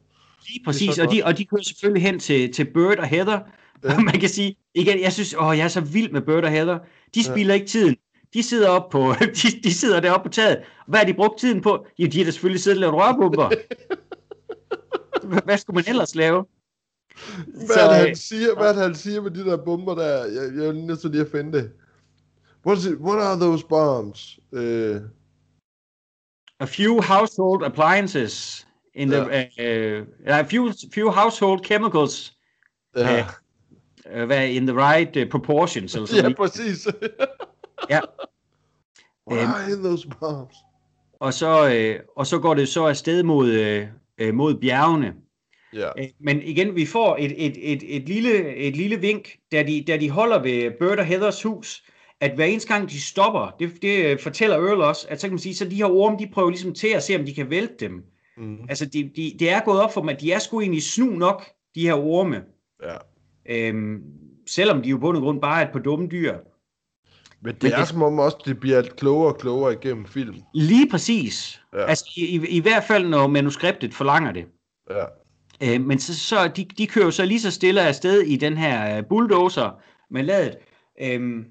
Lige præcis, og de, og de kører selvfølgelig hen til, til Bird og Heather. Ja. Ja. Man kan sige, igen, jeg synes, åh, jeg er så vild med Bird og Heather. De spilder ja. ikke tiden. De sidder op på, de, de sidder deroppe på taget. Hvad har de brugt tiden på? Jo, de har da selvfølgelig siddet og lavet rørbomber. Hvad- Hvad skulle man ellers lave? Hvad er det, han siger, hvad det, han siger med de der bomber der? Jeg, jeg er nødt til lige at finde det. What, is it, what are those bombs? Uh, A few household appliances in the, uh, uh, a few, few household chemicals ja, uh, hvad, in the right uh, proportions. Eller sådan ja, præcis. Ja. What Øhm. are those bombs? Og så, øh, og så går det så afsted mod, øh, øh, mod bjergene. Ja. Øh, Men igen, vi får et, et, et, et, lille, et lille vink, da de, da de holder ved Bert og Heathers hus, at hver eneste gang de stopper, det, det øh, fortæller Earl også, at så kan man sige, så de her orme, de prøver ligesom til at se, om de kan vælte dem. Mm. Altså, de, de, det er gået op for dem, at de er sgu egentlig snu nok, de her orme. ja. Øhm, selvom de jo på grund bare er et par dumme dyr. Men det Men er det- som om også, det bliver klogere og klogere igennem film. Lige præcis. Ja. Altså, i, i, i hvert fald, når manuskriptet forlanger det. Ja. Øh, men så, så de, de kører jo så lige så stille afsted i den her øh, bulldozer med ladet. Øhm,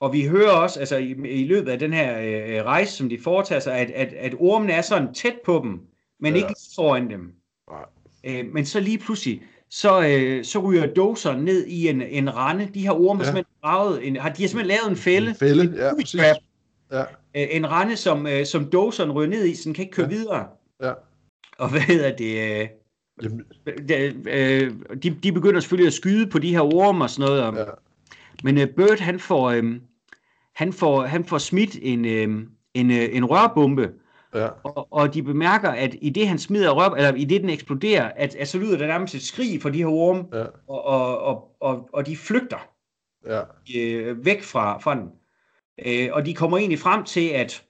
og vi hører også, altså i, i løbet af den her øh, rejse, som de foretager sig, at, at, at ormene er sådan tæt på dem, men Ja. ikke foran dem. Nej. Øh, men så lige pludselig, så, øh, så ryger doseren ned i en, en rende. De her orme Ja. har simpelthen gravet en, har, de har simpelthen lavet en fælde. En fælde, ja, præcis. trap. Ja, Øh, en rende, som, øh, som doseren ryger ned i, så den kan ikke køre Ja. videre. ja. Og hvad hedder det? Øh, Jamen, de, øh, de, de begynder selvfølgelig at skyde på de her orme og sådan noget. Og, ja. Men øh, Bert, han får, øh, han får, han får smidt en, øh, en, øh, en rørbombe, Ja, og, og de bemærker, at i det han smider rør, eller i det den eksploderer, at, at så lyder der nærmest et skrig fra de her orme, ja, og, og, og, og, og de flygter ja. øh, væk fra, fra den. Øh, og de kommer egentlig frem til, at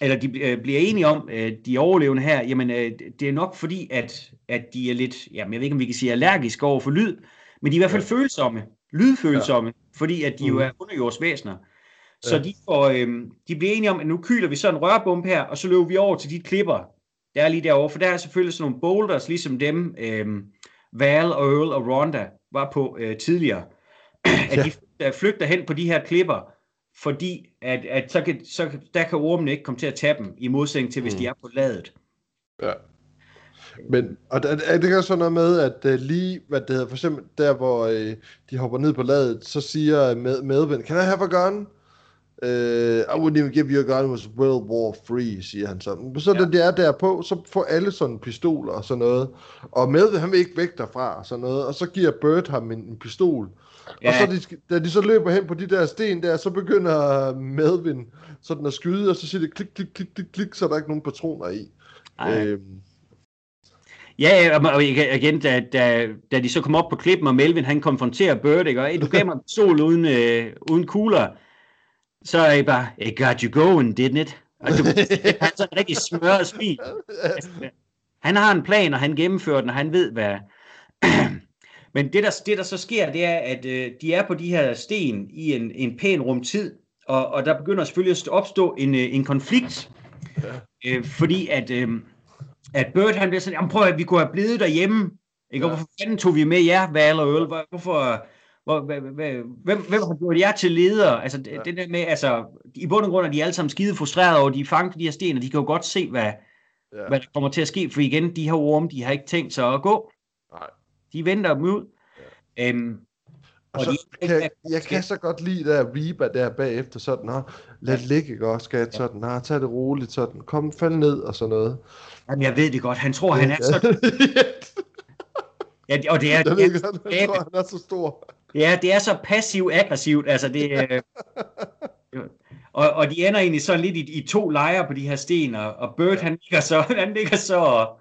eller de øh, bliver enige om, øh, de overlevende her, jamen øh, det er nok fordi, at, at de er lidt, jamen jeg ved ikke, om vi kan sige allergiske over for lyd, men de er i hvert fald Ja. følsomme, lydfølsomme, fordi at de jo Mhm. er underjordsvæsener. Så Ja. de, får, øh, de bliver enige om, at nu kyler vi så en rørbombe her, og så løber vi over til de klipper, der er lige derovre, for der er selvfølgelig sådan nogle boulders, ligesom dem øh, Val og Earl og Rhonda var på øh, tidligere. at Ja. de flygter- flygter hen på de her klipper, fordi at, at så kan, så, der kan ormene ikke komme til at tage dem, i modsætning til, hvis Mm. de er på ladet. Ja. Men, og der, er det kan sådan noget med, at uh, lige, hvad det hedder, for eksempel der, hvor uh, de hopper ned på ladet, så siger med, medven, can I have a gun? Uh, I wouldn't even give you a gun, it was World War Free, siger han så. Men så Ja. da det er derpå, så får alle sådan pistoler og sådan noget. Og medven, han vil ikke væk derfra og sådan noget. Og så giver Bert ham en, en pistol. Ja. Og så de, da de så løber hen på de der sten der, så begynder Medvin sådan at skyde, og så siger det klik, klik, klik, klik, klik, så er der ikke nogen patroner i. Ej. Øhm, Ja, og- og igen, da, da, da de så kom op på klippen, og Melvin han konfronterer Bert, ikke? og "Hey, du gav mig en pistol uden, øh, uden kugler, så er jeg bare, it got you going, didn't it? Og du, han er en rigtig smørret smil. Altså, Han har en plan, og han gennemfører den, og han ved, hvad... Men det der, det, der så sker, det er, at øh, de er på de her sten i en, en pæn rumtid, og, og der begynder selvfølgelig at opstå en, øh, en konflikt, øh, fordi at, øh, at Bert han bliver sådan, jamen prøv at vi kunne have blevet derhjemme, ikke? Og hvorfor fanden tog vi med jer, Val og? Hvor- Hvorfor, hvor, hvad, hvem, hvem har gjort jer til ledere? Altså det, Ja. det der med, altså i bund og grund er de alle sammen skide frustrerede over, de er fanget de her sten, og de kan jo godt se, hvad, ja. hvad der kommer til at ske, for igen, de her orme, de har ikke tænkt sig at gå. Nej. De venter dem ud. Ja. Øhm, Og og så de- kan, jeg kan så godt lide der Reba der bagefter, sådan, Nå, lad det ligge, ikke også, skat, sådan, Nå, tag det roligt, sådan, kom, fald ned, og sådan noget. jamen, jeg ved det godt, han tror, han er så... Ja, og det er, jeg ved ikke, han, jeg tror, han er så stor. ja, det er så passivt-aggressivt, altså det... Øh, og, og de ender egentlig sådan lidt i, i to lejre på de her sten, og, og Bert, han ligger så, han ligger så og,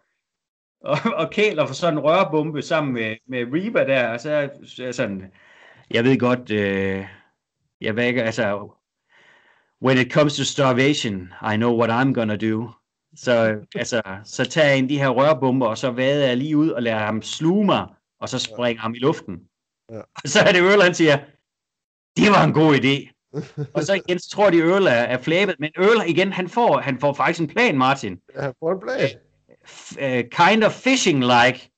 og, og kæler for sådan en rørbombe sammen med, med Reba der, og så er er sådan, jeg ved godt, øh, jeg ved ikke, altså, when it comes to starvation, I know what I'm gonna do. Så, altså, så tager jeg en de her rørbomber, og så vader jeg lige ud og lader ham sluge mig, og så springer ham i luften. Ja. Og så er det Earl, han siger, det var en god idé. og så igen, så tror de, Earl er, er flabet, men Earl igen, han får, han får faktisk en plan, Martin. Ja, han får en plan. Uh, kind of fishing-like.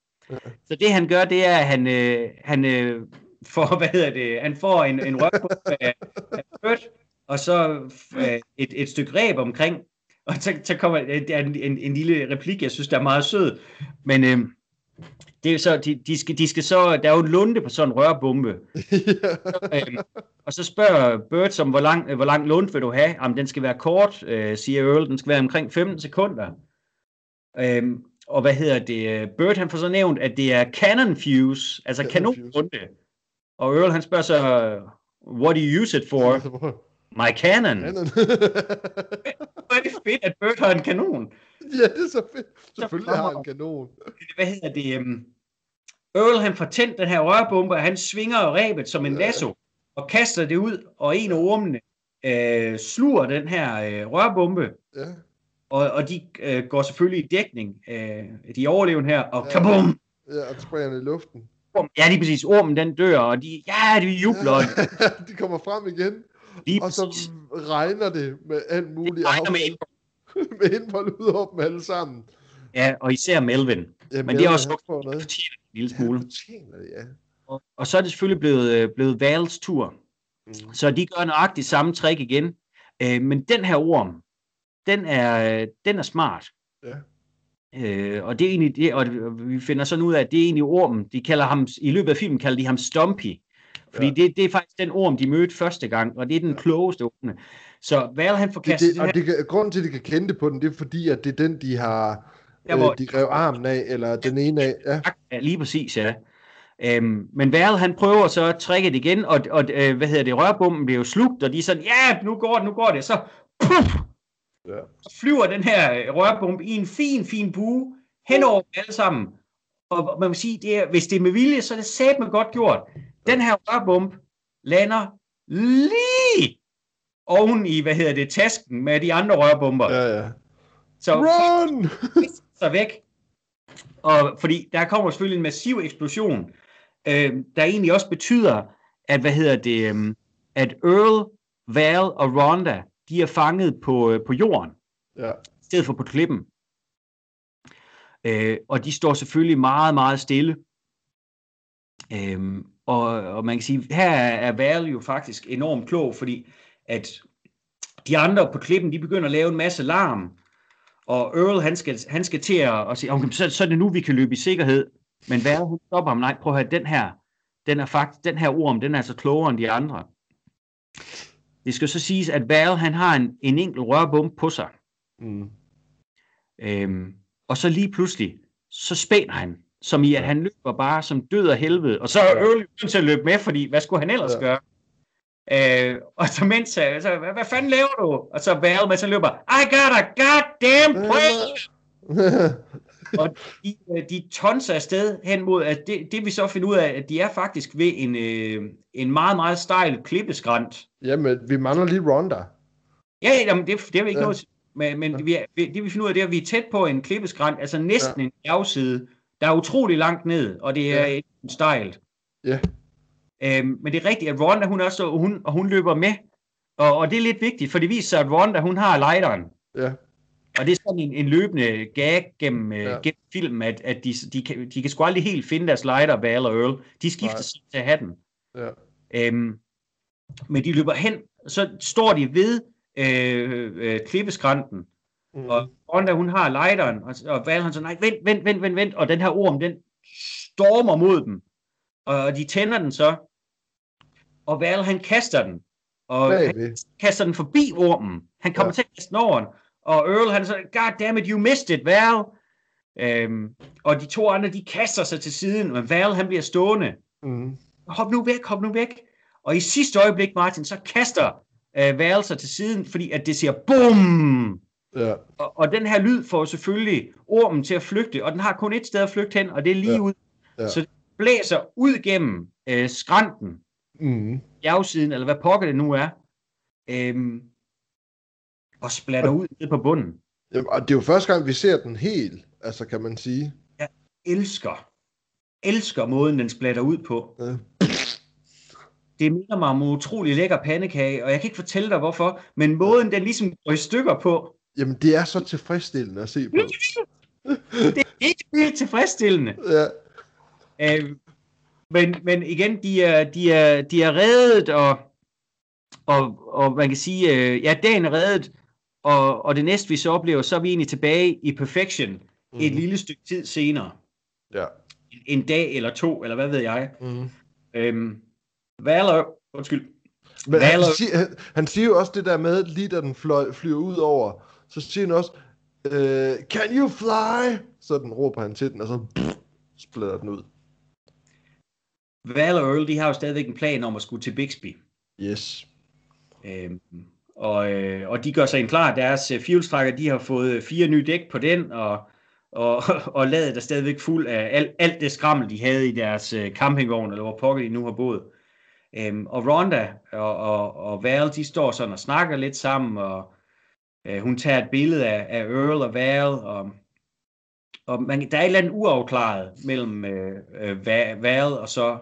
Så det han gør, det er, at han, øh, han øh, får, hvad hedder det, han får en, en rørbombe af, af Bert, og så øh, et, et stykke ræb omkring, og så, så kommer øh, en, en, en lille replik, jeg synes, der er meget sød, men øh, det er så, de, de, skal, de skal så, der er jo en lunde på sådan en rørbombe, øh, og så spørger Bert som, hvor lang, øh, hvor lang lund vil du have? Jamen, den skal være kort, øh, siger Earl, den skal være omkring 15 sekunder. Øhm, og hvad hedder det? Bert han får så nævnt, at det er cannon fuse, altså Cannon kanonrunde. Og Earl han spørger så, what do you use it for? My cannon. Cannon. Hvor er det fedt, at Bert har en kanon. ja, det er så fedt. Selvfølgelig har kommer- han kanon. Hvad hedder det? Um, Earl han får tændt den her rørbombe, og han svinger rebet som en Ja. lasso, og kaster det ud, og en af ormene øh, sluger den her øh, rørbombe, Ja. Og, og de øh, går selvfølgelig i dækning, øh, de overlevende her, og Ja. kabum! Ja, og springer han i luften. Ja, lige præcis. Ormen den dør, og de, ja, de jubler. Ja, de kommer frem igen, Lige og så præcis. regner det med alt muligt regner med affald, med indhold ud over dem alle sammen. Ja, og især Melvin. Ja, Men det er også han fortjener en lille Han smule. fortjener det, ja. Og, og så er det selvfølgelig blevet, øh, blevet Vals tur. Mm. Så de gør nøjagtigt samme trick igen. Øh, men den her orm, den er, den er smart. Ja. Øh, og det er egentlig det, og vi finder sådan ud af, at det er egentlig ormen. De kalder ham, i løbet af filmen kalder de ham Stumpy. Fordi Ja. det, det er faktisk den orm, de mødte første gang, og det er den klogeste orme. Så Val han får Det, det, og det, kan- grunden til, at de kan kende det på den, det er fordi, at det er den, de har Der, hvor- øh, de rev armen af, eller den ene af. Ja, Ja, lige præcis, ja. Øhm, men Val, han prøver så at trække det igen, og, og øh, hvad hedder det, rørbomben bliver jo slugt, og de er sådan, ja, nu går det, nu går det, så puff, ja. så flyver den her øh, rørbombe i en fin, fin bue hen over dem alle sammen. Og man vil sige, det er, hvis det er med vilje, så er det satme godt gjort. Den her rørbombe lander lige oven i, hvad hedder det, tasken med de andre rørbomber. Ja. ja. Så Run! sig væk. Og fordi der kommer selvfølgelig en massiv eksplosion, øh, der egentlig også betyder, at hvad hedder det, øh, at Earl, Val og Rhonda, de er fanget på, øh, på jorden, Ja, i stedet for på klippen. Øh, og de står selvfølgelig meget, meget stille. Øhm, og, og man kan sige, her er, Val jo faktisk enormt klog, fordi at de andre på klippen, de begynder at lave en masse larm, og Earl, han skal, han skal til at, at sige, okay, så, så er det nu, vi kan løbe i sikkerhed. Men Val, hun stopper ham, nej, prøv at høre, den her, den er faktisk, den her orm, den er altså klogere end de andre. Det skal så siges, at Val, han har en, en enkelt rørbombe på sig. mm. Øhm, og så lige pludselig, så spænder han, som i at han løber bare som død af helvede. Og så er Ja. Earl jo nødt til at løbe med, fordi hvad skulle han ellers Ja. gøre? Øh, og så mens jeg, så, hvad, hvad fanden laver du? Og så Val, mens han løber, I got a goddamn plan! Og de, øh, de tonser afsted hen mod, at det, det vi så finder ud af, at de er faktisk ved en, øh, en meget, meget stejl klippeskrant. Jamen, vi mangler lige Ronda. Ja, jamen, det, det er vi ikke Ja. noget. Men, men Ja. vi er, det vi finder ud af, det er, at vi er tæt på en klippeskrant, altså næsten ja. en bjergside, der er utrolig langt ned, og det er Ja. stejlt. Ja. Øhm, men det er rigtigt, at Ronda, hun, er så, hun, og hun løber med, og, og det er lidt vigtigt, for det viser sig, at Ronda, hun har lighteren. Ja, Og det er sådan en, en løbende gag gennem, ja. Ja. gennem filmen, at, at de, de, kan, de kan sgu aldrig helt finde deres lighter, Val og Earl. De skifter sig til at have den. ja. Øhm, men de løber hen, så står de ved øh, øh, klippeskranten, Mm. og Ronda, hun har lighteren, og, og Val, han så, nej, vent, vent, vent, vent, vent, og den her orm, den stormer mod dem, og de tænder den så, og Val, han kaster den, og han kaster den forbi ormen, han kommer ja. til at kaste den over den, og Earl, han så, god damn it, you missed it, Val, øhm, og de to andre, de kaster sig til siden, men Val, han bliver stående, Mm. hop nu væk, hop nu væk. Og i sidste øjeblik, Martin, så kaster øh, Val sig til siden, fordi at det siger BUM! Ja, Og, og den her lyd får selvfølgelig ormen til at flygte, og den har kun et sted at flygte hen, og det er lige Ja. ud. Ja. Så det blæser ud gennem øh, skrænten, mm. bjergsiden, eller hvad pokker det nu er, øhm, og splatter ud ned på bunden. Jamen, og det er jo første gang, vi ser den helt, altså kan man sige. Elsker, elsker måden, den splatter ud på. Ja. Det minder mig om en utrolig lækker pandekage, og jeg kan ikke fortælle dig hvorfor, men måden, den ligesom går i stykker på, Jamen, det er så tilfredsstillende at se på. det er ikke helt tilfredsstillende. Ja, Øh, men, men igen, de er, de er, de er reddet, og, og, og man kan sige, øh, ja, dagen er reddet, og, og det næste vi så oplever, så er vi egentlig tilbage i Perfection mm. et Mhm. lille stykke tid senere. ja. En, en dag eller to, eller hvad ved jeg. Mm. Øhm, Valor, undskyld, Men han, Valor- siger, han, han siger jo også det der med, lige da den fløj, flyver ud over, så siger han også, øh, can you fly? Så den råber han til den, og så pff, splitter den ud. Val og Earl, de har jo stadigvæk en plan om at skulle til Bixby. Yes. Øhm, og, øh, og de gør sig en klar, deres øh, fuelstrækker, de har fået fire nye dæk på den, og, og, og ladet er stadigvæk fuld af alt, alt det skrammel, de havde i deres øh, campingvogn, eller hvor pokker de nu har boet. Øhm, og Ronda og, og, og Val, de står sådan og snakker lidt sammen, og øh, hun tager et billede af, af Earl og Val, og, og man, der er et eller andet uafklaret mellem øh, øh, Val og så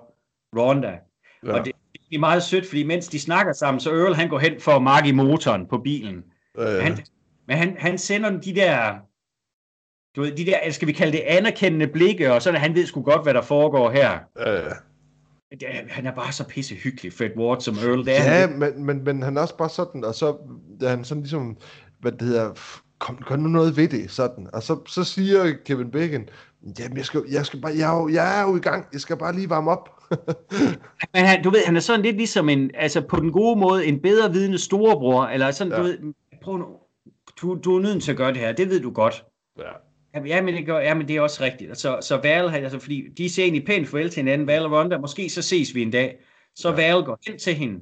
Ronda. Ja. Og det, det er meget sødt, fordi mens de snakker sammen, så Earl han går hen for at marke i motoren på bilen. Ja, ja. Han, men han, han sender de der, du ved, de der, skal vi kalde det anerkendende blikke, og sådan, han ved sgu godt, hvad der foregår her. Ja, ja. Han er bare så pisse hyggelig, Fred Ward som Earl. Det er ja, han, men, men, men han er også bare sådan, og så er han sådan ligesom, hvad det hedder, kom, kom nu noget ved det, sådan. Og så, så siger Kevin Bacon, jamen jeg skal, jeg skal bare, jeg er, jo, jeg er jo i gang, jeg skal bare lige varme op. Men han, du ved, han er sådan lidt ligesom en, altså på den gode måde, en bedre vidende storebror, eller sådan, ja. du ved, prøv nu, du, du er nødt til at gøre det her, det ved du godt. Ja. Ja, men det, gør, ja, men det er også rigtigt. Så, så Val, altså, fordi de ser egentlig pænt farvel til hinanden, Val og Ronda, måske så ses vi en dag. Så ja. Val går hen til hende.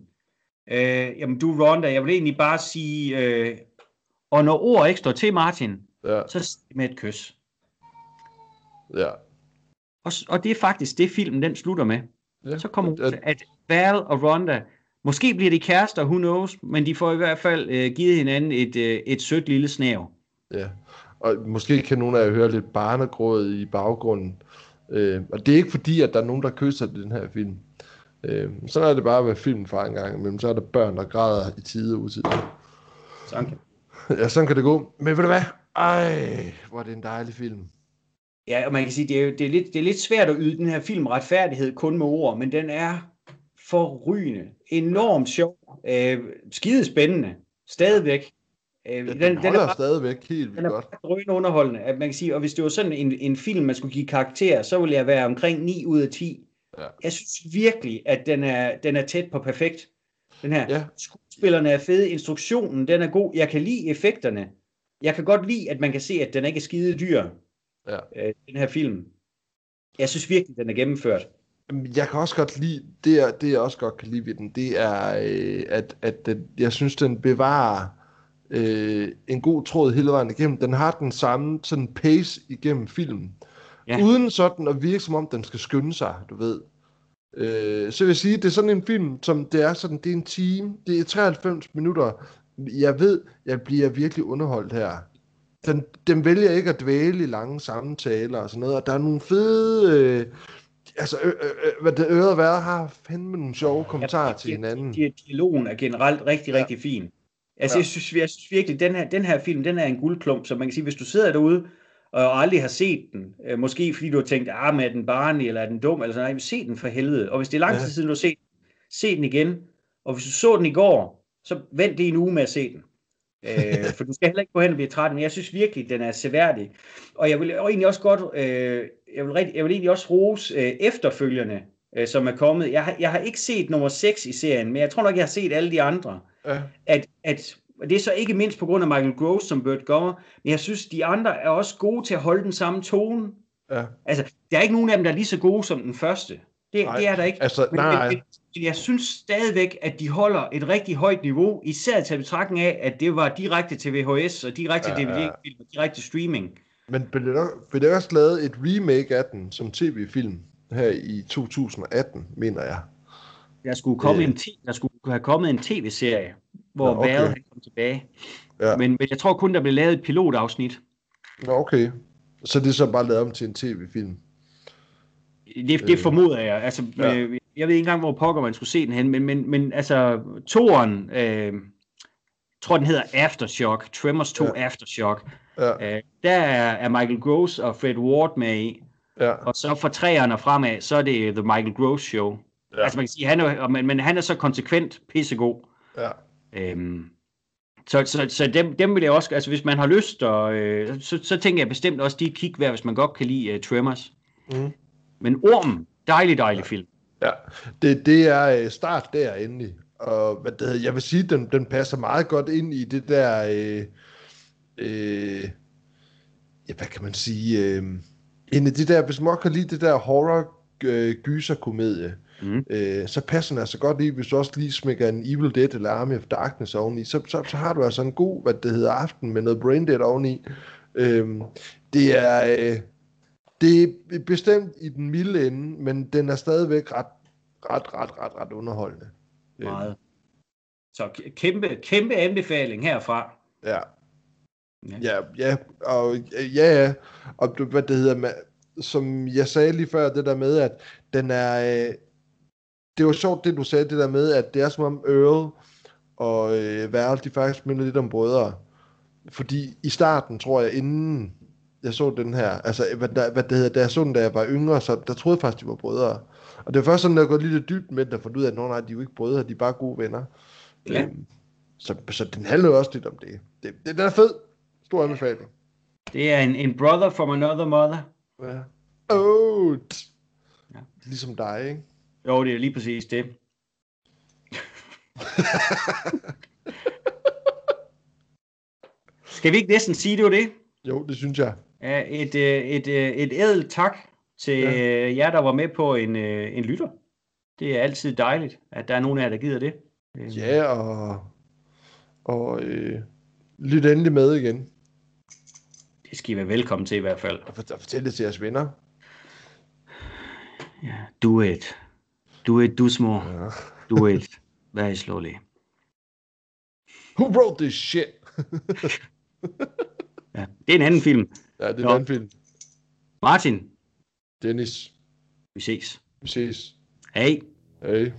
Øh, jamen du Ronda, jeg vil egentlig bare sige, øh, og når ord ikke står til Martin, ja. så med et kys. Ja. Og, og det er faktisk det, filmen den slutter med. Ja. Så kommer ja. at Val og Ronda, måske bliver de kærester, who knows, men de får i hvert fald øh, givet hinanden et, øh, et sødt lille snæv. Ja, og måske kan nogle af jer høre lidt barnegråd i baggrunden. Øh, og det er ikke fordi, at der er nogen, der kysser den her film. Øh, sådan er det bare med filmen for en gang, men så er der børn, der græder i tide og utide. Sådan kan. Ja, sådan kan det gå. Men ved du hvad? Ej, hvor er det en dejlig film. Ja, og man kan sige, det er, det, er lidt, det er lidt svært at yde den her film retfærdighed kun med ord, men den er forrygende, enormt sjov, øh, skide spændende, stadigvæk. Øh, den, den, den, den er stadigvæk helt den er godt. Den underholdende, at man kan sige, og hvis det var sådan en, en film, man skulle give karakter, så ville jeg være omkring 9 ud af 10. Ja. Jeg synes virkelig, at den er, den er tæt på perfekt. Den her. Ja. Skuespillerne er fede, instruktionen, den er god. Jeg kan lide effekterne. Jeg kan godt lide, at man kan se, at den ikke er skide dyr ja. øh, den her film. Jeg synes virkelig, den er gennemført. Jeg kan også godt lide, det, er, det jeg også godt kan lide ved den, det er, øh, at, at den, jeg synes, den bevarer øh, en god tråd hele vejen igennem. Den har den samme sådan pace igennem filmen. Ja. Uden sådan at virke som om, den skal skynde sig, du ved. Øh, så vil jeg sige, det er sådan en film, som det er sådan, det er en time, det er 93 minutter. Jeg ved, jeg bliver virkelig underholdt her den, den vælger ikke at dvæle i lange samtaler og sådan noget, og der er nogle fede... Øh, altså, øh, øh, hvad det øre være har fandme nogle sjove kommentarer ja, til hinanden. Dialogen er generelt rigtig, ja. rigtig fin. Altså, ja. jeg, synes, jeg synes virkelig, den her, den her film, den er en guldklump, så man kan sige, hvis du sidder derude, og aldrig har set den, øh, måske fordi du har tænkt, ah, men er den barnlig, eller er den dum, eller sådan noget, se den for helvede. Og hvis det er lang tid ja. siden, du har set se den igen. Og hvis du så den i går, så vent det en uge med at se den øh, for du skal heller ikke gå hen og blive træt, men jeg synes virkelig, den er seværdig. Og jeg vil og egentlig også godt, øh, jeg, vil, jeg vil egentlig også rose øh, efterfølgende, øh, som er kommet. Jeg har, jeg har ikke set nummer 6 i serien, men jeg tror nok, jeg har set alle de andre. Ja. At, at og det er så ikke mindst på grund af Michael Gross som Burt Gummer, men jeg synes, de andre er også gode til at holde den samme tone. Ja. Altså, der er ikke nogen af dem, der er lige så gode som den første. Det, det er der ikke. Altså, men, nej. Men jeg synes stadigvæk, at de holder et rigtig højt niveau, især til betragtning af, at det var direkte til VHS og direkte ja, DVD-film og direkte streaming. Men blev der, blev der også lavet et remake af den som tv-film her i 2018, mener jeg? Der skulle, komme øh. en der skulle have kommet en tv-serie, hvor ja, okay. Vade kom tilbage. Ja. Men, men jeg tror kun, der blev lavet et pilotafsnit. Nå, okay. Så det er så bare lavet om til en tv-film? Det, det formoder jeg. Altså, ja. øh, jeg ved ikke engang, hvor pokker man skulle se den hen, men, men, men altså, toren, øh, tror den hedder Aftershock, Tremors 2 ja. Aftershock, ja. Øh, der er, er Michael Gross og Fred Ward med i, ja. og så fra træerne fremad, så er det The Michael Gross Show. Ja. Altså man kan sige, han er, men, men han er så konsekvent pissegod. Ja. Øhm, så, så, så dem, dem vil jeg også, altså hvis man har lyst, og, øh, så, så tænker jeg bestemt også, de kig værd, hvis man godt kan lide uh, Tremors. Mm. Men Ormen, dejlig, dejlig ja. film. Ja, det, det er øh, start der endelig. Og hvad det hedder, jeg vil sige, den, den passer meget godt ind i det der... Øh, øh, ja, hvad kan man sige? Øh, ind i det der, hvis man kan lide det der horror øh, gyser komedie, mm. øh, så passer den altså godt i, hvis du også lige smækker en Evil Dead eller Army of Darkness oveni, så, så, så har du altså en god, hvad det hedder, aften med noget Brain Dead oveni. Øh, det er... Øh, det er bestemt i den milde ende, men den er stadigvæk ret, ret, ret, ret, ret underholdende. Meget. Så kæmpe, kæmpe anbefaling herfra. Ja. Ja, ja, ja og ja, ja, og hvad det hedder, som jeg sagde lige før, det der med, at den er, øh, det var sjovt det du sagde, det der med, at det er som om Earl og øh, Val, de faktisk minder lidt om brødre. Fordi i starten, tror jeg, inden jeg så den her, altså hvad, der, hvad det hedder, da jeg så den, da jeg var yngre, så der troede jeg faktisk, de var brødre. Og det var først sådan, jeg gået lidt dybt med det, og fundet ud af, at nej, de er jo ikke brødre, de er bare gode venner. Ja. Øhm, så, så den handler jo også lidt om det. det, det den er fed. Stor anbefaling. Det er en, en brother from another mother. Ja. Oh. Ja. Ligesom dig, ikke? Jo, det er lige præcis det. Skal vi ikke næsten sige, det var det? Jo, det synes jeg. Et, øh, et, et, øh, et ædelt tak til ja. jer, der var med på en, øh, en lytter. Det er altid dejligt, at der er nogen af jer, der gider det. Ja, og, og øh, lyt endelig med igen. Det skal I være velkommen til i hvert fald. Og fortæl det til jeres venner. Ja, do it. Do it, do small. Ja. do it. Very slowly. Who wrote this shit? ja, det er en anden film. Ja, det er en anden film. Martin. Dennis. Vi ses. Vi ses. Hej. Hej.